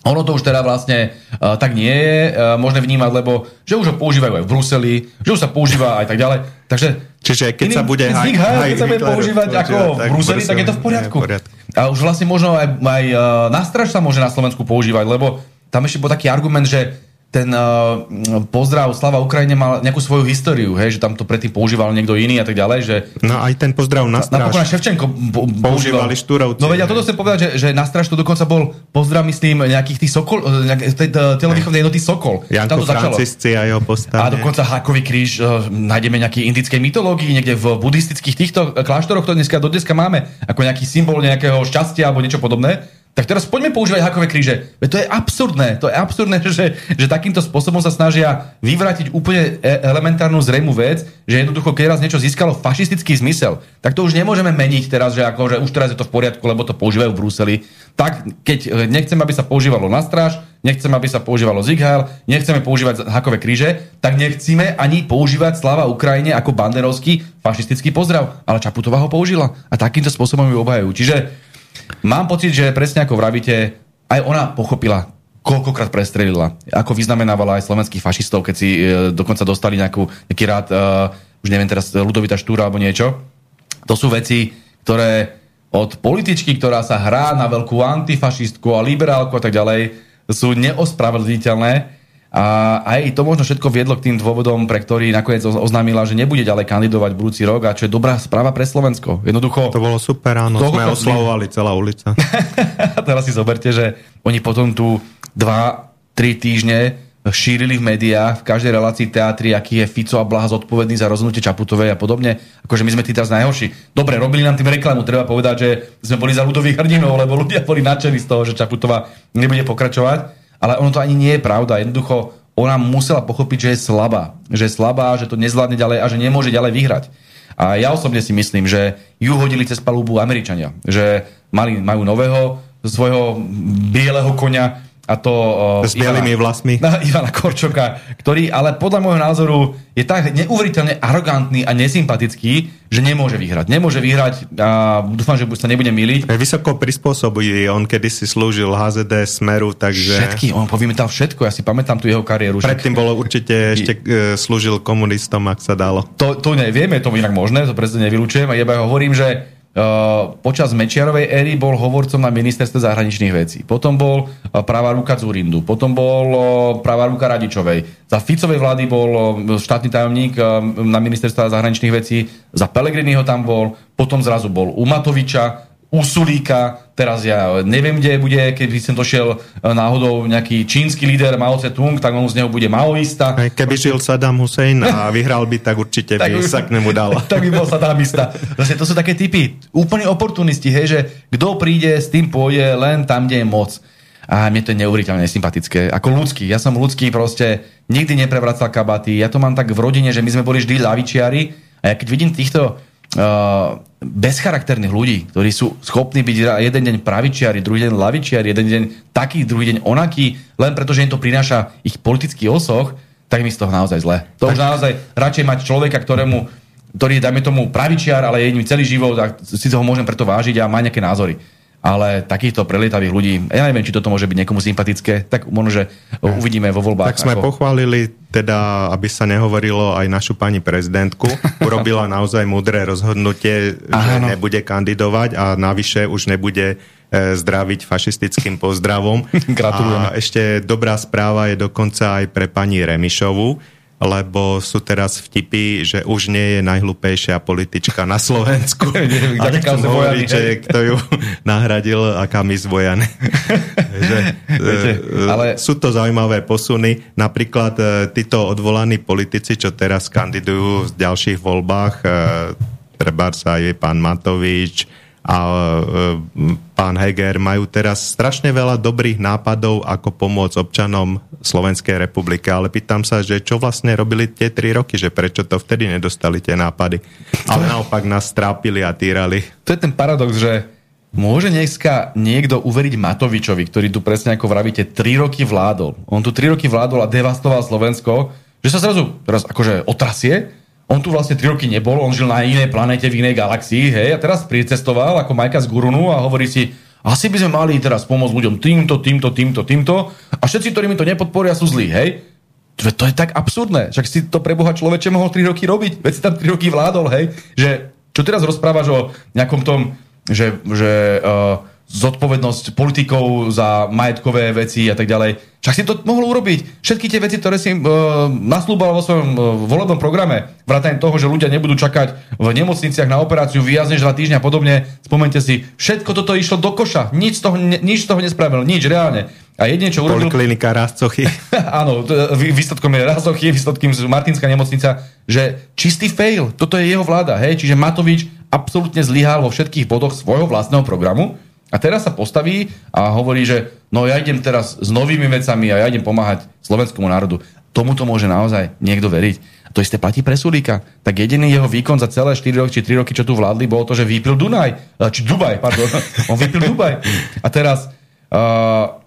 ono to už teda vlastne uh, tak nie je uh, možné vnímať, lebo že už ho používajú aj v Bruseli, že už sa používa aj tak ďalej. Takže Čiže keď iný, sa bude haj, haj, keď sa bude používať ako v Bruseli, tak je to v poriadku. v poriadku. A už vlastne možno aj, aj uh, nástraž sa môže na Slovensku používať, lebo tam ešte bol taký argument, že ten uh, pozdrav Slava Ukrajine mal nejakú svoju históriu, hej, že tam to predtým používal niekto iný a tak ďalej. Že... No aj ten pozdrav na stráž. Napokon Ševčenko používali štúrovci. No veď, ja toto chcem povedať, že, že na stráž to dokonca bol pozdrav, myslím, nejakých tých Sokol, nejak, tej, telovýchovnej jednoty Sokol. Janko tam to Francisci a jeho postane. A dokonca Hákový kríž uh, nájdeme nejaký indickej mytológii, niekde v buddhistických týchto kláštoroch, to dneska do dneska máme, ako nejaký symbol nejakého šťastia alebo niečo podobné. Tak teraz poďme používať hakové kríže. Veď to je absurdné. To je absurdné, že, že takýmto spôsobom sa snažia vyvrátiť úplne e, elementárnu zrejmú vec, že jednoducho, keď raz niečo získalo fašistický zmysel, tak to už nemôžeme meniť teraz, že, ako, že už teraz je to v poriadku, lebo to používajú v Bruseli. Tak, keď e, nechcem, aby sa používalo na stráž, nechcem, aby sa používalo Zigheil, nechceme používať hakové kríže, tak nechceme ani používať slava Ukrajine ako banderovský fašistický pozdrav. Ale Čaputová ho použila a takýmto spôsobom ju obhajujú. Čiže Mám pocit, že presne ako vravíte, aj ona pochopila, koľkokrát prestrelila, ako vyznamenávala aj slovenských fašistov, keď si e, dokonca dostali nejakú, nejaký rád, e, už neviem teraz, Ludovita Štúra alebo niečo. To sú veci, ktoré od političky, ktorá sa hrá na veľkú antifašistku a liberálku a tak ďalej, sú neospravedlniteľné a aj to možno všetko viedlo k tým dôvodom, pre ktorý nakoniec oznámila, že nebude ďalej kandidovať budúci rok a čo je dobrá správa pre Slovensko. Jednoducho... To bolo super, áno, sme oslavovali celá ulica. teraz si zoberte, že oni potom tu dva, tri týždne šírili v médiách, v každej relácii teatri, aký je Fico a Blaha zodpovedný za rozhodnutie Čaputovej a podobne. Akože my sme tí teraz najhorší. Dobre, robili nám tým reklamu, treba povedať, že sme boli za ľudových hrdinov, lebo ľudia boli nadšení z toho, že Čaputová nebude pokračovať ale ono to ani nie je pravda. Jednoducho ona musela pochopiť, že je slabá. Že je slabá, že to nezvládne ďalej a že nemôže ďalej vyhrať. A ja osobne si myslím, že ju hodili cez palúbu Američania. Že mali, majú nového svojho bieleho konia, a to... Uh, s bielými vlasmi. Na, Ivana Korčoka, ktorý ale podľa môjho názoru je tak neuveriteľne arogantný a nesympatický, že nemôže vyhrať. Nemôže vyhrať a dúfam, že sa nebude miliť. Vysoko prispôsobuje. On kedysi slúžil HZD Smeru, takže... Všetky, on povymetal všetko. Ja si pamätám tú jeho kariéru. Predtým bolo určite ešte uh, slúžil komunistom, ak sa dalo. To, to nevieme, to inak možné, to presne nevylučujem. A iba hovorím, že Eh, počas Mečiarovej éry bol hovorcom na ministerstve zahraničných vecí. Potom bol eh, pravá ruka Zurindu. Potom bol eh, pravá ruka Radičovej. Za Ficovej vlády bol štátny tajomník na ministerstve zahraničných vecí. Za Pelegriniho tam bol. Potom zrazu bol u Matoviča u Sulíka, teraz ja neviem, kde bude, keby som došiel e, náhodou nejaký čínsky líder Mao Tse-tung, tak on z neho bude maoista. Keby žil Saddam Hussein a vyhral by, tak určite by sa k nemu dal. tak by bol Saddamista. Zase to sú také typy, úplne oportunisti, hej, že kto príde, s tým pôjde len tam, kde je moc. A mne to je neuveriteľne sympatické. Ako ľudský. Ja som ľudský proste nikdy neprevracal kabaty. Ja to mám tak v rodine, že my sme boli vždy lavičiari. A ja keď vidím týchto bezcharakterných ľudí, ktorí sú schopní byť jeden deň pravičiari, druhý deň lavičiari, jeden deň taký, druhý deň onaký, len preto, že im to prináša ich politický osoch, tak mi z toho naozaj zle. To už naozaj radšej mať človeka, ktorému, ktorý je, dajme tomu, pravičiar, ale je ním celý život a si toho môžem preto vážiť a má nejaké názory ale takýchto prelietavých ľudí, ja neviem, či toto môže byť niekomu sympatické, tak možno, že uvidíme vo voľbách. Tak sme ako... pochválili, teda, aby sa nehovorilo aj našu pani prezidentku, urobila naozaj múdre rozhodnutie, že no. nebude kandidovať a navyše už nebude e, zdraviť fašistickým pozdravom. Gratulujem. A ešte dobrá správa je dokonca aj pre pani Remišovu, lebo sú teraz vtipy, že už nie je najhlupejšia politička na Slovensku. a nechcem hovoriť, že kto ju nahradil a kam Vojany. že, Viete, e, ale... Sú to zaujímavé posuny. Napríklad e, títo odvolaní politici, čo teraz kandidujú v ďalších voľbách, e, treba sa aj pán Matovič, a e, pán Heger majú teraz strašne veľa dobrých nápadov, ako pomôcť občanom Slovenskej republiky, ale pýtam sa, že čo vlastne robili tie tri roky, že prečo to vtedy nedostali tie nápady, ale naopak nás trápili a týrali. To je ten paradox, že Môže dneska niekto uveriť Matovičovi, ktorý tu presne ako vravíte, tri roky vládol. On tu tri roky vládol a devastoval Slovensko, že sa zrazu teraz akože otrasie on tu vlastne 3 roky nebol, on žil na inej planete, v inej galaxii, hej, a teraz pricestoval ako Majka z Gurunu a hovorí si, asi by sme mali teraz pomôcť ľuďom týmto, týmto, týmto, týmto a všetci, ktorí mi to nepodporia, sú zlí, hej. To je tak absurdné. Však si to pre Boha človeče mohol 3 roky robiť. Veď si tam 3 roky vládol, hej. Že čo teraz rozprávaš o nejakom tom že, že uh, zodpovednosť politikov za majetkové veci a tak ďalej. Však si to mohol urobiť. Všetky tie veci, ktoré si uh, naslúbal vo svojom uh, volebnom programe, vrátane toho, že ľudia nebudú čakať v nemocniciach na operáciu viac než dva týždňa a podobne, spomente si, všetko toto išlo do koša. Nič z toho, ne, nič z toho nespravil. Nič, reálne. A jedine, čo urobil... Poliklinika Rastochy. Áno, výsledkom je Rastochy, výsledkom je Martinská nemocnica, že čistý fail. Toto je jeho vláda, hej? Čiže Matovič absolútne zlyhal vo všetkých bodoch svojho vlastného programu a teraz sa postaví a hovorí, že no ja idem teraz s novými vecami a ja idem pomáhať slovenskému národu. Tomuto môže naozaj niekto veriť. A to isté platí pre Sulíka. Tak jediný jeho výkon za celé 4 roky či 3 roky, čo tu vládli, bolo to, že vypil Dunaj. E, či Dubaj, pardon. On vypil Dubaj. A teraz uh,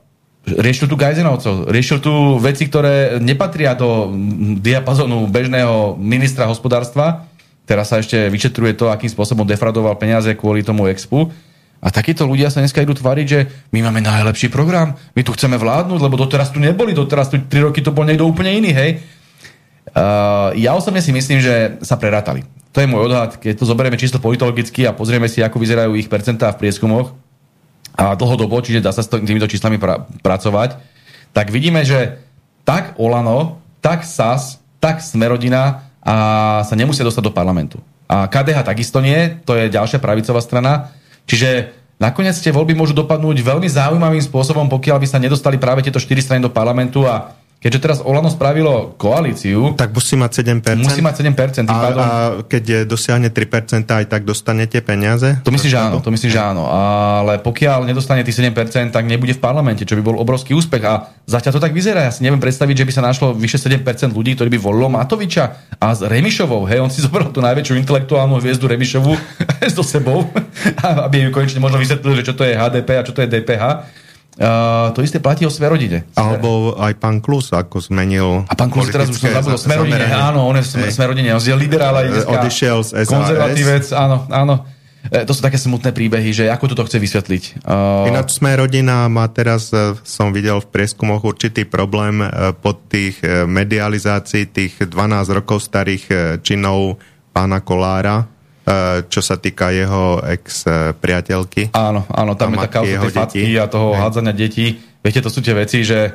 riešil tu Gajzenovcov, riešil tu veci, ktoré nepatria do diapazonu bežného ministra hospodárstva. Teraz sa ešte vyšetruje to, akým spôsobom defradoval peniaze kvôli tomu expu. A takíto ľudia sa dneska idú tváriť, že my máme najlepší program, my tu chceme vládnuť, lebo doteraz tu neboli, doteraz tu 3 roky to bol niekto úplne iný, hej. Uh, ja osobne si myslím, že sa prerátali. To je môj odhad, keď to zoberieme čisto politologicky a pozrieme si, ako vyzerajú ich percentá v prieskumoch a dlhodobo, čiže dá sa s týmito číslami pra- pracovať, tak vidíme, že tak Olano, tak SAS, tak Smerodina a sa nemusia dostať do parlamentu. A KDH takisto nie, to je ďalšia pravicová strana, Čiže nakoniec tie voľby môžu dopadnúť veľmi zaujímavým spôsobom, pokiaľ by sa nedostali práve tieto štyri strany do parlamentu a Keďže teraz Olano spravilo koalíciu... Tak musí mať 7%. Musí mať 7%. A, pádom, a keď dosiahne 3%, aj tak dostanete peniaze? To myslím, že áno. To myslím, že áno. Ale pokiaľ nedostane tých 7%, tak nebude v parlamente, čo by bol obrovský úspech. A zatiaľ to tak vyzerá. Ja si neviem predstaviť, že by sa našlo vyše 7% ľudí, ktorí by volilo Matoviča a s Remišovou. Hej, on si zobral tú najväčšiu intelektuálnu hviezdu Remišovu so sebou, aby ju konečne možno vysvetlil, že čo to je HDP a čo to je DPH Uh, to isté platí o Sverodine. Alebo aj pán Klus, ako zmenil A pán Klus teraz už som zabudol, Smerodine, áno, on je v Smerodine, on je liberál, aj Odišiel z SAS. Konzervatívec, áno, áno. E, to sú také smutné príbehy, že ako to chce vysvetliť. Uh... Ináč sme rodina má teraz, e, som videl v prieskumoch určitý problém e, pod tých medializácií tých 12 rokov starých činov pána Kolára, čo sa týka jeho ex-priateľky. Áno, áno, tam je tá kauza tej facky a toho Hej. hádzania detí. Viete, to sú tie veci, že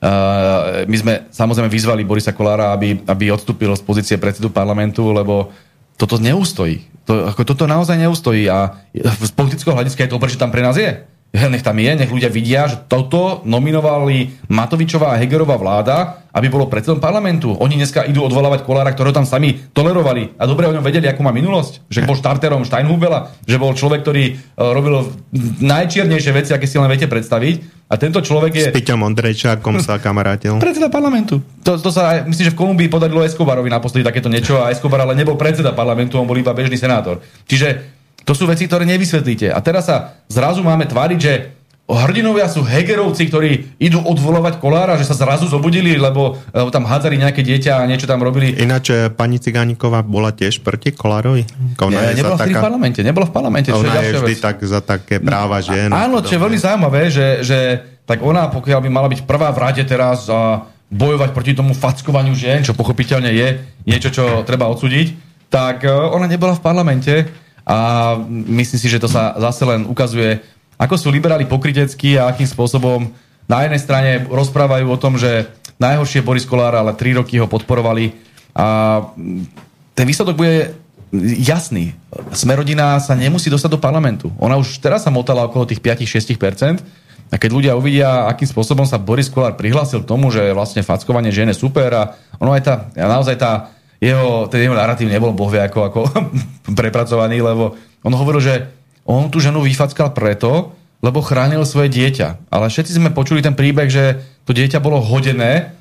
uh, my sme samozrejme vyzvali Borisa Kolára, aby, aby odstúpil z pozície predsedu parlamentu, lebo toto neustojí. To, ako toto naozaj neustojí a z politického hľadiska je to že tam pre nás je nech tam je, nech ľudia vidia, že toto nominovali Matovičová a Hegerová vláda, aby bolo predsedom parlamentu. Oni dneska idú odvolávať Kolára, ktorého tam sami tolerovali a dobre o ňom vedeli, akú má minulosť. Že bol štarterom Steinhubela, že bol človek, ktorý e, robil najčiernejšie veci, aké si len viete predstaviť. A tento človek je... S Piťom Ondrejčákom sa kamarátil. Predseda parlamentu. To, to sa, myslím, že v Kolumbii podarilo Escobarovi naposledy takéto niečo a Escobar ale nebol predseda parlamentu, on bol iba bežný senátor. Čiže to sú veci, ktoré nevysvetlíte. A teraz sa zrazu máme tváriť, že hrdinovia sú hegerovci, ktorí idú odvolovať kolára, že sa zrazu zobudili, lebo, lebo tam hádzali nejaké dieťa a niečo tam robili. Ináč e, pani Cigániková bola tiež proti Kolárovi? Ona Nie, nebola v taká... parlamente, nebola v parlamente. Ona je, vždy vec. tak za také práva žien. Áno, čo je veľmi zaujímavé, že, že tak ona, pokiaľ by mala byť prvá v rade teraz a bojovať proti tomu fackovaniu žien, čo pochopiteľne je niečo, čo treba odsúdiť, tak e, ona nebola v parlamente a myslím si, že to sa zase len ukazuje, ako sú liberáli pokryteckí a akým spôsobom na jednej strane rozprávajú o tom, že najhoršie Boris Kolár, ale tri roky ho podporovali a ten výsledok bude jasný. Smerodina sa nemusí dostať do parlamentu. Ona už teraz sa motala okolo tých 5-6%. A keď ľudia uvidia, akým spôsobom sa Boris Kolár prihlásil k tomu, že vlastne fackovanie žien je super a ono aj tá, naozaj tá jeho, ten jeho narratív nebol bohvie ako, ako prepracovaný, lebo on hovoril, že on tú ženu vyfackal preto, lebo chránil svoje dieťa. Ale všetci sme počuli ten príbeh, že to dieťa bolo hodené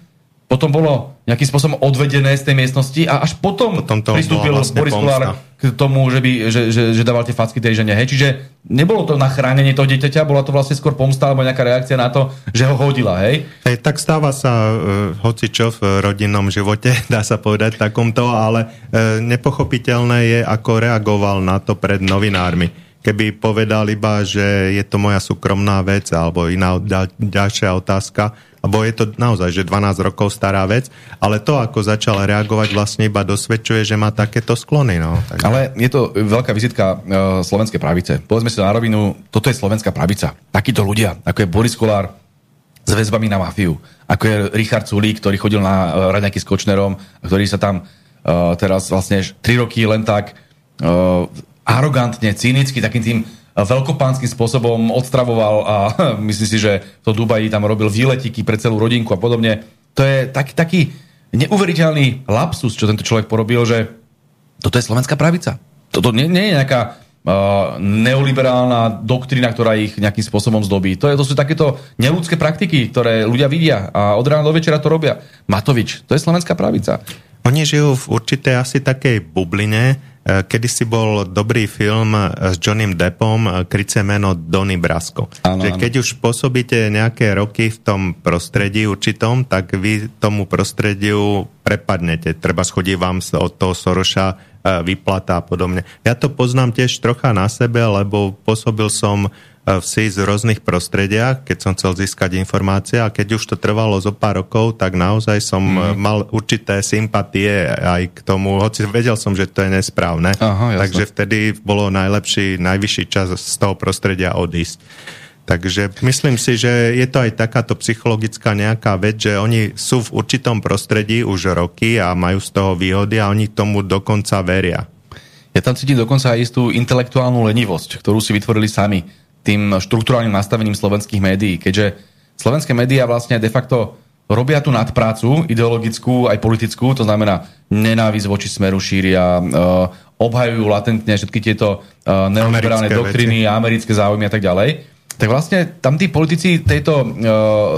potom bolo nejakým spôsobom odvedené z tej miestnosti a až potom, potom pristúpil vlastne Boris Kolár k tomu, že, by, že, že, že dával tie facky tej žene. Hej. Čiže nebolo to na chránenie toho dieťaťa, bola to vlastne skôr pomsta alebo nejaká reakcia na to, že ho hodila. Hej. Hej, tak stáva sa uh, hoci čo v rodinnom živote, dá sa povedať takomto, ale uh, nepochopiteľné je, ako reagoval na to pred novinármi keby povedal iba, že je to moja súkromná vec alebo iná ďalšia otázka, lebo je to naozaj, že 12 rokov stará vec, ale to, ako začal reagovať, vlastne iba dosvedčuje, že má takéto sklony. No. Takže... Ale je to veľká vizitka uh, slovenskej pravice. Povedzme si na rovinu, toto je slovenská pravica. Takíto ľudia, ako je Boris Kolár s väzbami na mafiu, ako je Richard Sulík, ktorý chodil na uh, raňaky s Kočnerom, ktorý sa tam uh, teraz vlastne 3 roky len tak arogantne, cynicky, takým tým veľkopánskym spôsobom odstravoval a myslím si, že to Dubaji tam robil výletiky pre celú rodinku a podobne. To je taký, taký neuveriteľný lapsus, čo tento človek porobil, že toto je slovenská pravica. Toto nie, nie je nejaká uh, neoliberálna doktrína, ktorá ich nejakým spôsobom zdobí. To, je, to sú takéto neludské praktiky, ktoré ľudia vidia a od rána do večera to robia. Matovič, to je slovenská pravica. Oni žijú v určitej asi takej bubline, Eh, Kedy si bol dobrý film s Johnnym Deppom, kryce meno Donny Brasco. Ano, že keď ano. už pôsobíte nejaké roky v tom prostredí určitom, tak vy tomu prostrediu prepadnete. Treba schodí vám od toho Soroša vyplata a podobne. Ja to poznám tiež trocha na sebe, lebo pôsobil som v SIS v rôznych prostrediach, keď som chcel získať informácie a keď už to trvalo zo pár rokov, tak naozaj som mm. mal určité sympatie aj k tomu, hoci vedel som, že to je nesprávne. Aha, Takže vtedy bolo najlepší, najvyšší čas z toho prostredia odísť. Takže myslím si, že je to aj takáto psychologická nejaká vec, že oni sú v určitom prostredí už roky a majú z toho výhody a oni tomu dokonca veria. Ja tam cítim dokonca aj istú intelektuálnu lenivosť, ktorú si vytvorili sami tým štruktúrálnym nastavením slovenských médií, keďže slovenské médiá vlastne de facto robia tú nadprácu ideologickú aj politickú, to znamená nenávisť voči smeru šíria, uh, obhajujú latentne všetky tieto uh, neoliberálne doktriny, veci. americké záujmy a tak ďalej. Tak vlastne tam tí politici tejto uh,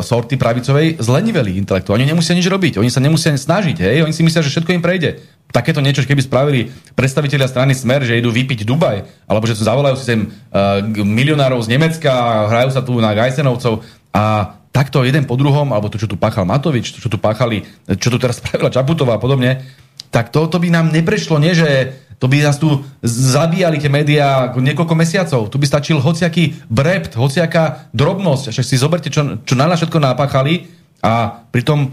sorty pravicovej zleniveli intelektuálne. Oni nemusia nič robiť, oni sa nemusia snažiť, hej? oni si myslia, že všetko im prejde takéto niečo, keby spravili predstavitelia strany Smer, že idú vypiť Dubaj, alebo že zavolajú si sem uh, milionárov z Nemecka a hrajú sa tu na Gajsenovcov a takto jeden po druhom, alebo to, čo tu páchal Matovič, to, čo tu páchali, čo tu teraz spravila Čaputová a podobne, tak to, to by nám neprešlo, nie že to by nás tu zabíjali tie médiá niekoľko mesiacov. Tu by stačil hociaký brept, hociaká drobnosť. Však si zoberte, čo, čo na nás všetko napáchali a pritom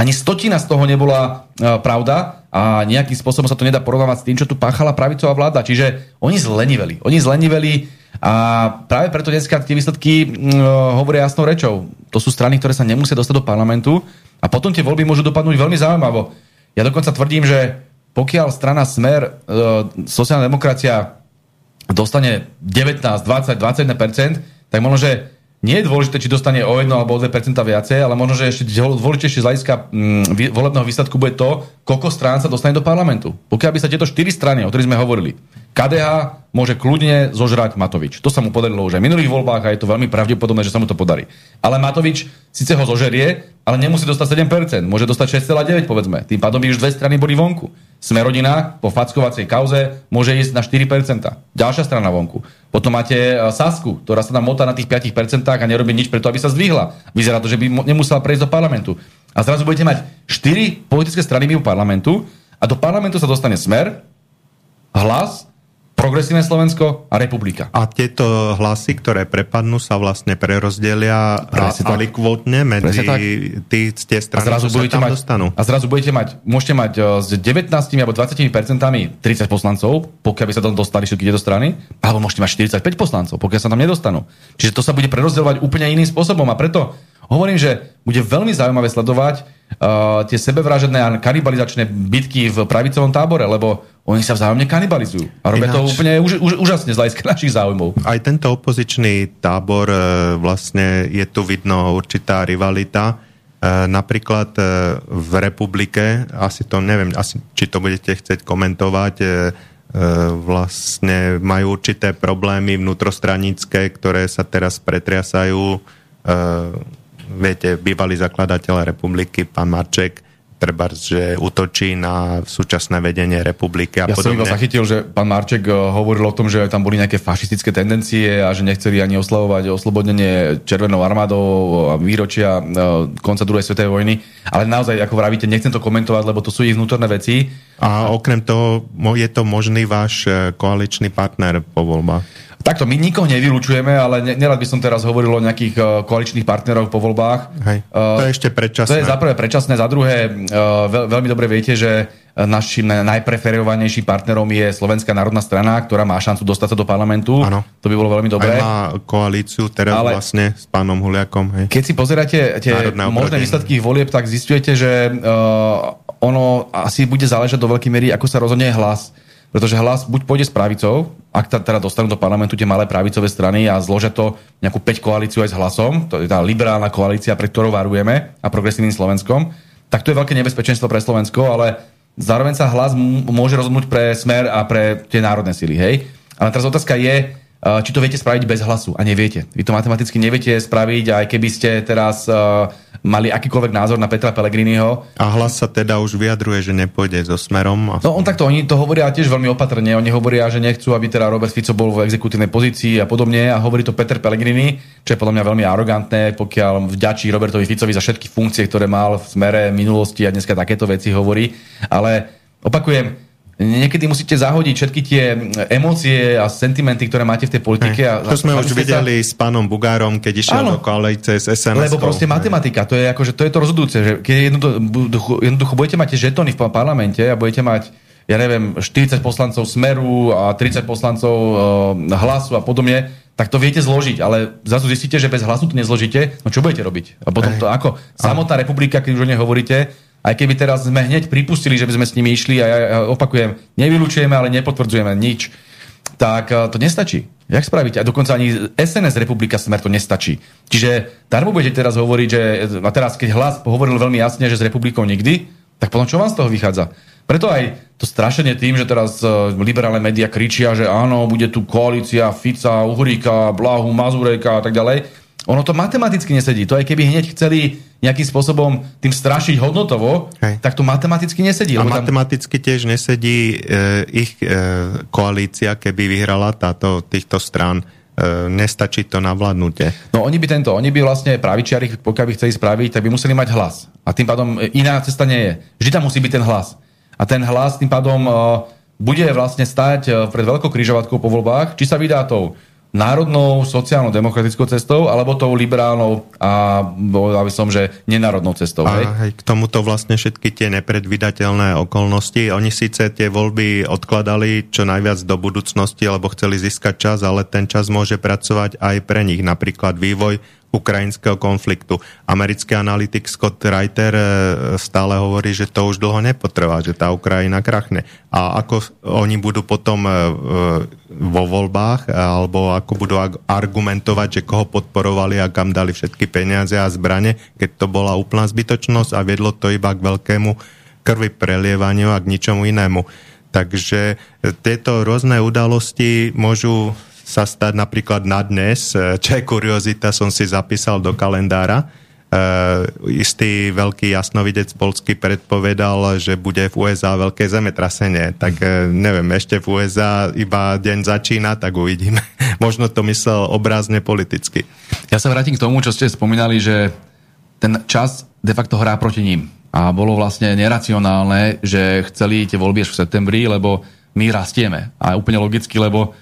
ani stotina z toho nebola uh, pravda a nejakým spôsobom sa to nedá porovnávať s tým, čo tu páchala pravicová vláda. Čiže oni zleniveli. Oni zleniveli a práve preto dneska tie výsledky uh, hovoria jasnou rečou. To sú strany, ktoré sa nemusia dostať do parlamentu a potom tie voľby môžu dopadnúť veľmi zaujímavo. Ja dokonca tvrdím, že pokiaľ strana Smer, uh, sociálna demokracia dostane 19, 20, 21%, tak možno, že nie je dôležité, či dostane o 1 alebo o 2% viacej, ale možno, že ešte dôležitejšie z hľadiska mm, volebného výsledku bude to, koľko strán sa dostane do parlamentu. Pokiaľ by sa tieto 4 strany, o ktorých sme hovorili, KDH môže kľudne zožrať Matovič. To sa mu podarilo už aj v minulých voľbách a je to veľmi pravdepodobné, že sa mu to podarí. Ale Matovič síce ho zožerie, ale nemusí dostať 7%, môže dostať 6,9 povedzme. Tým pádom by už dve strany boli vonku. Smerodina po fackovacej kauze môže ísť na 4%. Ďalšia strana vonku. Potom máte e, Sasku, ktorá sa tam motá na tých 5% a nerobí nič preto, aby sa zdvihla. Vyzerá to, že by nemusela prejsť do parlamentu. A zrazu budete mať 4 politické strany mimo parlamentu a do parlamentu sa dostane Smer, Hlas, Progresívne Slovensko a Republika. A tieto hlasy, ktoré prepadnú, sa vlastne prerozdelia alikvotne medzi tí, tie strany, a zrazu budete mať, dostanú. A zrazu budete mať, môžete mať e, s 19 alebo 20 percentami 30 poslancov, pokiaľ by sa tam dostali všetky tieto strany, alebo môžete mať 45 poslancov, pokiaľ sa tam nedostanú. Čiže to sa bude prerozdeľovať úplne iným spôsobom a preto hovorím, že bude veľmi zaujímavé sledovať uh, tie sebevražedné a kanibalizačné bitky v pravicovom tábore, lebo oni sa vzájomne kanibalizujú. A robia Ináč, to úplne už, už, úžasne z hľadiska našich záujmov. Aj tento opozičný tábor, e, vlastne je tu vidno určitá rivalita. E, napríklad e, v republike, asi to neviem, asi, či to budete chcieť komentovať, vlastne majú určité problémy vnútrostranické, ktoré sa teraz pretriasajú. Viete, bývalý zakladateľ republiky, pán Marček, treba, že útočí na súčasné vedenie republiky a ja podobne. Ja som iba zachytil, že pán Marček eh, hovoril o tom, že tam boli nejaké fašistické tendencie a že nechceli ani oslavovať oslobodnenie Červenou armádou a výročia eh, konca druhej svetovej vojny. Ale naozaj, ako vravíte, nechcem to komentovať, lebo to sú ich vnútorné veci. A okrem toho, je to možný váš eh, koaličný partner po voľbách? Takto, my nikoho nevylučujeme, ale nerad by som teraz hovoril o nejakých uh, koaličných partnerov po voľbách. Hej, to je ešte predčasné. To je za prvé predčasné, za druhé uh, veľ, veľmi dobre viete, že našim najpreferovanejším partnerom je Slovenská národná strana, ktorá má šancu dostať sa do parlamentu. Ano. To by bolo veľmi dobré. Aj má koalíciu teraz Ale vlastne s pánom Huliakom. Hej. Keď si pozeráte tie možné výsledky volieb, tak zistujete, že uh, ono asi bude záležať do veľkej miery, ako sa rozhodne hlas. Pretože hlas buď pôjde s pravicou, ak teda dostanú do parlamentu tie malé pravicové strany a zložia to nejakú 5 koalíciu aj s hlasom, to je tá liberálna koalícia, pre ktorou varujeme a progresívnym Slovenskom, tak to je veľké nebezpečenstvo pre Slovensko, ale zároveň sa hlas môže rozhodnúť pre smer a pre tie národné síly, hej? Ale teraz otázka je, či to viete spraviť bez hlasu a neviete. Vy to matematicky neviete spraviť, aj keby ste teraz uh, mali akýkoľvek názor na Petra Pellegriniho. A hlas sa teda už vyjadruje, že nepôjde so smerom. A... No on takto, oni to hovoria tiež veľmi opatrne. Oni hovoria, že nechcú, aby teda Robert Fico bol v exekutívnej pozícii a podobne. A hovorí to Peter Pellegrini, čo je podľa mňa veľmi arogantné, pokiaľ vďačí Robertovi Ficovi za všetky funkcie, ktoré mal v smere minulosti a dneska takéto veci hovorí. Ale opakujem, niekedy musíte zahodiť všetky tie emócie a sentimenty, ktoré máte v tej politike. A, to sme už videli sa... s pánom Bugárom, keď išiel Áno. do koalície s SMS. Lebo proste matematika, to je, akože, to je to rozhodujúce, že keď jednoducho, jednoducho budete mať žetóny v parlamente a budete mať ja neviem, 40 poslancov Smeru a 30 poslancov uh, hlasu a podobne, tak to viete zložiť, ale zrazu zistíte, že bez hlasu to nezložíte, no čo budete robiť? A potom to ako samotná republika, keď už o nej hovoríte, aj keby teraz sme hneď pripustili, že by sme s nimi išli a ja, opakujem, nevylučujeme, ale nepotvrdzujeme nič, tak eh, to nestačí. Jak spravíte? A dokonca ani SNS Republika Smer to nestačí. Čiže darmo budete teraz hovoriť, že a teraz keď hlas hovoril veľmi jasne, že s republikou nikdy, tak potom čo vám z toho vychádza? Preto aj to strašenie tým, že teraz eh, liberálne médiá kričia, že áno, bude tu koalícia Fica, Uhríka, Blahu, Mazureka a tak ďalej, ono to matematicky nesedí. To aj keby hneď chceli nejakým spôsobom tým strašiť hodnotovo, Hej. tak to matematicky nesedí. A tam... matematicky tiež nesedí e, ich e, koalícia, keby vyhrala táto, týchto strán. E, nestačí to na vládnutie. No oni by tento, oni by vlastne pravičiari, pokiaľ by chceli spraviť, tak by museli mať hlas. A tým pádom iná cesta nie je. Vždy tam musí byť ten hlas. A ten hlas tým pádom e, bude vlastne stať e, pred veľkou križovatkou po voľbách, či sa vydá tou národnou sociálno-demokratickou cestou alebo tou liberálnou a povedal by som, že nenárodnou cestou. A hej? k tomuto vlastne všetky tie nepredvydateľné okolnosti. Oni síce tie voľby odkladali čo najviac do budúcnosti, lebo chceli získať čas, ale ten čas môže pracovať aj pre nich. Napríklad vývoj ukrajinského konfliktu. Americký analytik Scott Reiter e, stále hovorí, že to už dlho nepotrvá, že tá Ukrajina krachne. A ako oni budú potom e, e, vo voľbách, alebo ako budú argumentovať, že koho podporovali a kam dali všetky peniaze a zbrane, keď to bola úplná zbytočnosť a viedlo to iba k veľkému krvi prelievaniu a k ničomu inému. Takže tieto rôzne udalosti môžu sa stať napríklad na dnes, e, čo je kuriozita, som si zapísal do kalendára. Uh, istý veľký jasnovidec polský predpovedal, že bude v USA veľké zemetrasenie. Tak uh, neviem, ešte v USA iba deň začína, tak uvidíme. Možno to myslel obrázne politicky. Ja sa vrátim k tomu, čo ste spomínali, že ten čas de facto hrá proti ním. A bolo vlastne neracionálne, že chceli tie voľby až v septembri, lebo my rastieme. A úplne logicky, lebo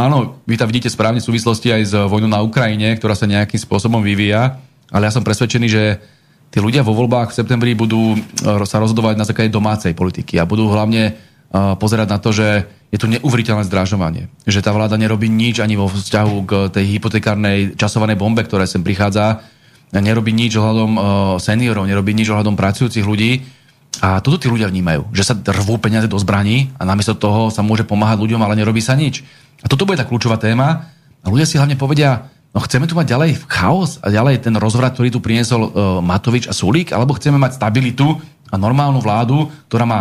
Áno, vy tam vidíte správne súvislosti aj s vojnou na Ukrajine, ktorá sa nejakým spôsobom vyvíja, ale ja som presvedčený, že tí ľudia vo voľbách v septembri budú eh, sa rozhodovať na základe domácej politiky a budú hlavne eh, pozerať na to, že je tu neuveriteľné zdrážovanie. Že tá vláda nerobí nič ani vo vzťahu k tej hypotekárnej časovanej bombe, ktorá sem prichádza. Nerobí nič ohľadom eh, seniorov, nerobí nič ohľadom pracujúcich ľudí. A toto tí ľudia vnímajú, že sa rvú peniaze do zbraní a namiesto toho sa môže pomáhať ľuďom, ale nerobí sa nič. A toto bude tá kľúčová téma. A ľudia si hlavne povedia, no chceme tu mať ďalej chaos a ďalej ten rozvrat, ktorý tu priniesol uh, Matovič a Sulík, alebo chceme mať stabilitu a normálnu vládu, ktorá má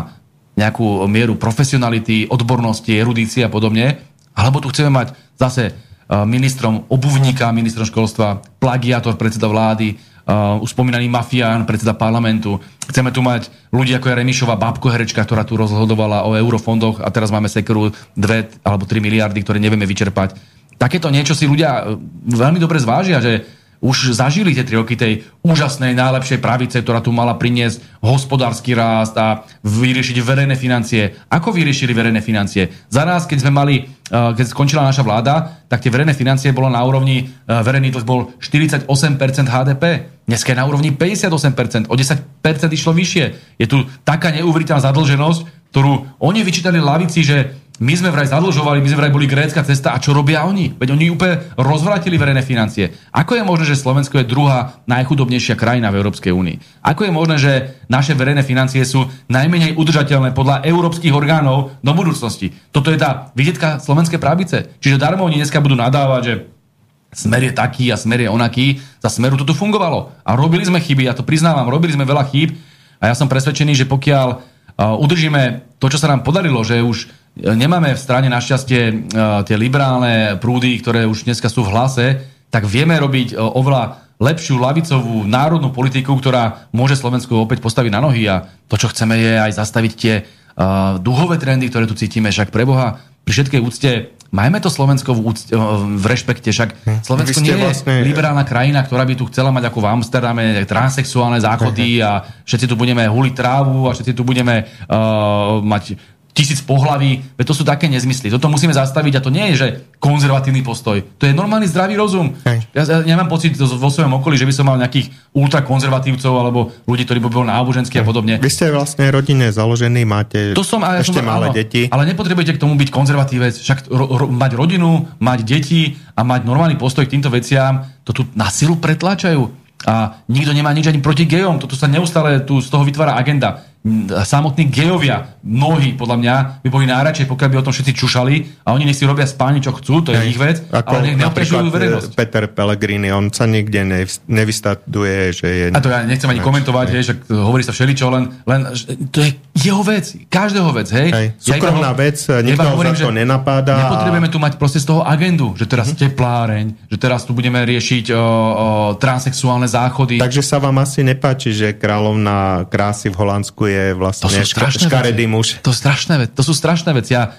nejakú mieru profesionality, odbornosti, erudície a podobne, alebo tu chceme mať zase uh, ministrom obuvníka, ministrom školstva, plagiátor, predseda vlády, uh, uspomínaný mafián, predseda parlamentu. Chceme tu mať ľudí ako je Remišová babko ktorá tu rozhodovala o eurofondoch a teraz máme sekeru 2 alebo 3 miliardy, ktoré nevieme vyčerpať. Takéto niečo si ľudia uh, veľmi dobre zvážia, že už zažili tie tri roky tej úžasnej, najlepšej pravice, ktorá tu mala priniesť hospodársky rást a vyriešiť verejné financie. Ako vyriešili verejné financie? Za nás, keď sme mali, eh, keď skončila naša vláda, tak tie verejné financie bolo na úrovni, eh, verejný dlh bol 48% HDP. Dneska je na úrovni 58%, o 10% išlo vyššie. Je tu taká neuveriteľná zadlženosť, ktorú oni vyčítali lavici, že my sme vraj zadlžovali, my sme vraj boli grécka cesta a čo robia oni? Veď oni úplne rozvratili verejné financie. Ako je možné, že Slovensko je druhá najchudobnejšia krajina v Európskej únii? Ako je možné, že naše verejné financie sú najmenej udržateľné podľa európskych orgánov do budúcnosti? Toto je tá vidietka slovenskej pravice. Čiže darmo oni dneska budú nadávať, že smer je taký a smer je onaký. Za smeru toto fungovalo. A robili sme chyby, ja to priznávam, robili sme veľa chýb a ja som presvedčený, že pokiaľ udržíme to, čo sa nám podarilo, že už nemáme v strane našťastie e, tie liberálne prúdy, ktoré už dneska sú v hlase, tak vieme robiť e, oveľa lepšiu lavicovú národnú politiku, ktorá môže Slovensku opäť postaviť na nohy a to, čo chceme, je aj zastaviť tie uh, duhové trendy, ktoré tu cítime. Však pre Boha, pri všetkej úcte, majme to Slovensko v, úcte, v rešpekte, však hm. Slovensko nie je vlastne... liberálna krajina, ktorá by tu chcela mať ako v Amsterdame transexuálne záchody uh-huh. a všetci tu budeme huliť trávu a všetci tu budeme uh, mať tisíc pohlaví, veď to sú také nezmysly. Toto musíme zastaviť a to nie je, že konzervatívny postoj. To je normálny zdravý rozum. Hej. Ja, ja nemám pocit vo svojom okolí, že by som mal nejakých ultrakonzervatívcov alebo ľudí, ktorí by boli náboženskí a podobne. Vy ste vlastne rodine založení, máte to som, ja ešte som, malé áno, deti. Ale nepotrebujete k tomu byť konzervatívec. Však ro, ro, mať rodinu, mať deti a mať normálny postoj k týmto veciam, to tu na silu pretláčajú. A nikto nemá nič ani proti gejom. Toto sa neustále tu z toho vytvára agenda samotní gejovia, mnohí podľa mňa by boli najradšej, pokiaľ by o tom všetci čušali a oni nech si robia spáni, čo chcú, to je Hej. ich vec, Ako ale nech neobťažujú e, verejnosť. Peter Pellegrini, on sa nikde nevystatuje, že je... A to ja nechcem ani komentovať, hej, že hovorí sa všeličo, len, len to je jeho vec, každého vec, hej. hej. Súkromná ja vec, nikto ho za to nenapáda. Nepotrebujeme tu mať proste z toho agendu, že teraz hm. tepláreň, že teraz tu budeme riešiť o, o, transexuálne záchody. Takže sa vám asi nepáči, že kráľovná krásy v Holandsku je vlastne to sú škaredý muž. To, strašné, to sú strašné veci. A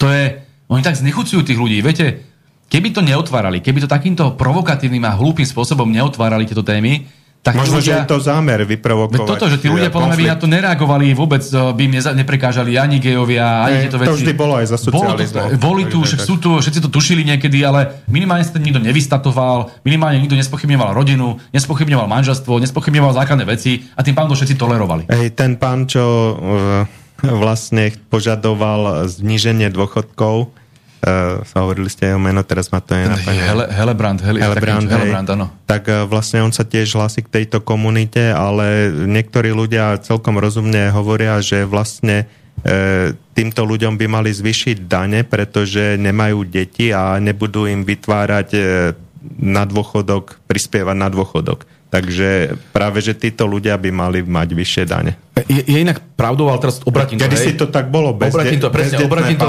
to je, oni tak znechucujú tých ľudí. Viete, keby to neotvárali, keby to takýmto provokatívnym a hlúpým spôsobom neotvárali tieto témy, tak Možno, ľudia, že je to zámer vyprovokovať. Toto, že tí ľudia podľa mňa by na to nereagovali, vôbec eh, by im neprekážali ani gejovia, ani tieto veci. To vždy bolo aj za socializmu. Boli tu, však sú tu, všetci to tušili niekedy, ale minimálne sa nikto nevystatoval, minimálne nikto nespochybňoval rodinu, nespochybňoval manželstvo, nespochybňoval základné veci a tým pádom to všetci tolerovali. Hej, ten pán, čo uh, vlastne požadoval zníženie dôchodkov, Uh, hovorili ste jeho meno, teraz ma to je napadne. Hele, Helebrand, Hele, Helebrand, hej, Helebrand, áno. Tak uh, vlastne on sa tiež hlasí k tejto komunite, ale niektorí ľudia celkom rozumne hovoria, že vlastne uh, týmto ľuďom by mali zvyšiť dane, pretože nemajú deti a nebudú im vytvárať uh, na dôchodok, prispievať na dôchodok. Takže práve, že títo ľudia by mali mať vyššie dane. Je, je inak pravdou, ale teraz obratím to. Kedy si to tak bolo, bez obratím to, presne, obratím to,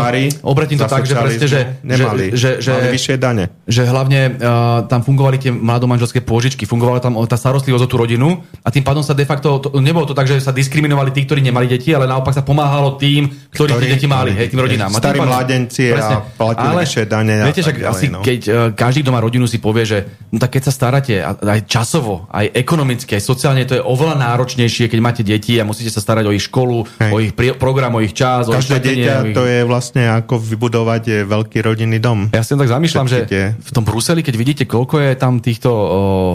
obratím to tak, že presne, že, nemali, že, že, mali vyššie dane. Že hlavne uh, tam fungovali tie mladomanželské pôžičky, fungovala tam tá starostlivosť o tú rodinu a tým pádom sa de facto, to, nebolo to tak, že sa diskriminovali tí, ktorí nemali deti, ale naopak sa pomáhalo tým, ktorí, ktorí tie deti mali, hej, tým rodinám. Starí mladenci a platili vyššie dane. Viete, že asi no. keď uh, každý, kto má rodinu, si povie, že no tak keď sa staráte aj časovo, aj ekonomicky, aj sociálne, to je oveľa náročnejšie, keď máte deti a musíte sa starať o ich školu, Hej. o ich pri, program, o ich čas. Každé o dieťa ich... to je vlastne ako vybudovať veľký rodinný dom. Ja si tak zamýšľam, že tie... v tom Bruseli, keď vidíte, koľko je tam týchto o,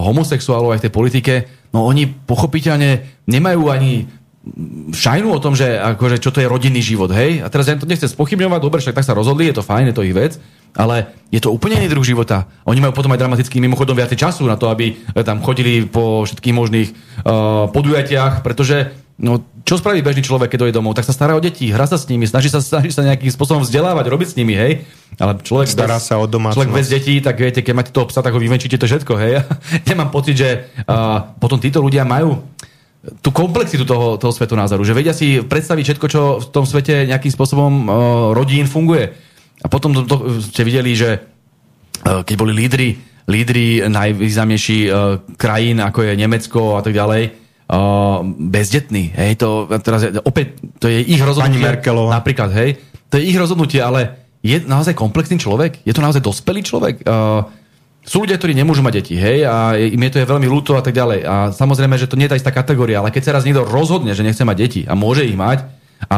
homosexuálov aj v tej politike, no oni pochopiteľne nemajú ani šajnu o tom, že akože, čo to je rodinný život, hej? A teraz ja to nechcem spochybňovať, dobre, však tak sa rozhodli, je to fajn, je to ich vec, ale je to úplne iný druh života. Oni majú potom aj dramatický mimochodom viacej času na to, aby tam chodili po všetkých možných uh, podujatiach, pretože no, čo spraví bežný človek, keď dojde domov? Tak sa stará o deti, hrá sa s nimi, snaží sa, snaží sa nejakým spôsobom vzdelávať, robiť s nimi, hej? Ale človek stará bez, sa o domácnosť. Človek bez detí, tak viete, keď máte toho psa, tak ho vyvenčíte to všetko, hej? Nemám pocit, že uh, potom títo ľudia majú tú komplexitu toho, toho svetonázoru, že vedia si predstaviť všetko, čo v tom svete nejakým spôsobom uh, rodín funguje. A potom to, to, ste videli, že uh, keď boli lídry, lídry najvýznamnejší uh, krajín, ako je Nemecko a tak ďalej, uh, bezdetní. Hej, to, teraz, opäť, to je ich rozhodnutie. Pani Merkelová. Napríklad, hej. To je ich rozhodnutie, ale je naozaj komplexný človek? Je to naozaj dospelý človek? Uh, sú ľudia, ktorí nemôžu mať deti, hej, a im je to je veľmi ľúto a tak ďalej. A samozrejme, že to nie je tá istá kategória, ale keď sa raz niekto rozhodne, že nechce mať deti a môže ich mať a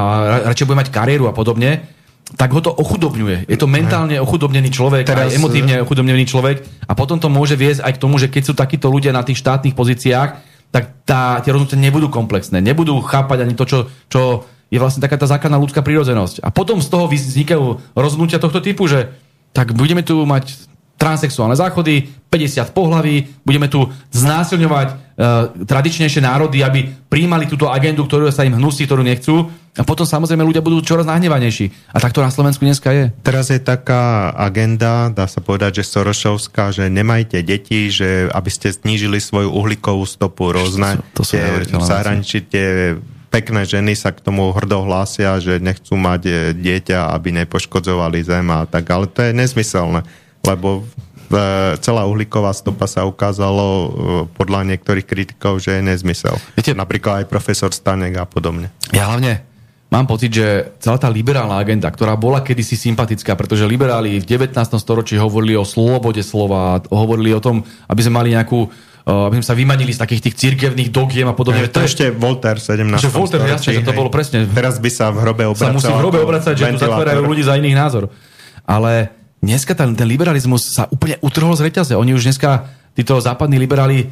radšej bude mať kariéru a podobne, tak ho to ochudobňuje. Je to mentálne ochudobnený človek, Teraz... aj emotívne ochudobnený človek a potom to môže viesť aj k tomu, že keď sú takíto ľudia na tých štátnych pozíciách, tak tá, tie rozhodnutia nebudú komplexné, nebudú chápať ani to, čo, čo je vlastne taká tá základná ľudská prírodzenosť. A potom z toho vznikajú rozhodnutia tohto typu, že tak budeme tu mať transexuálne záchody, 50 pohlaví, budeme tu znásilňovať e, tradičnejšie národy, aby príjmali túto agendu, ktorú sa im hnusí, ktorú nechcú. A potom samozrejme ľudia budú čoraz nahnevanejší. A tak to na Slovensku dneska je. Teraz je taká agenda, dá sa povedať, že Sorošovská, že nemajte deti, že aby ste znížili svoju uhlíkovú stopu rôzne. To, to tie, v zahraničí tie pekné ženy sa k tomu hrdo hlásia, že nechcú mať e, dieťa, aby nepoškodzovali zem a tak, ale to je nezmyselné lebo celá uhlíková stopa sa ukázalo e, podľa niektorých kritikov, že je nezmysel. Viete, Napríklad aj profesor Stanek a podobne. Ja hlavne mám pocit, že celá tá liberálna agenda, ktorá bola kedysi sympatická, pretože liberáli v 19. storočí hovorili o slobode slova, hovorili o tom, aby sme mali nejakú e, aby sme sa vymanili z takých tých cirkevných dogiem a podobne. to, to ešte Voltaire 17. Že Voltaire, jasne, že to bolo presne. Teraz by sa v hrobe obracať. Sa musí v hrobe obracať, že tu zatvárajú ľudí za iných názor. Ale dneska ten, ten liberalizmus sa úplne utrhol z reťaze. Oni už dneska, títo západní liberáli,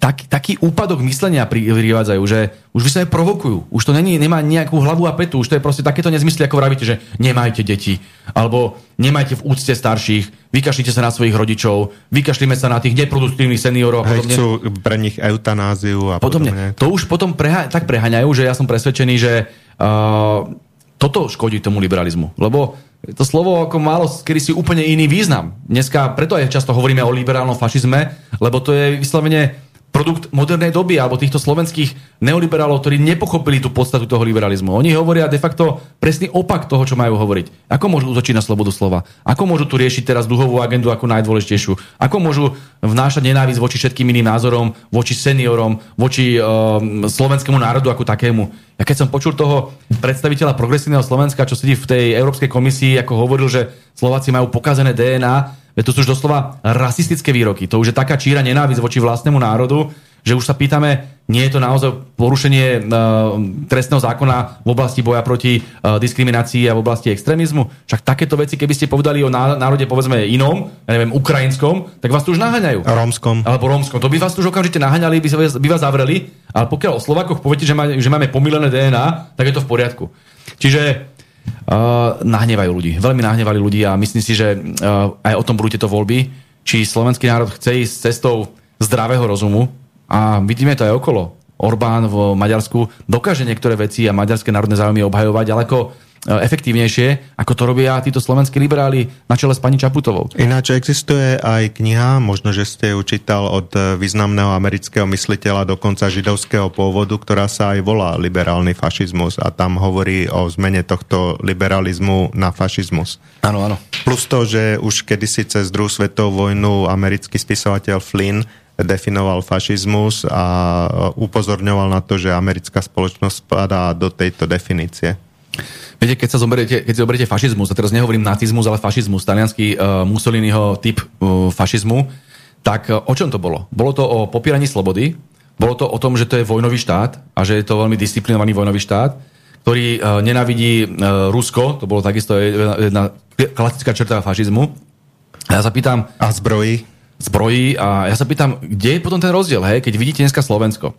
tak, taký úpadok myslenia privádzajú, že už vyslovene provokujú. Už to není, nemá nejakú hlavu a petu. Už to je proste takéto nezmysly, ako vravíte, že nemajte deti, alebo nemajte v úcte starších, vykašlite sa na svojich rodičov, vykašlíme sa na tých neproduktívnych seniorov a podobne. Chcú pre nich eutanáziu a podobne. podobne. To už potom preha- tak prehaňajú, že ja som presvedčený, že uh, toto škodí tomu liberalizmu. Lebo to slovo ako málo, kedy si úplne iný význam. Dneska preto aj často hovoríme o liberálnom fašizme, lebo to je vyslovene produkt modernej doby alebo týchto slovenských neoliberálov, ktorí nepochopili tú podstatu toho liberalizmu. Oni hovoria de facto presný opak toho, čo majú hovoriť. Ako môžu útočiť na slobodu slova? Ako môžu tu riešiť teraz dlhovú agendu ako najdôležitejšiu? Ako môžu vnášať nenávisť voči všetkým iným názorom, voči seniorom, voči um, slovenskému národu ako takému? Ja keď som počul toho predstaviteľa progresívneho Slovenska, čo sedí v tej Európskej komisii, ako hovoril, že Slováci majú pokazené DNA, to sú už doslova rasistické výroky. To už je taká číra nenávisť voči vlastnému národu, že už sa pýtame, nie je to naozaj porušenie uh, trestného zákona v oblasti boja proti uh, diskriminácii a v oblasti extrémizmu. Však takéto veci, keby ste povedali o národe, povedzme inom, ja neviem, ukrajinskom, tak vás tu už naháňajú. Rómskom. Alebo rómskom. To by vás tu už okamžite naháňali, by, by vás zavreli. Ale pokiaľ o Slovakoch poviete, že, má, že máme pomílené DNA, tak je to v poriadku. Čiže Uh, nahnevajú ľudí. Veľmi nahnevali ľudí a myslím si, že uh, aj o tom budú tieto voľby. Či slovenský národ chce ísť cestou zdravého rozumu a vidíme to aj okolo. Orbán v Maďarsku dokáže niektoré veci a maďarské národné záujmy obhajovať ďaleko E, efektívnejšie, ako to robia títo slovenskí liberáli na čele s pani Čaputovou. Ináč existuje aj kniha, možno, že ste ju čítal od významného amerického mysliteľa, dokonca židovského pôvodu, ktorá sa aj volá liberálny fašizmus a tam hovorí o zmene tohto liberalizmu na fašizmus. Áno, áno. Plus to, že už kedysi cez druhú svetovú vojnu americký spisovateľ Flynn definoval fašizmus a upozorňoval na to, že americká spoločnosť spadá do tejto definície. Viete, keď sa zoberiete, keď zoberiete fašizmus, a teraz nehovorím nacizmus, ale fašizmus, talianský uh, Mussoliniho typ uh, fašizmu, tak uh, o čom to bolo? Bolo to o popieraní slobody, bolo to o tom, že to je vojnový štát a že je to veľmi disciplinovaný vojnový štát, ktorý uh, nenavidí uh, Rusko, to bolo takisto jedna klasická črta fašizmu. A ja sa pýtam... A zbrojí? Zbrojí a ja sa pýtam, kde je potom ten rozdiel, hej? keď vidíte dneska Slovensko.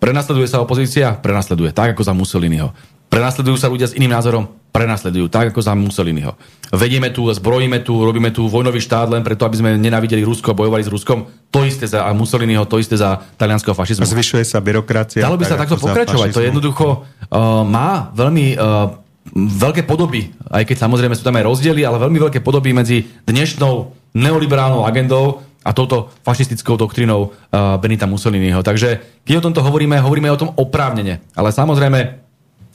Prenasleduje sa opozícia? Prenasleduje. Tak ako za Mussoliniho. Prenasledujú sa ľudia s iným názorom? Prenasledujú, tak ako za Mussoliniho. Vedieme tu, zbrojíme tu, robíme tu vojnový štát len preto, aby sme nenávideli Rusko bojovali s Ruskom. To isté za Mussoliniho, to isté za talianského fašizmu. Zvyšuje sa byrokracia. Dalo by sa takto pokračovať. To jednoducho uh, má veľmi uh, veľké podoby, aj keď samozrejme sú tam aj rozdiely, ale veľmi veľké podoby medzi dnešnou neoliberálnou agendou a touto fašistickou doktrínou uh, Benita Mussoliniho. Takže keď o tomto hovoríme, hovoríme o tom oprávnene. Ale samozrejme,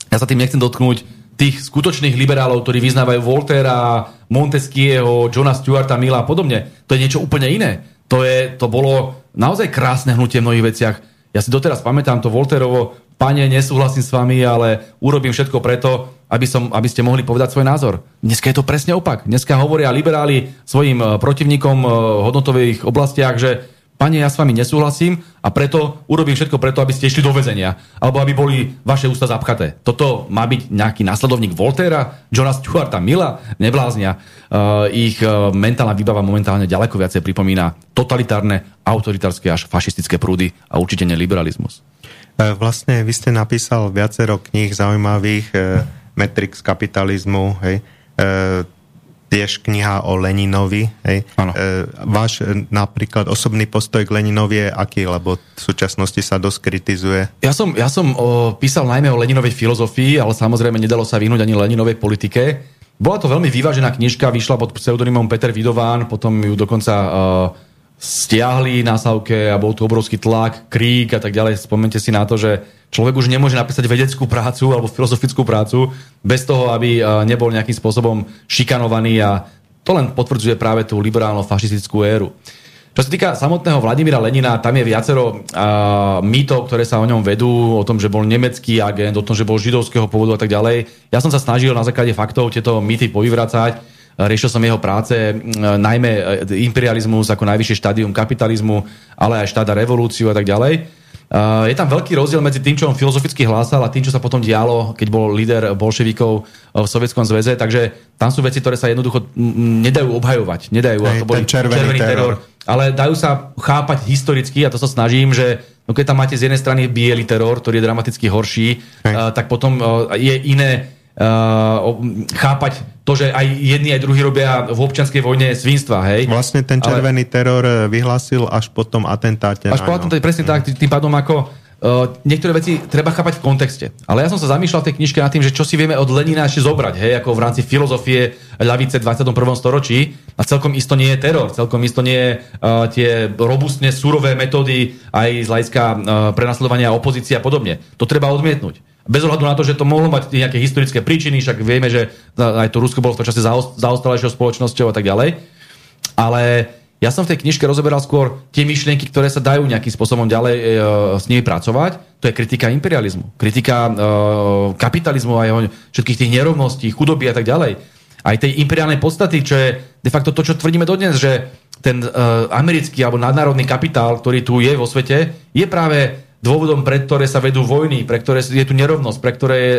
ja sa tým nechcem dotknúť tých skutočných liberálov, ktorí vyznávajú Voltera, Montesquieho, Johna Stuarta, Mila a podobne. To je niečo úplne iné. To, je, to bolo naozaj krásne hnutie v mnohých veciach. Ja si doteraz pamätám to Volterovo, pane, nesúhlasím s vami, ale urobím všetko preto, aby, som, aby ste mohli povedať svoj názor. Dneska je to presne opak. Dneska hovoria liberáli svojim e, protivníkom v hodnotových oblastiach, že Pane, ja s vami nesúhlasím a preto urobím všetko preto, aby ste išli do väzenia. Alebo aby boli vaše ústa zapchaté. Toto má byť nejaký následovník Voltera, Johna Stuarta Mila? Nebláznia. Uh, ich mentálna výbava momentálne ďaleko viacej pripomína totalitárne, autoritárske až fašistické prúdy a určite neliberalizmus. E, vlastne vy ste napísal viacero kníh zaujímavých, e, Matrix kapitalizmu, hej, e, tiež kniha o Leninovi. Hej. E, váš napríklad osobný postoj k Leninovi je aký, lebo v súčasnosti sa dosť kritizuje? Ja som, ja som o, písal najmä o Leninovej filozofii, ale samozrejme nedalo sa vyhnúť ani Leninovej politike. Bola to veľmi vyvážená knižka, vyšla pod pseudonymom Peter Vidován, potom ju dokonca uh, stiahli na Savke a bol tu obrovský tlak, krík a tak ďalej. Spomente si na to, že človek už nemôže napísať vedeckú prácu alebo filozofickú prácu bez toho, aby nebol nejakým spôsobom šikanovaný a to len potvrdzuje práve tú liberálno-fašistickú éru. Čo sa týka samotného Vladimíra Lenina, tam je viacero uh, mýtov, ktoré sa o ňom vedú, o tom, že bol nemecký agent, o tom, že bol židovského pôvodu a tak ďalej. Ja som sa snažil na základe faktov tieto mýty povyvracať riešil som jeho práce, najmä e, imperializmus ako najvyššie štádium kapitalizmu, ale aj štáda revolúciu a tak ďalej. Je tam veľký rozdiel medzi tým, čo on filozoficky hlásal a tým, čo sa potom dialo, keď bol líder bolševikov v Sovietskom zväze. Takže tam sú veci, ktoré sa jednoducho nedajú obhajovať. Nedajú. Aj, to bol červený, červený teror. teror. Ale dajú sa chápať historicky a to sa snažím, že no keď tam máte z jednej strany biely teror, ktorý je dramaticky horší, uh, tak potom je iné chápať to, že aj jedni, aj druhí robia v občianskej vojne svinstva, hej. Vlastne ten červený Ale... teror eh, vyhlásil až po tom atentáte. Až po atentáte, presne mm. tak, tým pádom ako Uh, niektoré veci treba chápať v kontexte. Ale ja som sa zamýšľal v tej knižke nad tým, že čo si vieme od Lenina ešte zobrať, hej, ako v rámci filozofie ľavice v 21. storočí. A celkom isto nie je teror, celkom isto nie je uh, tie robustne surové metódy aj z hľadiska uh, prenasledovania opozície a podobne. To treba odmietnúť. Bez ohľadu na to, že to mohlo mať nejaké historické príčiny, však vieme, že aj to Rusko bolo v tom čase zaostalejšou spoločnosťou a tak ďalej. Ale ja som v tej knižke rozoberal skôr tie myšlienky, ktoré sa dajú nejakým spôsobom ďalej e, s nimi pracovať. To je kritika imperializmu, kritika e, kapitalizmu a jeho všetkých tých nerovností, chudoby a tak ďalej. Aj tej imperiálnej podstaty, čo je de facto to, čo tvrdíme dodnes, že ten e, americký alebo nadnárodný kapitál, ktorý tu je vo svete, je práve dôvodom, pre ktoré sa vedú vojny, pre ktoré je tu nerovnosť, pre ktoré e,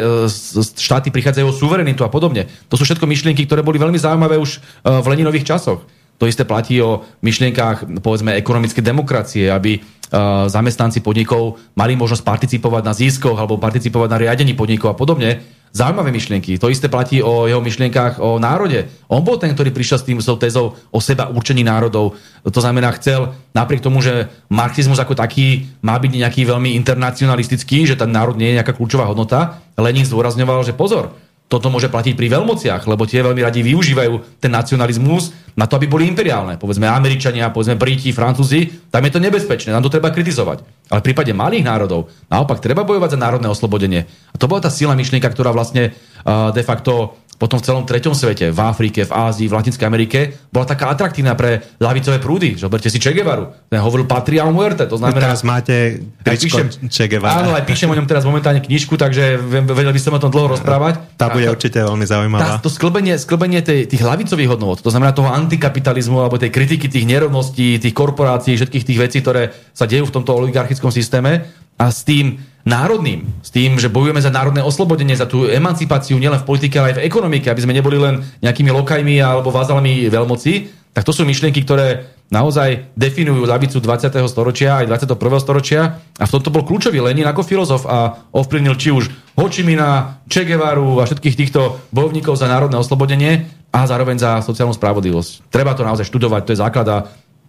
štáty prichádzajú o suverenitu a podobne. To sú všetko myšlienky, ktoré boli veľmi zaujímavé už e, v Leninových časoch. To isté platí o myšlienkách, povedzme, ekonomické demokracie, aby uh, zamestnanci podnikov mali možnosť participovať na získoch alebo participovať na riadení podnikov a podobne. Zaujímavé myšlienky. To isté platí o jeho myšlienkách o národe. On bol ten, ktorý prišiel s tým s tezou o seba určení národov. To znamená, chcel, napriek tomu, že marxizmus ako taký má byť nejaký veľmi internacionalistický, že ten národ nie je nejaká kľúčová hodnota, Lenin zdôrazňoval, že pozor, toto môže platiť pri veľmociach, lebo tie veľmi radi využívajú ten nacionalizmus na to, aby boli imperiálne. Povedzme Američania, povedzme Briti, Francúzi, tam je to nebezpečné, nám to treba kritizovať. Ale v prípade malých národov, naopak, treba bojovať za národné oslobodenie. A to bola tá sila myšlienka, ktorá vlastne uh, de facto potom v celom treťom svete, v Afrike, v Ázii, v Latinskej Amerike, bola taká atraktívna pre ľavicové prúdy. Zoberte si Che Guevaru. Ten hovoril patria o muerte. To znamená... Teraz máte tričko Che Guevara. Áno, aj píšem o ňom teraz momentálne knižku, takže vedel by som o tom dlho rozprávať. Tá bude určite veľmi zaujímavá. Tá, to sklbenie, sklbenie tej, tých hlavicových hodnot, to znamená toho antikapitalizmu alebo tej kritiky tých nerovností, tých korporácií, všetkých tých vecí, ktoré sa dejú v tomto oligarchickom systéme a s tým národným, s tým, že bojujeme za národné oslobodenie, za tú emancipáciu nielen v politike, ale aj v ekonomike, aby sme neboli len nejakými lokajmi alebo vázalmi veľmoci, tak to sú myšlienky, ktoré naozaj definujú ľavicu 20. storočia aj 21. storočia a v tomto bol kľúčový Lenin ako filozof a ovplyvnil či už Ho Chi Mina, Che a všetkých týchto bojovníkov za národné oslobodenie a zároveň za sociálnu spravodlivosť. Treba to naozaj študovať, to je základ a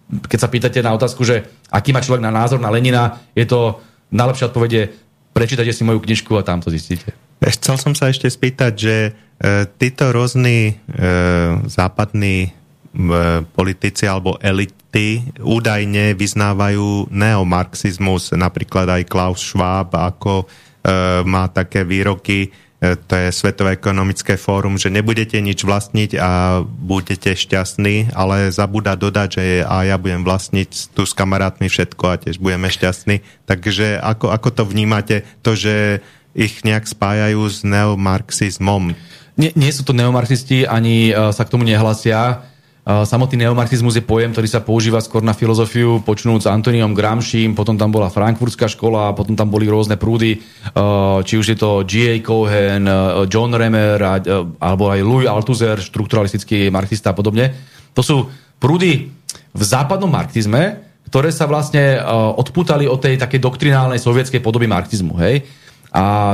keď sa pýtate na otázku, že aký má človek na názor na Lenina, je to najlepšia odpoveď prečítajte si moju knižku a tam to zistíte. Chcel som sa ešte spýtať, že e, títo rôzni e, západní e, politici alebo elity údajne vyznávajú neomarxizmus, napríklad aj Klaus Schwab, ako e, má také výroky, to je Svetové ekonomické fórum, že nebudete nič vlastniť a budete šťastní, ale zabúda dodať, že a ja budem vlastniť tu s kamarátmi všetko a tiež budeme šťastní. Takže ako, ako to vnímate, to, že ich nejak spájajú s neomarxizmom. Nie, nie sú to neomarxisti, ani uh, sa k tomu nehlasia. Uh, samotný neomarxizmus je pojem, ktorý sa používa skôr na filozofiu, počnúť s Antoniom Gramsciom, potom tam bola frankfurtská škola, potom tam boli rôzne prúdy, uh, či už je to G.A. Cohen, uh, John Remer, alebo aj Louis Althusser, štrukturalistický marxista a podobne. To sú prúdy v západnom marxizme, ktoré sa vlastne odputali od tej takej doktrinálnej sovietskej podoby marxizmu. Hej? A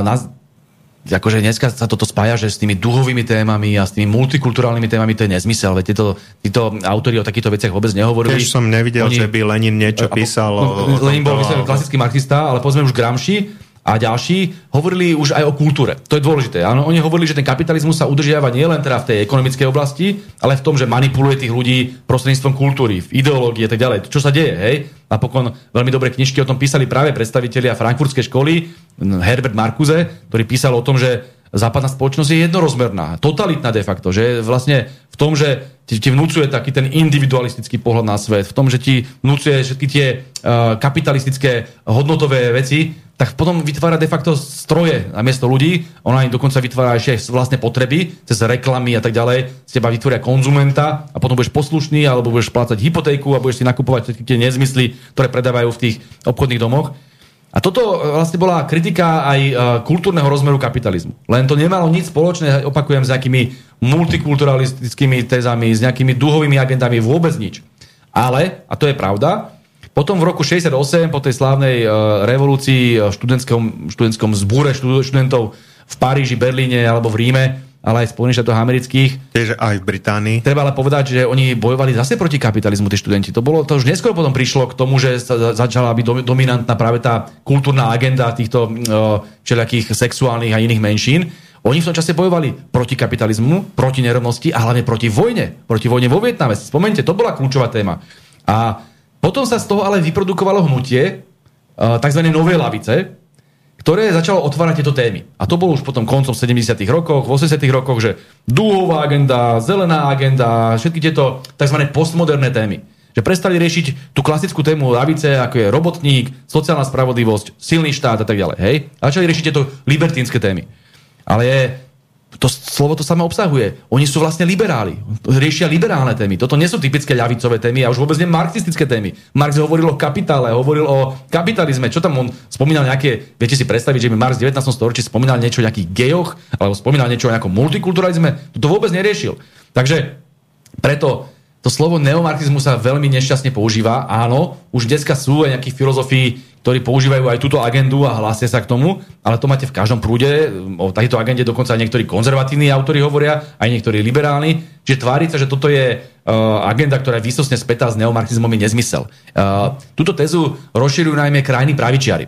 akože dneska sa toto spája, že s tými duhovými témami a s tými multikulturálnymi témami to je nezmysel, veď tieto, títo autori o takýchto veciach vôbec nehovorili. Tiež som nevidel, Oni, že by Lenin niečo písal. O, o Lenin bol klasický marxista, ale povedzme už Gramsci, a ďalší hovorili už aj o kultúre. To je dôležité. Áno, oni hovorili, že ten kapitalizmus sa udržiava nielen teda v tej ekonomickej oblasti, ale v tom, že manipuluje tých ľudí prostredníctvom kultúry, v ideológii a tak ďalej. Čo sa deje, hej? Napokon veľmi dobré knižky o tom písali práve predstavitelia frankfurtskej školy, Herbert Marcuse, ktorý písal o tom, že západná spoločnosť je jednorozmerná, totalitná de facto, že vlastne v tom, že ti, ti vnúcuje taký ten individualistický pohľad na svet, v tom, že ti vnúcuje všetky tie uh, kapitalistické hodnotové veci, tak potom vytvára de facto stroje na miesto ľudí. Ona im dokonca vytvára ešte vlastné potreby, cez reklamy a tak ďalej. Z teba vytvoria konzumenta a potom budeš poslušný, alebo budeš plácať hypotéku a budeš si nakupovať všetky tie nezmysly, ktoré predávajú v tých obchodných domoch. A toto e, vlastne bola kritika aj e, kultúrneho rozmeru kapitalizmu. Len to nemalo nič spoločné, opakujem, s nejakými multikulturalistickými tezami, s nejakými duhovými agendami, vôbec nič. Ale, a to je pravda, potom v roku 68, po tej slávnej uh, revolúcii v študentskom, študentskom zbúre študentov v Paríži, Berlíne alebo v Ríme, ale aj Spojených štátoch amerických. Tiež aj v Británii. Treba ale povedať, že oni bojovali zase proti kapitalizmu, tí študenti. To, bolo, to už neskôr potom prišlo k tomu, že sa začala byť dominantná práve tá kultúrna agenda týchto uh, všelijakých sexuálnych a iných menšín. Oni v tom čase bojovali proti kapitalizmu, proti nerovnosti a hlavne proti vojne. Proti vojne vo Vietname. Spomente, to bola kľúčová téma. A potom sa z toho ale vyprodukovalo hnutie uh, tzv. novej lavice, ktoré začalo otvárať tieto témy. A to bolo už potom koncom 70. rokoch, v 80. rokoch, že dúhová agenda, zelená agenda, všetky tieto tzv. postmoderné témy. Že prestali riešiť tú klasickú tému lavice, ako je robotník, sociálna spravodlivosť, silný štát a tak ďalej. Hej? A začali riešiť tieto libertínske témy. Ale je to slovo to samo obsahuje. Oni sú vlastne liberáli. Riešia liberálne témy. Toto nie sú typické ľavicové témy a už vôbec nie marxistické témy. Marx hovoril o kapitále, hovoril o kapitalizme. Čo tam on spomínal nejaké, viete si predstaviť, že by Marx v 19. storočí spomínal niečo o nejakých gejoch alebo spomínal niečo o nejakom multikulturalizme. To vôbec neriešil. Takže preto to slovo neomarxizmus sa veľmi nešťastne používa. Áno, už dneska sú aj nejakí filozofii, ktorí používajú aj túto agendu a hlásia sa k tomu, ale to máte v každom prúde. O takejto agende dokonca aj niektorí konzervatívni autori hovoria, aj niektorí liberálni. Čiže tváriť sa, že toto je uh, agenda, ktorá je výsostne spätá s neomarxizmom, je nezmysel. Uh, túto tezu rozširujú najmä krajní pravičiari.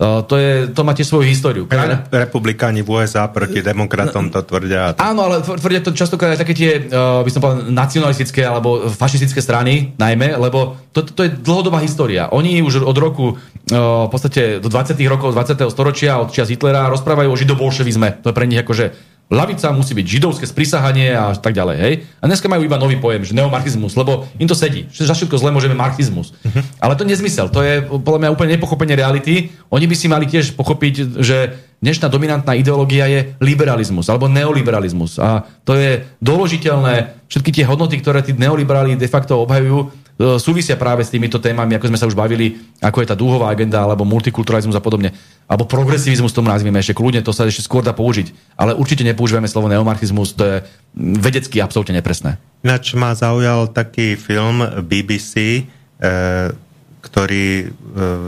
To, je, to má tiež svoju históriu. Krajina... Republikáni v USA proti demokratom to tvrdia. Áno, ale tvrdia to častokrát aj také tie, by som povedal, nacionalistické alebo fašistické strany, najmä, lebo to, to je dlhodobá história. Oni už od roku, v podstate do 20. rokov 20. storočia, od čas Hitlera, rozprávajú o židobolševizme. To je pre nich akože Lavica musí byť židovské sprisahanie a tak ďalej. Hej? A dneska majú iba nový pojem, že neomarxizmus, lebo im to sedí. Za všetko zle môžeme marxizmus. Uh-huh. Ale to nezmysel. To je podľa mňa úplne nepochopenie reality. Oni by si mali tiež pochopiť, že dnešná dominantná ideológia je liberalizmus alebo neoliberalizmus. A to je doložiteľné. Všetky tie hodnoty, ktoré tí neoliberáli de facto obhajujú, E, súvisia práve s týmito témami, ako sme sa už bavili, ako je tá dúhová agenda, alebo multikulturalizmus a podobne. Alebo progresivizmus tomu nazvime ešte kľudne, to sa ešte skôr dá použiť. Ale určite nepoužívame slovo neomarchizmus, to je vedecky absolútne nepresné. Ináč ma zaujal taký film BBC, e, ktorý e,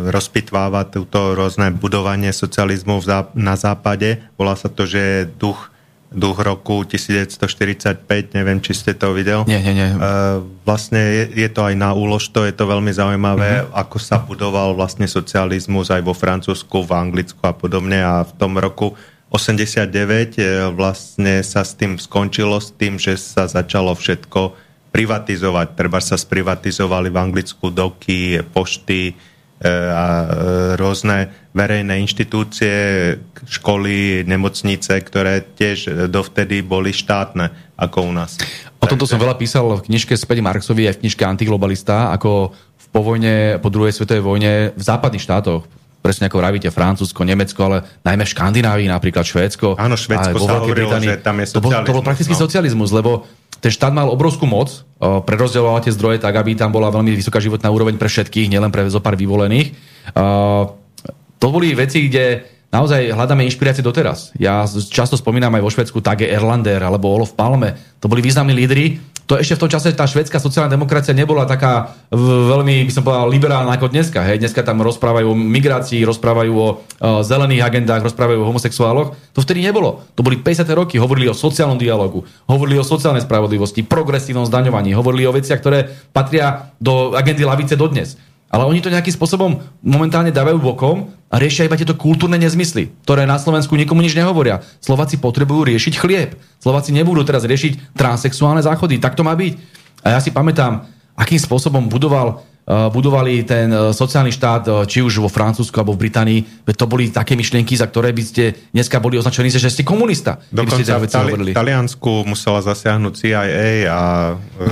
rozpitváva túto rôzne budovanie socializmu na západe. Volá sa to, že duch duch roku 1945, neviem, či ste to videl. Nie, nie, nie. Uh, vlastne je, je to aj na úložto, je to veľmi zaujímavé, uh-huh. ako sa budoval vlastne socializmus aj vo Francúzsku, v Anglicku a podobne a v tom roku 89 e, vlastne sa s tým skončilo, s tým, že sa začalo všetko privatizovať. Treba sa sprivatizovali v Anglicku doky, pošty, E, a e, rôzne verejné inštitúcie, školy, nemocnice, ktoré tiež dovtedy boli štátne, ako u nás. O tomto som veľa písal v knižke Späť Marxovi aj v knižke Antiglobalista, ako v povojne, po druhej svetovej vojne v západných štátoch, presne ako vravíte, Francúzsko, Nemecko, ale najmä v Škandinávii, napríklad Švédsko. Áno, Švédsko sa hovorilo, že tam je socializmus. To bol, to bol prakticky no. socializmus, lebo ten štát mal obrovskú moc, prerozdeľoval tie zdroje tak, aby tam bola veľmi vysoká životná úroveň pre všetkých, nielen pre zo pár vyvolených. To boli veci, kde naozaj hľadáme inšpirácie doteraz. Ja často spomínam aj vo Švedsku Tage Erlander alebo Olof Palme. To boli významní lídry, to ešte v tom čase tá švedská sociálna demokracia nebola taká veľmi, by som povedal, liberálna ako dneska. Hej. Dneska tam rozprávajú o migrácii, rozprávajú o, o zelených agendách, rozprávajú o homosexuáloch. To vtedy nebolo. To boli 50. roky, hovorili o sociálnom dialogu, hovorili o sociálnej spravodlivosti, progresívnom zdaňovaní, hovorili o veciach, ktoré patria do agendy lavice dodnes. Ale oni to nejakým spôsobom momentálne dávajú bokom a riešia iba tieto kultúrne nezmysly, ktoré na Slovensku nikomu nič nehovoria. Slováci potrebujú riešiť chlieb. Slováci nebudú teraz riešiť transexuálne záchody. Tak to má byť. A ja si pamätám, akým spôsobom budoval uh, budovali ten uh, sociálny štát, uh, či už vo Francúzsku alebo v Británii, veď to boli také myšlienky, za ktoré by ste dneska boli označení, že ste komunista. Dokonca v Tali- Taliansku musela zasiahnuť CIA a...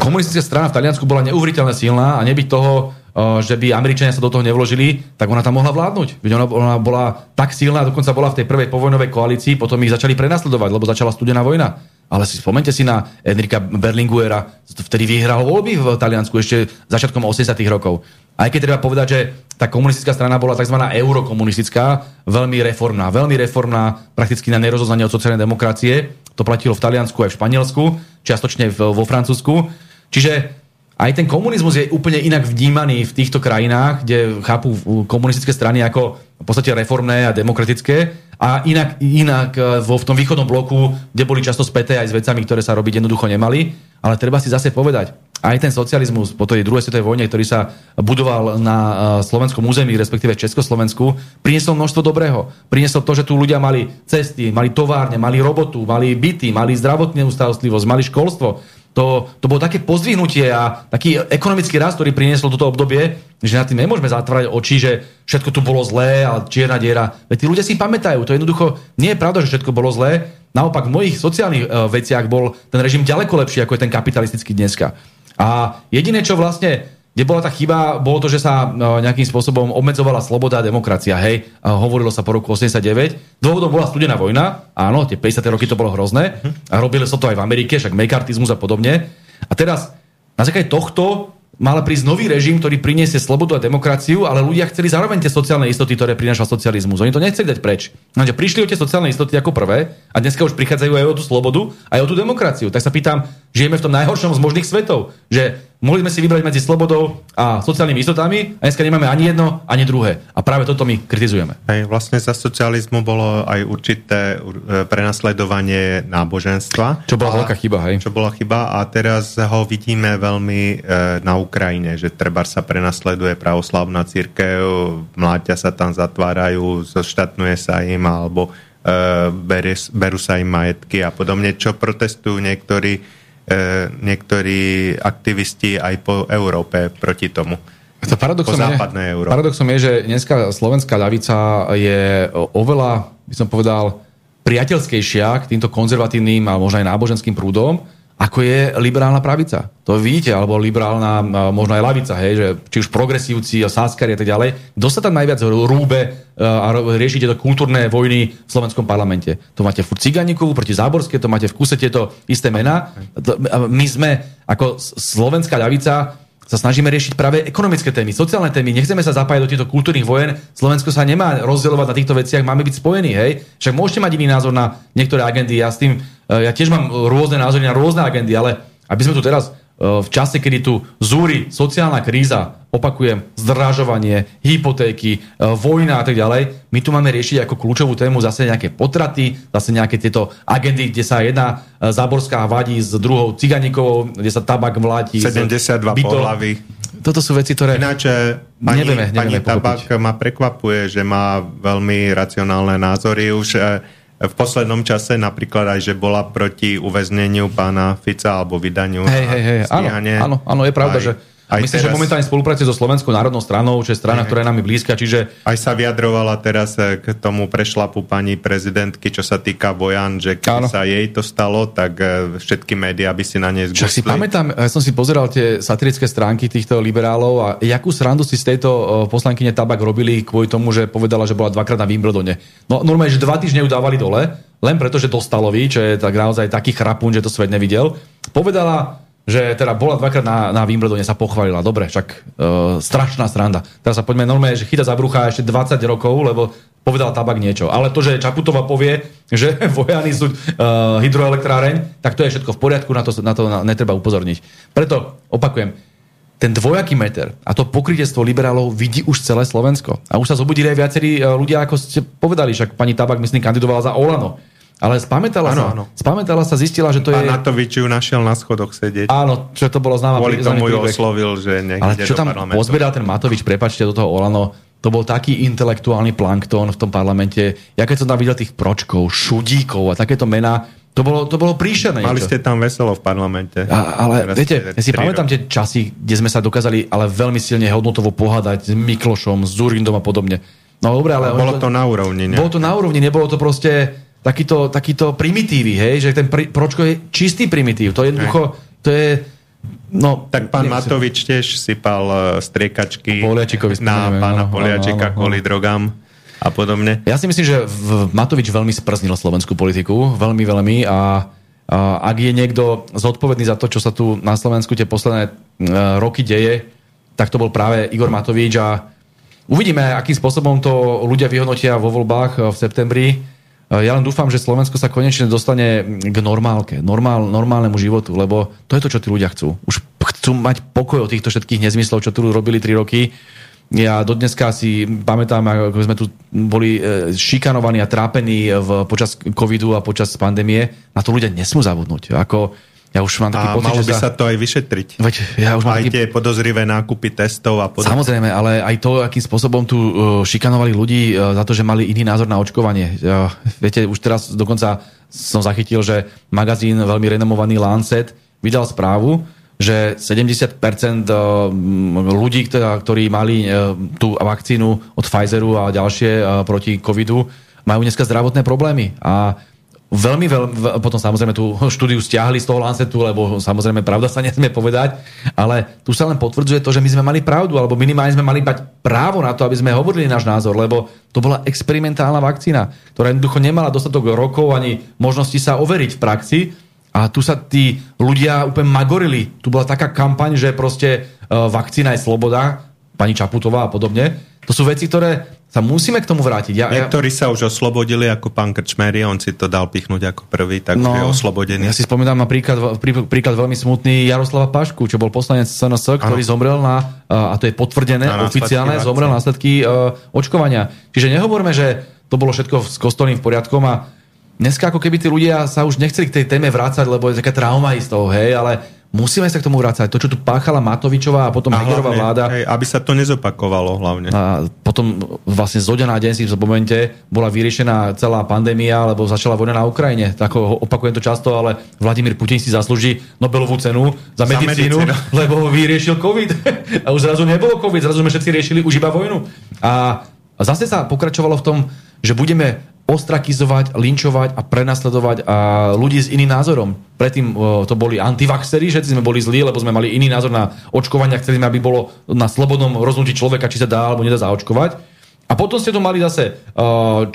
Komunistická strana v Taliansku bola neuveriteľne silná a nebyť toho že by Američania sa do toho nevložili, tak ona tam mohla vládnuť. Veď ona, ona bola tak silná, dokonca bola v tej prvej povojnovej koalícii, potom ich začali prenasledovať, lebo začala studená vojna. Ale si spomente si na Enrika Berlinguera, vtedy vyhral voľby v Taliansku ešte začiatkom 80 rokov. Aj keď treba povedať, že tá komunistická strana bola tzv. eurokomunistická, veľmi reformná, veľmi reformná, prakticky na nerozoznanie od sociálnej demokracie. To platilo v Taliansku aj v Španielsku, čiastočne vo Francúzsku. Čiže aj ten komunizmus je úplne inak vnímaný v týchto krajinách, kde chápu komunistické strany ako v podstate reformné a demokratické a inak, inak e, vo, v tom východnom bloku, kde boli často späté aj s vecami, ktoré sa robiť jednoducho nemali. Ale treba si zase povedať, aj ten socializmus po tej druhej svetovej vojne, ktorý sa budoval na e, slovenskom území, respektíve Československu, priniesol množstvo dobrého. Priniesol to, že tu ľudia mali cesty, mali továrne, mali robotu, mali byty, mali zdravotnú starostlivosť, mali školstvo to, to bolo také pozdvihnutie a taký ekonomický rast, ktorý prinieslo toto obdobie, že na tým nemôžeme zatvárať oči, že všetko tu bolo zlé a čierna diera. Veď tí ľudia si pamätajú, to jednoducho nie je pravda, že všetko bolo zlé. Naopak v mojich sociálnych uh, veciach bol ten režim ďaleko lepší, ako je ten kapitalistický dneska. A jediné, čo vlastne kde bola tá chyba, bolo to, že sa e, nejakým spôsobom obmedzovala sloboda a demokracia. Hej, hovorilo sa po roku 89. Dôvodom bola studená vojna. Áno, tie 50. roky to bolo hrozné. A robili sa to aj v Amerike, však mekartizmus a podobne. A teraz na základe tohto mal prísť nový režim, ktorý priniesie slobodu a demokraciu, ale ľudia chceli zároveň tie sociálne istoty, ktoré prináša socializmus. Oni to nechceli dať preč. Takže prišli o tie sociálne istoty ako prvé a dneska už prichádzajú aj o tú slobodu, aj o tú demokraciu. Tak sa pýtam, žijeme v tom najhoršom z možných svetov, že mohli sme si vybrať medzi slobodou a sociálnymi istotami a dneska nemáme ani jedno, ani druhé. A práve toto my kritizujeme. Hej, vlastne za socializmu bolo aj určité e, prenasledovanie náboženstva. Čo bola veľká chyba, hej? Čo bola chyba a teraz ho vidíme veľmi e, na Ukrajine, že treba sa prenasleduje pravoslavná církev, mláťa sa tam zatvárajú, zoštatnuje sa im alebo e, berie, berú sa im majetky a podobne, čo protestujú niektorí niektorí aktivisti aj po Európe proti tomu. To paradoxom, po Európe. paradoxom je, že dneska slovenská ľavica je oveľa, by som povedal, priateľskejšia k týmto konzervatívnym a možno aj náboženským prúdom, ako je liberálna pravica. To vidíte, alebo liberálna, možno aj lavica, hej, že či už progresívci, sáskari a tak ďalej. Kto sa tam najviac rúbe e, a rieši tieto kultúrne vojny v slovenskom parlamente? To máte furt Ciganíkovú proti Záborské, to máte v kuse tieto isté mená. My sme ako slovenská ľavica sa snažíme riešiť práve ekonomické témy, sociálne témy. Nechceme sa zapájať do týchto kultúrnych vojen. Slovensko sa nemá rozdielovať na týchto veciach, máme byť spojení, hej. Však môžete mať iný názor na niektoré agendy. Ja s tým, e, ja tiež mám rôzne názory na rôzne agendy, ale aby sme tu teraz v čase, kedy tu zúri sociálna kríza, opakujem, zdražovanie, hypotéky, e, vojna a tak ďalej, my tu máme riešiť ako kľúčovú tému zase nejaké potraty, zase nejaké tieto agendy, kde sa jedna e, záborská vadí s druhou ciganíkovou, kde sa tabak vláti. 72 pohlavy. Toto sú veci, ktoré Ináč, pani, nevieme, nevieme pani Tabak ma prekvapuje, že má veľmi racionálne názory. Už e, v poslednom čase napríklad aj, že bola proti uväzneniu pána Fica alebo vydaniu hej, hej, hej. Áno, áno, áno, je pravda, aj... že Aj Myslím, teraz... že momentálne spolupracuje so Slovenskou národnou stranou, čo je strana, ktorá je nám blízka, čiže... Aj sa vyjadrovala teraz eh, k tomu prešlapu pani prezidentky, čo sa týka Bojan, že keď Áno. sa jej to stalo, tak eh, všetky médiá by si na nej zgustli. si pamätám, ja som si pozeral tie satirické stránky týchto liberálov a jakú srandu si z tejto eh, poslankyne Tabak robili kvôli tomu, že povedala, že bola dvakrát na Wimbledone. No normálne, že dva týždne ju dávali dole, len preto, že dostalovi, čo je tak naozaj taký chrapún, že to svet nevidel. Povedala, že teda bola dvakrát na, na Wimbledone, sa pochválila. Dobre, však uh, strašná sranda. Teraz sa poďme normálne, že chyta za brucha ešte 20 rokov, lebo povedal tabak niečo. Ale to, že Čaputová povie, že vojany sú uh, hydroelektráreň, tak to je všetko v poriadku, na to, na to netreba upozorniť. Preto opakujem, ten dvojaký meter a to pokrytiestvo liberálov vidí už celé Slovensko. A už sa zobudili aj viacerí uh, ľudia, ako ste povedali, však pani Tabak, myslím, kandidovala za Olano. Ale spamätala, ano, sa, ano. spamätala sa, zistila, že to Pán je... Pán Natovič ju našiel na schodoch sedieť. Áno, čo to bolo známa. Kvôli tomu ju oslovil, že nech Ale čo tam pozbieral ten Matovič, prepačte, do toho Olano, to bol taký intelektuálny plankton v tom parlamente. Ja keď som tam videl tých pročkov, šudíkov a takéto mená, to bolo, to bolo príšerné. Mali ste tam veselo v parlamente. A, ale Teraz viete, ja si pamätám tie časy, kde sme sa dokázali ale veľmi silne hodnotovo pohádať s Miklošom, s Zurindom a podobne. No dobre, ale... Bolo to na úrovni, ne? Bolo to na úrovni, nebolo to proste takýto, takýto primitívy, hej, že ten pr- pročko je čistý primitív. To je jednoducho, to je No, tak pán. Matovič tiež sypal uh, striekačky na pána Poliačika kvôli drogám a podobne. Ja si myslím, že Matovič veľmi sprznil slovenskú politiku, veľmi, veľmi a, a ak je niekto zodpovedný za to, čo sa tu na Slovensku tie posledné uh, roky deje, tak to bol práve Igor Matovič a uvidíme, akým spôsobom to ľudia vyhodnotia vo voľbách uh, v septembri ja len dúfam, že Slovensko sa konečne dostane k normálke, normál, normálnemu životu, lebo to je to, čo tí ľudia chcú. Už chcú mať pokoj od týchto všetkých nezmyslov, čo tu robili 3 roky. Ja dodneska si pamätám, ako sme tu boli eh, šikanovaní a trápení v, počas covidu a počas pandémie. Na to ľudia nesmú zabudnúť. Ako, ja už mám taký a pocit, malo by sa to aj vyšetriť. Veď, ja už mám aj taký... tie podozrivé nákupy testov a podobne. Samozrejme, ale aj to, akým spôsobom tu uh, šikanovali ľudí uh, za to, že mali iný názor na očkovanie. Uh, viete, už teraz dokonca som zachytil, že magazín veľmi renomovaný Lancet vydal správu, že 70% uh, ľudí, ktorí mali tú vakcínu od Pfizeru a ďalšie proti covidu, majú dneska zdravotné problémy. A Veľmi veľmi, potom samozrejme tú štúdiu stiahli z toho Lancetu, lebo samozrejme pravda sa nesmie povedať, ale tu sa len potvrdzuje to, že my sme mali pravdu, alebo minimálne sme mali mať právo na to, aby sme hovorili náš názor, lebo to bola experimentálna vakcína, ktorá jednoducho nemala dostatok rokov ani možnosti sa overiť v praxi a tu sa tí ľudia úplne magorili. Tu bola taká kampaň, že proste uh, vakcína je sloboda, pani Čaputová a podobne. To sú veci, ktoré sa musíme k tomu vrátiť. Ja, Niektorí sa už oslobodili, ako pán Krčmery, on si to dal pichnúť ako prvý, tak no, je oslobodený. Ja si spomínam na príklad, prí, príklad veľmi smutný Jaroslava Pašku, čo bol poslanec SNS, ktorý ano. zomrel na, a to je potvrdené, na oficiálne, zomrel na následky uh, očkovania. Čiže nehovorme, že to bolo všetko s kostolným v poriadkom a dneska ako keby tí ľudia sa už nechceli k tej téme vrácať, lebo je taká trauma z toho, hej, ale Musíme sa k tomu vrácať. To, čo tu páchala Matovičová a potom Hegerová vláda. Hej, aby sa to nezopakovalo hlavne. A potom vlastne zo na deň si v momente bola vyriešená celá pandémia, lebo začala vojna na Ukrajine. Tak opakujem to často, ale Vladimír Putin si zaslúži Nobelovú cenu za medicínu, za medicínu. lebo vyriešil COVID. a už zrazu nebolo COVID, zrazu sme všetci riešili už iba vojnu. A zase sa pokračovalo v tom, že budeme ostrakizovať, linčovať a prenasledovať a ľudí s iným názorom. Predtým to boli antivaxery, všetci sme boli zlí, lebo sme mali iný názor na očkovania, chceli sme, aby bolo na slobodnom rozhodnutí človeka, či sa dá alebo nedá zaočkovať. A potom ste tu mali zase uh,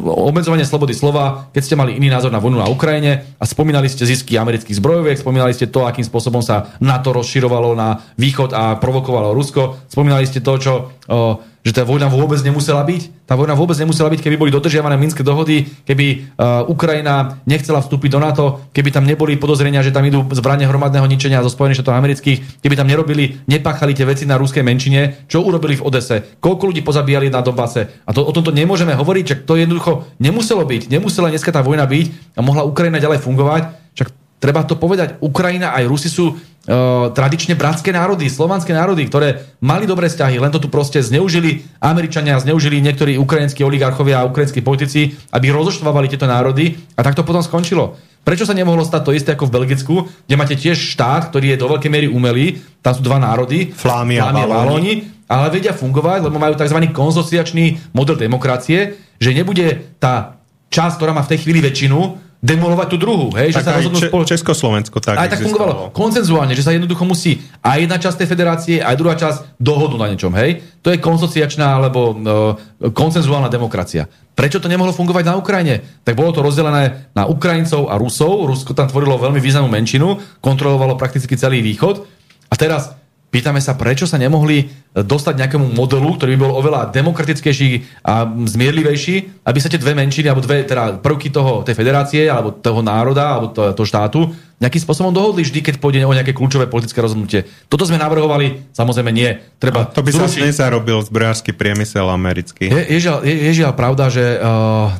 obmedzovanie slobody slova, keď ste mali iný názor na vojnu na Ukrajine a spomínali ste zisky amerických zbrojoviek, spomínali ste to, akým spôsobom sa NATO rozširovalo na východ a provokovalo Rusko, spomínali ste to, čo uh, že tá vojna vôbec nemusela byť. Tá vojna vôbec nemusela byť, keby boli dodržiavané minské dohody, keby uh, Ukrajina nechcela vstúpiť do NATO, keby tam neboli podozrenia, že tam idú zbranie hromadného ničenia zo Spojených štátov amerických, keby tam nerobili, nepáchali tie veci na ruskej menšine, čo urobili v Odese, koľko ľudí pozabíjali na Donbase. A to, o tomto nemôžeme hovoriť, že to jednoducho nemuselo byť. Nemusela dneska tá vojna byť a mohla Ukrajina ďalej fungovať. Však treba to povedať, Ukrajina aj Rusi sú Uh, tradične bratské národy, slovanské národy, ktoré mali dobré vzťahy, len to tu proste zneužili Američania, zneužili niektorí ukrajinskí oligarchovia a ukrajinskí politici, aby rozoštvávali tieto národy a tak to potom skončilo. Prečo sa nemohlo stať to isté ako v Belgicku, kde máte tiež štát, ktorý je do veľkej miery umelý, tam sú dva národy, Flámy a Valóni. ale vedia fungovať, lebo majú tzv. konzociačný model demokracie, že nebude tá časť, ktorá má v tej chvíli väčšinu, demolovať tú druhú. Hej? Tak aj Če- Československo tak aj tak fungovalo koncenzuálne, že sa jednoducho musí aj jedna časť tej federácie, aj druhá časť dohodnúť na niečom. Hej? To je konsociačná alebo uh, koncenzuálna demokracia. Prečo to nemohlo fungovať na Ukrajine? Tak bolo to rozdelené na Ukrajincov a Rusov. Rusko tam tvorilo veľmi významnú menšinu, kontrolovalo prakticky celý východ. A teraz Pýtame sa, prečo sa nemohli e, dostať nejakému modelu, ktorý by bol oveľa demokratickejší a zmierlivejší, aby sa tie dve menšiny, alebo dve teda prvky toho, tej federácie, alebo toho národa, alebo toho, toho štátu, nejakým spôsobom dohodli vždy, keď pôjde o nejaké kľúčové politické rozhodnutie. Toto sme navrhovali, samozrejme nie. Treba a to by zrušiť. sa nezarobil zbrojársky priemysel americký. Je, je, žiaľ, je, je žiaľ pravda, že uh,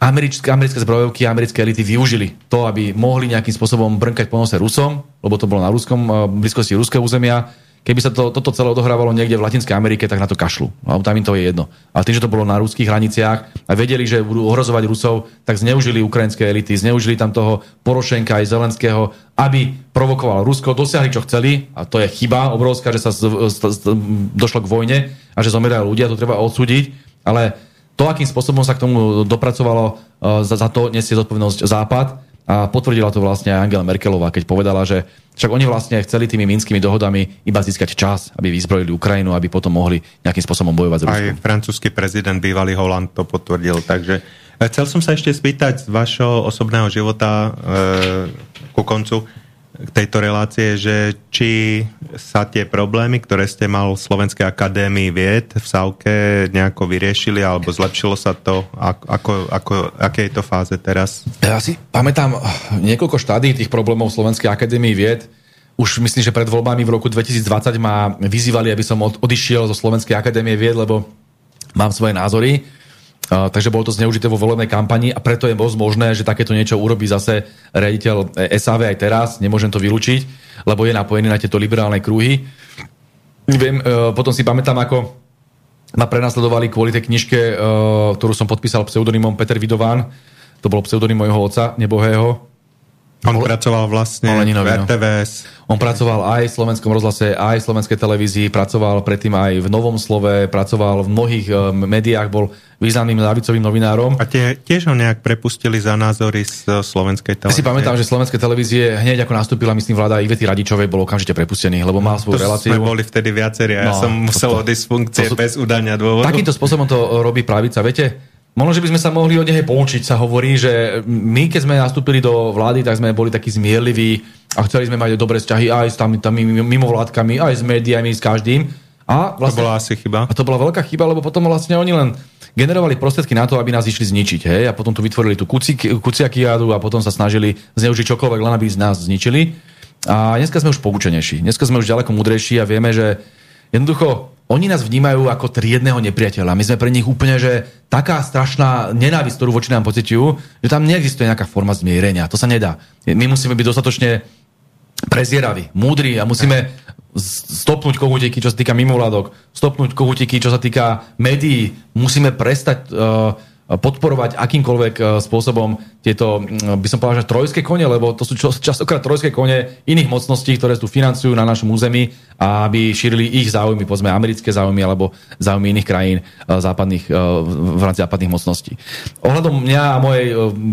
americké, americké zbrojovky a americké elity využili to, aby mohli nejakým spôsobom brnkať po nose Rusom, lebo to bolo na ruskom, eh, blízkosti ruského územia. Keby sa to, toto celé odohrávalo niekde v Latinskej Amerike, tak na to kašlu. No, tam im to je jedno. Ale tým, že to bolo na ruských hraniciach a vedeli, že budú ohrozovať Rusov, tak zneužili ukrajinské elity, zneužili tam toho Porošenka aj Zelenského, aby provokoval Rusko, dosiahli čo chceli a to je chyba obrovská, že sa z, z, z, došlo k vojne a že zomerajú ľudia, to treba odsúdiť, ale to, akým spôsobom sa k tomu dopracovalo, e, za, za to nesie zodpovednosť Západ a potvrdila to vlastne aj Angela Merkelová, keď povedala, že však oni vlastne chceli tými minskými dohodami iba získať čas, aby vyzbrojili Ukrajinu, aby potom mohli nejakým spôsobom bojovať s Ruskom. Aj francúzsky prezident, bývalý Holand, to potvrdil. Takže e, chcel som sa ešte spýtať z vašho osobného života e, ku koncu tejto relácie, že či sa tie problémy, ktoré ste mal v Slovenskej akadémii vied v Savke nejako vyriešili, alebo zlepšilo sa to? Ako, ako, aké je to fáze teraz? Ja si pamätám niekoľko štádí tých problémov v Slovenskej akadémii vied. Už myslím, že pred voľbami v roku 2020 ma vyzývali, aby som odišiel zo Slovenskej akadémie vied, lebo mám svoje názory takže bolo to zneužité vo volebnej kampani a preto je moc možné, že takéto niečo urobí zase rediteľ SAV aj teraz, nemôžem to vylúčiť, lebo je napojený na tieto liberálne kruhy. Viem, e, potom si pamätám, ako ma prenasledovali kvôli tej knižke, e, ktorú som podpísal pseudonymom Peter Vidován. To bol pseudonym mojho oca, nebohého. On Bol, pracoval vlastne v no. RTVS. On pracoval aj v slovenskom rozhlase, aj v slovenskej televízii, pracoval predtým aj v Novom slove, pracoval v mnohých uh, médiách, bol významným ľavicovým novinárom. A tie, tiež ho nejak prepustili za názory z slovenskej televízie. Ja si pamätám, že slovenské televízie hneď ako nastúpila, myslím, vláda Ivety Radičovej, bol okamžite prepustený, lebo mal svoju to reláciu. sme boli vtedy viacerí a no, ja som musel odísť z funkcie to bez udania dôvodu. Takýmto spôsobom to robí pravica. Viete, Možno, že by sme sa mohli od neho poučiť, sa hovorí, že my, keď sme nastúpili do vlády, tak sme boli takí zmierliví a chceli sme mať dobré vzťahy aj s tam, tam mimovládkami, aj s médiami, s každým. A vlastne, to bola asi chyba. A to bola veľká chyba, lebo potom vlastne oni len generovali prostriedky na to, aby nás išli zničiť. Hej? A potom tu vytvorili tú kuciakiádu a potom sa snažili zneužiť čokoľvek, len aby nás zničili. A dneska sme už poučenejší. Dneska sme už ďaleko mudrejší a vieme, že jednoducho oni nás vnímajú ako triedného nepriateľa. My sme pre nich úplne, že taká strašná nenávisť, ktorú voči nám pocitujú, že tam neexistuje nejaká forma zmierenia. To sa nedá. My musíme byť dostatočne prezieraví, múdri a musíme stopnúť kohutiky, čo sa týka mimovládok, stopnúť kohutiky, čo sa týka médií. Musíme prestať uh, podporovať akýmkoľvek e, spôsobom tieto, by som povedal, že trojské kone, lebo to sú častokrát trojské kone iných mocností, ktoré tu financujú na našom území, aby šírili ich záujmy, povedzme americké záujmy alebo záujmy iných krajín e, západných, e, v rámci západných mocností. Ohľadom mňa a mojej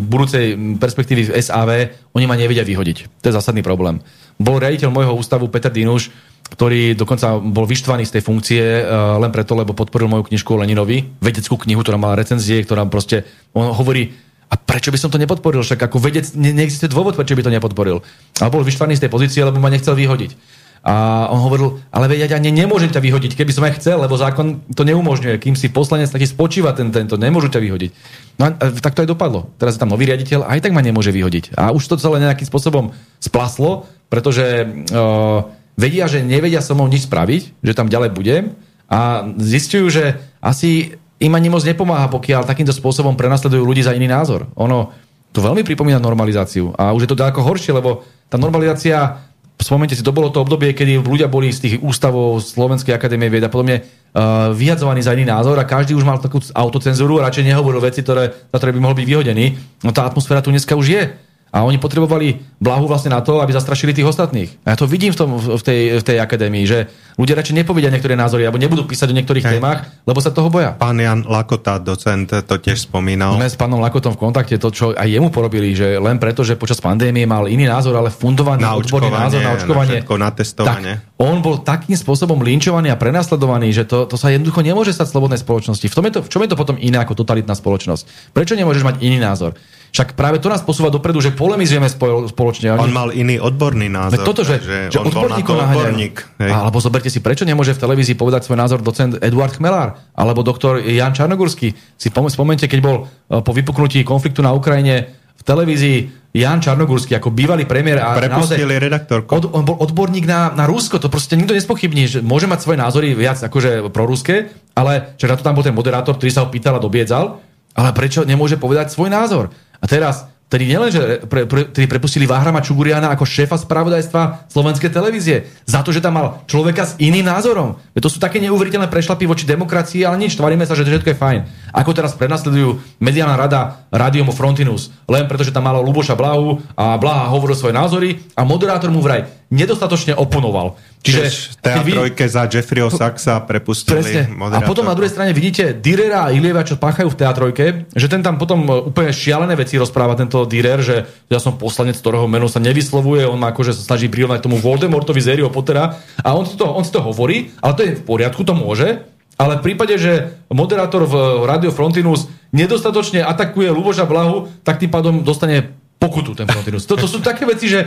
budúcej perspektívy v SAV, oni ma nevedia vyhodiť. To je zásadný problém. Bol riaditeľ môjho ústavu Peter Dinuš, ktorý dokonca bol vyštvaný z tej funkcie uh, len preto, lebo podporil moju knižku Leninovi, vedeckú knihu, ktorá mala recenzie, ktorá proste, on hovorí, a prečo by som to nepodporil? Však ako vedec ne, neexistuje dôvod, prečo by to nepodporil. A bol vyštvaný z tej pozície, lebo ma nechcel vyhodiť. A on hovoril, ale veď ja ne, nemôžem ťa vyhodiť, keby som aj chcel, lebo zákon to neumožňuje. Kým si poslanec, tak spočíva ten tento, nemôžu ťa vyhodiť. No a tak to aj dopadlo. Teraz je tam nový riaditeľ aj tak ma nemôže vyhodiť. A už to celé nejakým spôsobom splaslo, pretože uh, vedia, že nevedia so mnou nič spraviť, že tam ďalej budem a zistujú, že asi im ani moc nepomáha, pokiaľ takýmto spôsobom prenasledujú ľudí za iný názor. Ono to veľmi pripomína normalizáciu a už je to ďaleko horšie, lebo tá normalizácia spomente si, to bolo to obdobie, kedy ľudia boli z tých ústavov Slovenskej akadémie vied a podobne uh, vyhadzovaní za iný názor a každý už mal takú autocenzúru a radšej nehovoril veci, ktoré, za ktoré by mohol byť vyhodený. No tá atmosféra tu dneska už je. A oni potrebovali blahu vlastne na to, aby zastrašili tých ostatných. A ja to vidím v, tom, v, tej, v tej akadémii, že ľudia radšej nepovedia niektoré názory, alebo nebudú písať o niektorých Hej. témach, lebo sa toho boja. Pán Jan Lakota, docent, to tiež spomínal. Sme s pánom Lakotom v kontakte, to, čo aj jemu porobili, že len preto, že počas pandémie mal iný názor, ale fundovaný na odborný názor na očkovanie, na, všetko, na testovanie. Tak, on bol takým spôsobom linčovaný a prenasledovaný, že to, to sa jednoducho nemôže stať v slobodnej spoločnosti. V, tom je to, v čom je to potom iné ako totalitná spoločnosť? Prečo nemôžeš mať iný názor? Však práve to nás posúva dopredu, že polemizujeme spoločne. On mal iný odborný názor. toto, že, že on bol na to odborník. Hej. Alebo zoberte si, prečo nemôže v televízii povedať svoj názor docent Eduard Chmelár alebo doktor Jan Čarnogurský. Si spomente, keď bol e, po vypuknutí konfliktu na Ukrajine v televízii Jan Čarnogurský ako bývalý premiér a Prepustili redaktorku. Od, on bol odborník na, na Rusko, to proste nikto nespochybní, že môže mať svoje názory viac akože proruské, ale na to tam bol ten moderátor, ktorý sa ho pýtal a dobiedzal, ale prečo nemôže povedať svoj názor? A teraz, tedy nielen, že pre, pre, tedy prepustili Váhrama Čuguriana ako šéfa spravodajstva slovenskej televízie, za to, že tam mal človeka s iným názorom. To sú také neuveriteľné prešlapy voči demokracii, ale nič, tvaríme sa, že to všetko je fajn. Ako teraz prenasledujú mediálna rada Radiomu Frontinus, len preto, že tam malo Luboša Blahu a Blaha hovoril svoje názory a moderátor mu vraj nedostatočne oponoval. Čiže teatrojke vy... za Jeffreyho Saxa prepustili Presne. A potom na druhej strane vidíte Direra a Ilieva, čo páchajú v teatrojke, že ten tam potom e, úplne šialené veci rozpráva tento Direr, že ja som poslanec, ktorého meno sa nevyslovuje, on ma akože sa snaží prirovnať tomu Voldemortovi z Harryho Pottera a on si, to, on si to hovorí, ale to je v poriadku, to môže, ale v prípade, že moderátor v Radio Frontinus nedostatočne atakuje Luboša Blahu, tak tým pádom dostane pokutu ten Frontinus. To, to sú také veci, že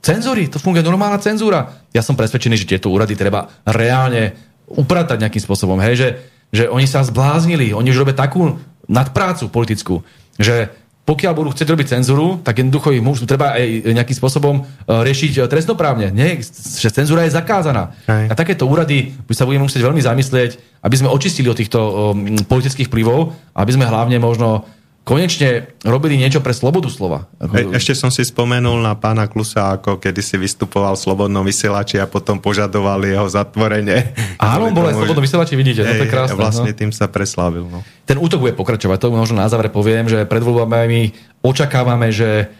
Cenzory, to funguje normálna cenzúra. Ja som presvedčený, že tieto úrady treba reálne upratať nejakým spôsobom. Hej, že, že oni sa zbláznili, oni už robia takú nadprácu politickú, že pokiaľ budú chcieť robiť cenzúru, tak jednoducho ich môžu, treba aj nejakým spôsobom uh, riešiť uh, trestnoprávne. Nie, že cenzúra je zakázaná. Hej. A takéto úrady by sa budeme musieť veľmi zamyslieť, aby sme očistili od týchto um, politických vplyvov, aby sme hlavne možno konečne robili niečo pre slobodu slova. E, ešte som si spomenul na pána Klusa, ako kedy si vystupoval v Slobodnom vysielači a potom požadovali jeho zatvorenie. Áno, bol aj Slobodnom vysielači, vidíte, Ej, to je krásne. Vlastne no. tým sa preslávil. No. Ten útok bude pokračovať, to možno na záver poviem, že pred voľbami očakávame, že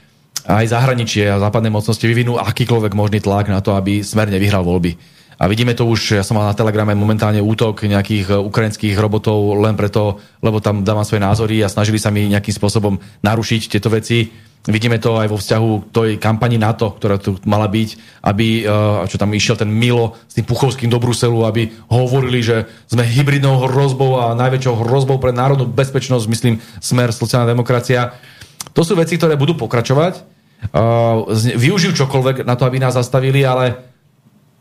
aj zahraničie a západné mocnosti vyvinú akýkoľvek možný tlak na to, aby smer nevyhral voľby. A vidíme to už, ja som mal na Telegrame momentálne útok nejakých e, ukrajinských robotov len preto, lebo tam dávam svoje názory a snažili sa mi nejakým spôsobom narušiť tieto veci. Vidíme to aj vo vzťahu k tej kampani NATO, ktorá tu mala byť, aby, e, čo tam išiel ten Milo s tým Puchovským do Bruselu, aby hovorili, že sme hybridnou hrozbou a najväčšou hrozbou pre národnú bezpečnosť, myslím, smer sociálna demokracia. To sú veci, ktoré budú pokračovať. E, využijú čokoľvek na to, aby nás zastavili, ale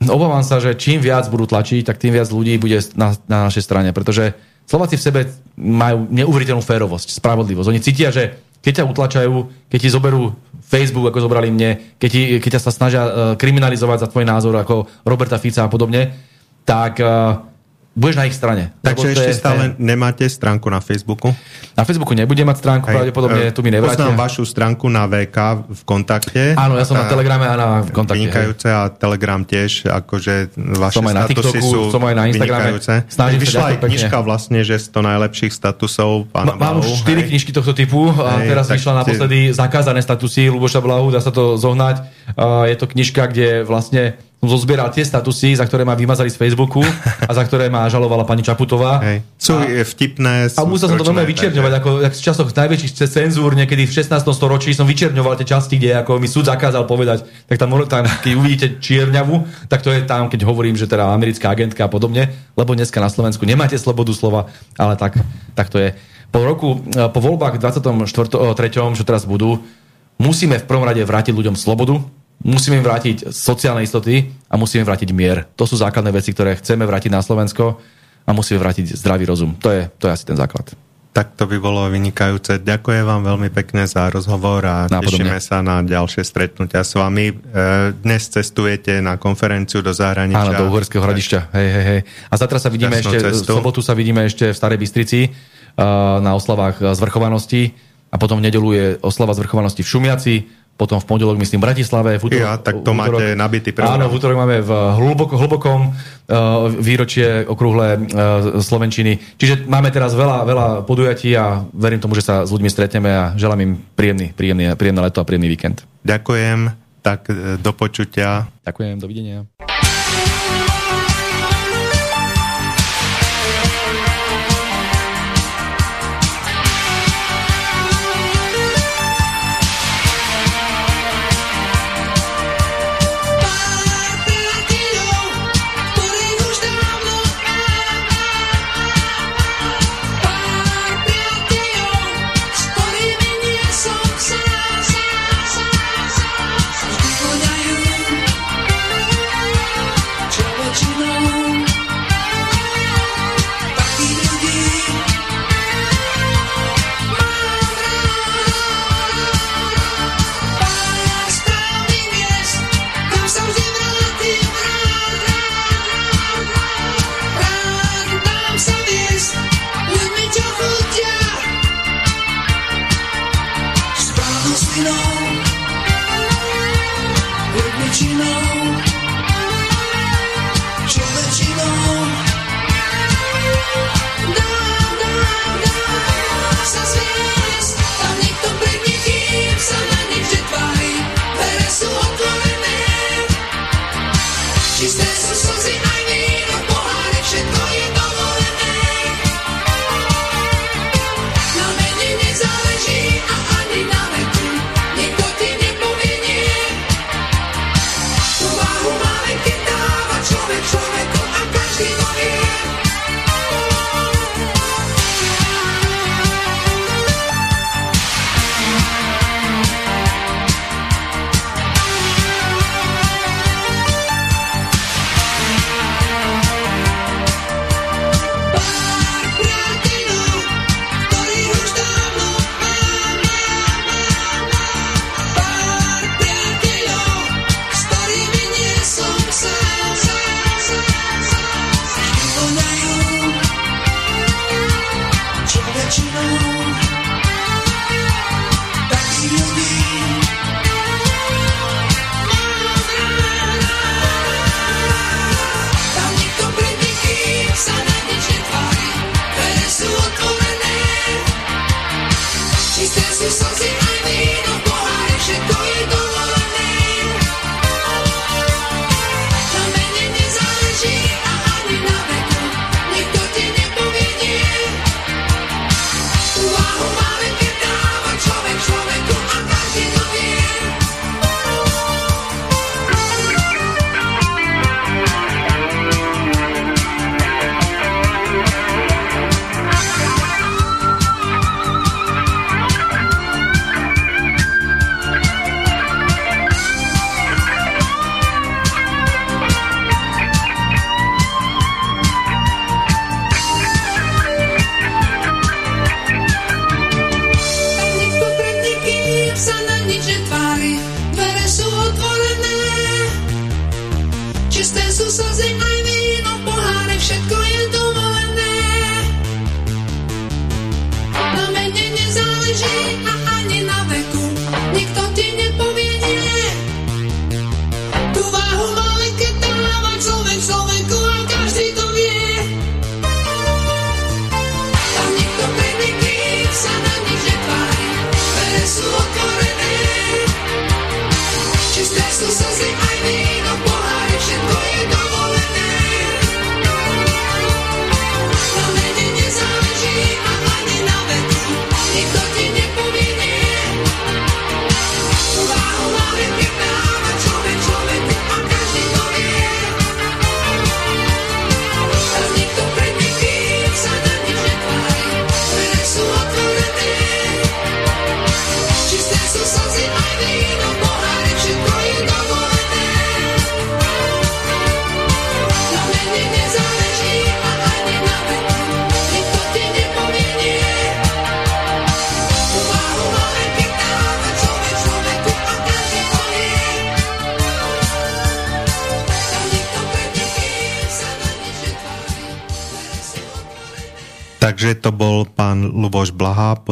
obávam sa, že čím viac budú tlačiť, tak tým viac ľudí bude na, na našej strane, pretože Slováci v sebe majú neuveriteľnú férovosť, spravodlivosť. Oni cítia, že keď ťa utlačajú, keď ti zoberú Facebook, ako zobrali mne, keď, ti, keď ťa sa snažia uh, kriminalizovať za tvoj názor, ako Roberta Fica a podobne, tak uh, budeš na ich strane. Takže ešte stále fér. nemáte stránku na Facebooku? Na Facebooku nebudem mať stránku, Hej. pravdepodobne tu mi nevrátia. Poznám vašu stránku na VK v kontakte. Áno, ja som na Telegrame a na kontakte. Vynikajúce a Telegram tiež, akože vaše som aj na TikToku, sú som aj na Instagrame. Snažím Vyšla aj knižka vlastne, že 100 najlepších statusov pána Ma, Mám už 4 knižky tohto typu a Hej, teraz vyšla naposledy zakázané statusy Luboša Blahu, dá sa to zohnať. Je to knižka, kde vlastne zozbieral tie statusy, za ktoré ma vymazali z Facebooku a za ktoré ma žalovala pani Čaputová. Hej. Sú a, vtipné. Sú a musel som to veľmi vyčerňovať, ako jak z časoch najväčších cenzúr, niekedy v 16. storočí som vyčerňoval tie časti, kde ako mi súd zakázal povedať, tak tam, tam keď uvidíte čierňavu, tak to je tam, keď hovorím, že teda americká agentka a podobne, lebo dneska na Slovensku nemáte slobodu slova, ale tak, tak to je. Po roku, po voľbách 24. 3. čo teraz budú, musíme v prvom rade vrátiť ľuďom slobodu, musíme im vrátiť sociálne istoty a musíme vrátiť mier. To sú základné veci, ktoré chceme vrátiť na Slovensko a musíme vrátiť zdravý rozum. To je, to je asi ten základ. Tak to by bolo vynikajúce. Ďakujem vám veľmi pekne za rozhovor a Nápodobne. tešíme sa na ďalšie stretnutia s vami. E, dnes cestujete na konferenciu do zahraničia. Áno, do Uhorského hradišťa. Hej, hej, hej. A zatra sa vidíme ešte, cestu. v sobotu sa vidíme ešte v Starej Bystrici e, na oslavách zvrchovanosti a potom v nedelu je oslava zvrchovanosti v Šumiaci, potom v pondelok myslím v Bratislave. V útorok, ja, tak to útorok, máte nabitý program. Áno, v útorok máme v hlboko, hlbokom uh, výročie okrúhle uh, Slovenčiny. Čiže máme teraz veľa, veľa podujatí a verím tomu, že sa s ľuďmi stretneme a želám im príjemný, príjemný, príjemné leto a príjemný víkend. Ďakujem, tak e, do počutia. Ďakujem, dovidenia.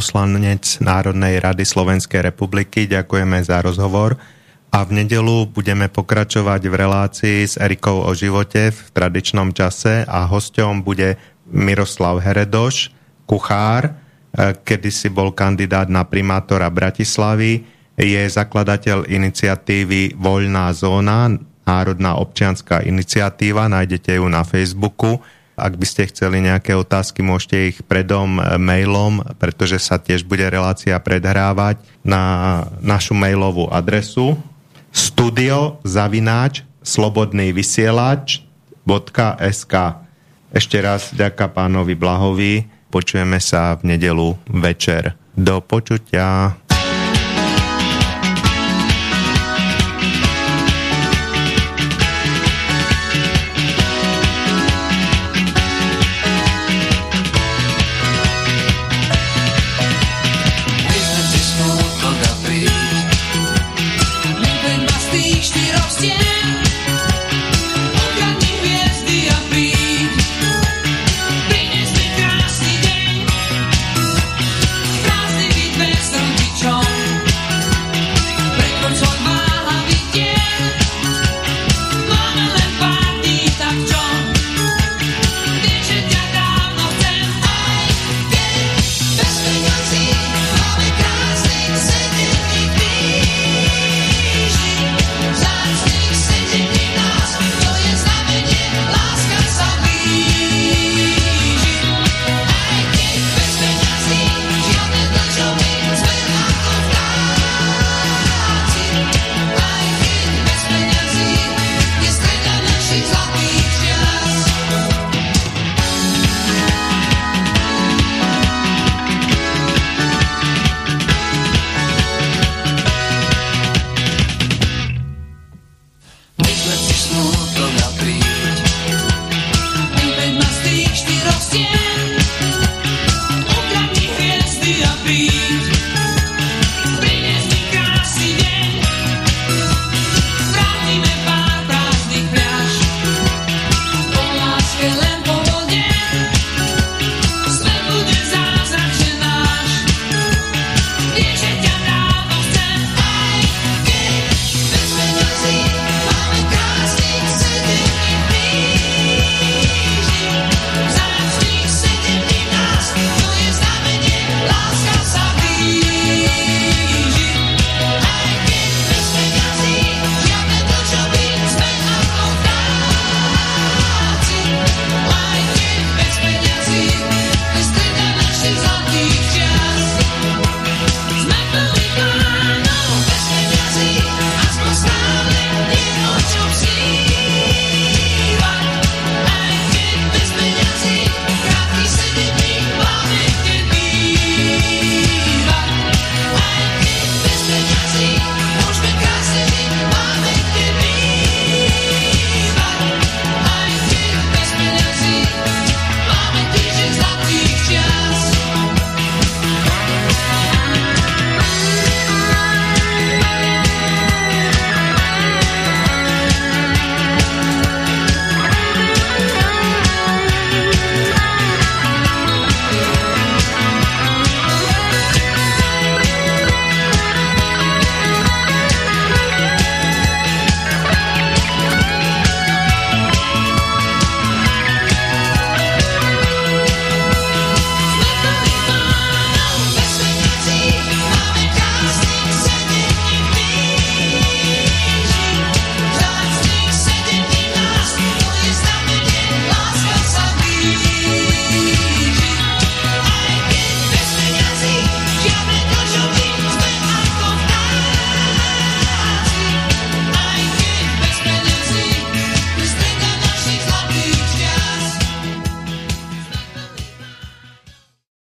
Poslanec Národnej rady Slovenskej republiky. Ďakujeme za rozhovor. A v nedelu budeme pokračovať v relácii s Erikou o živote v tradičnom čase a hosťom bude Miroslav Heredoš, kuchár, e, kedysi bol kandidát na primátora Bratislavy, je zakladateľ iniciatívy Voľná zóna, Národná občianská iniciatíva, nájdete ju na Facebooku ak by ste chceli nejaké otázky, môžete ich predom e, mailom, pretože sa tiež bude relácia predhrávať na našu mailovú adresu studio zavináč slobodný vysielač.sk Ešte raz ďaká pánovi Blahovi. Počujeme sa v nedelu večer. Do počutia.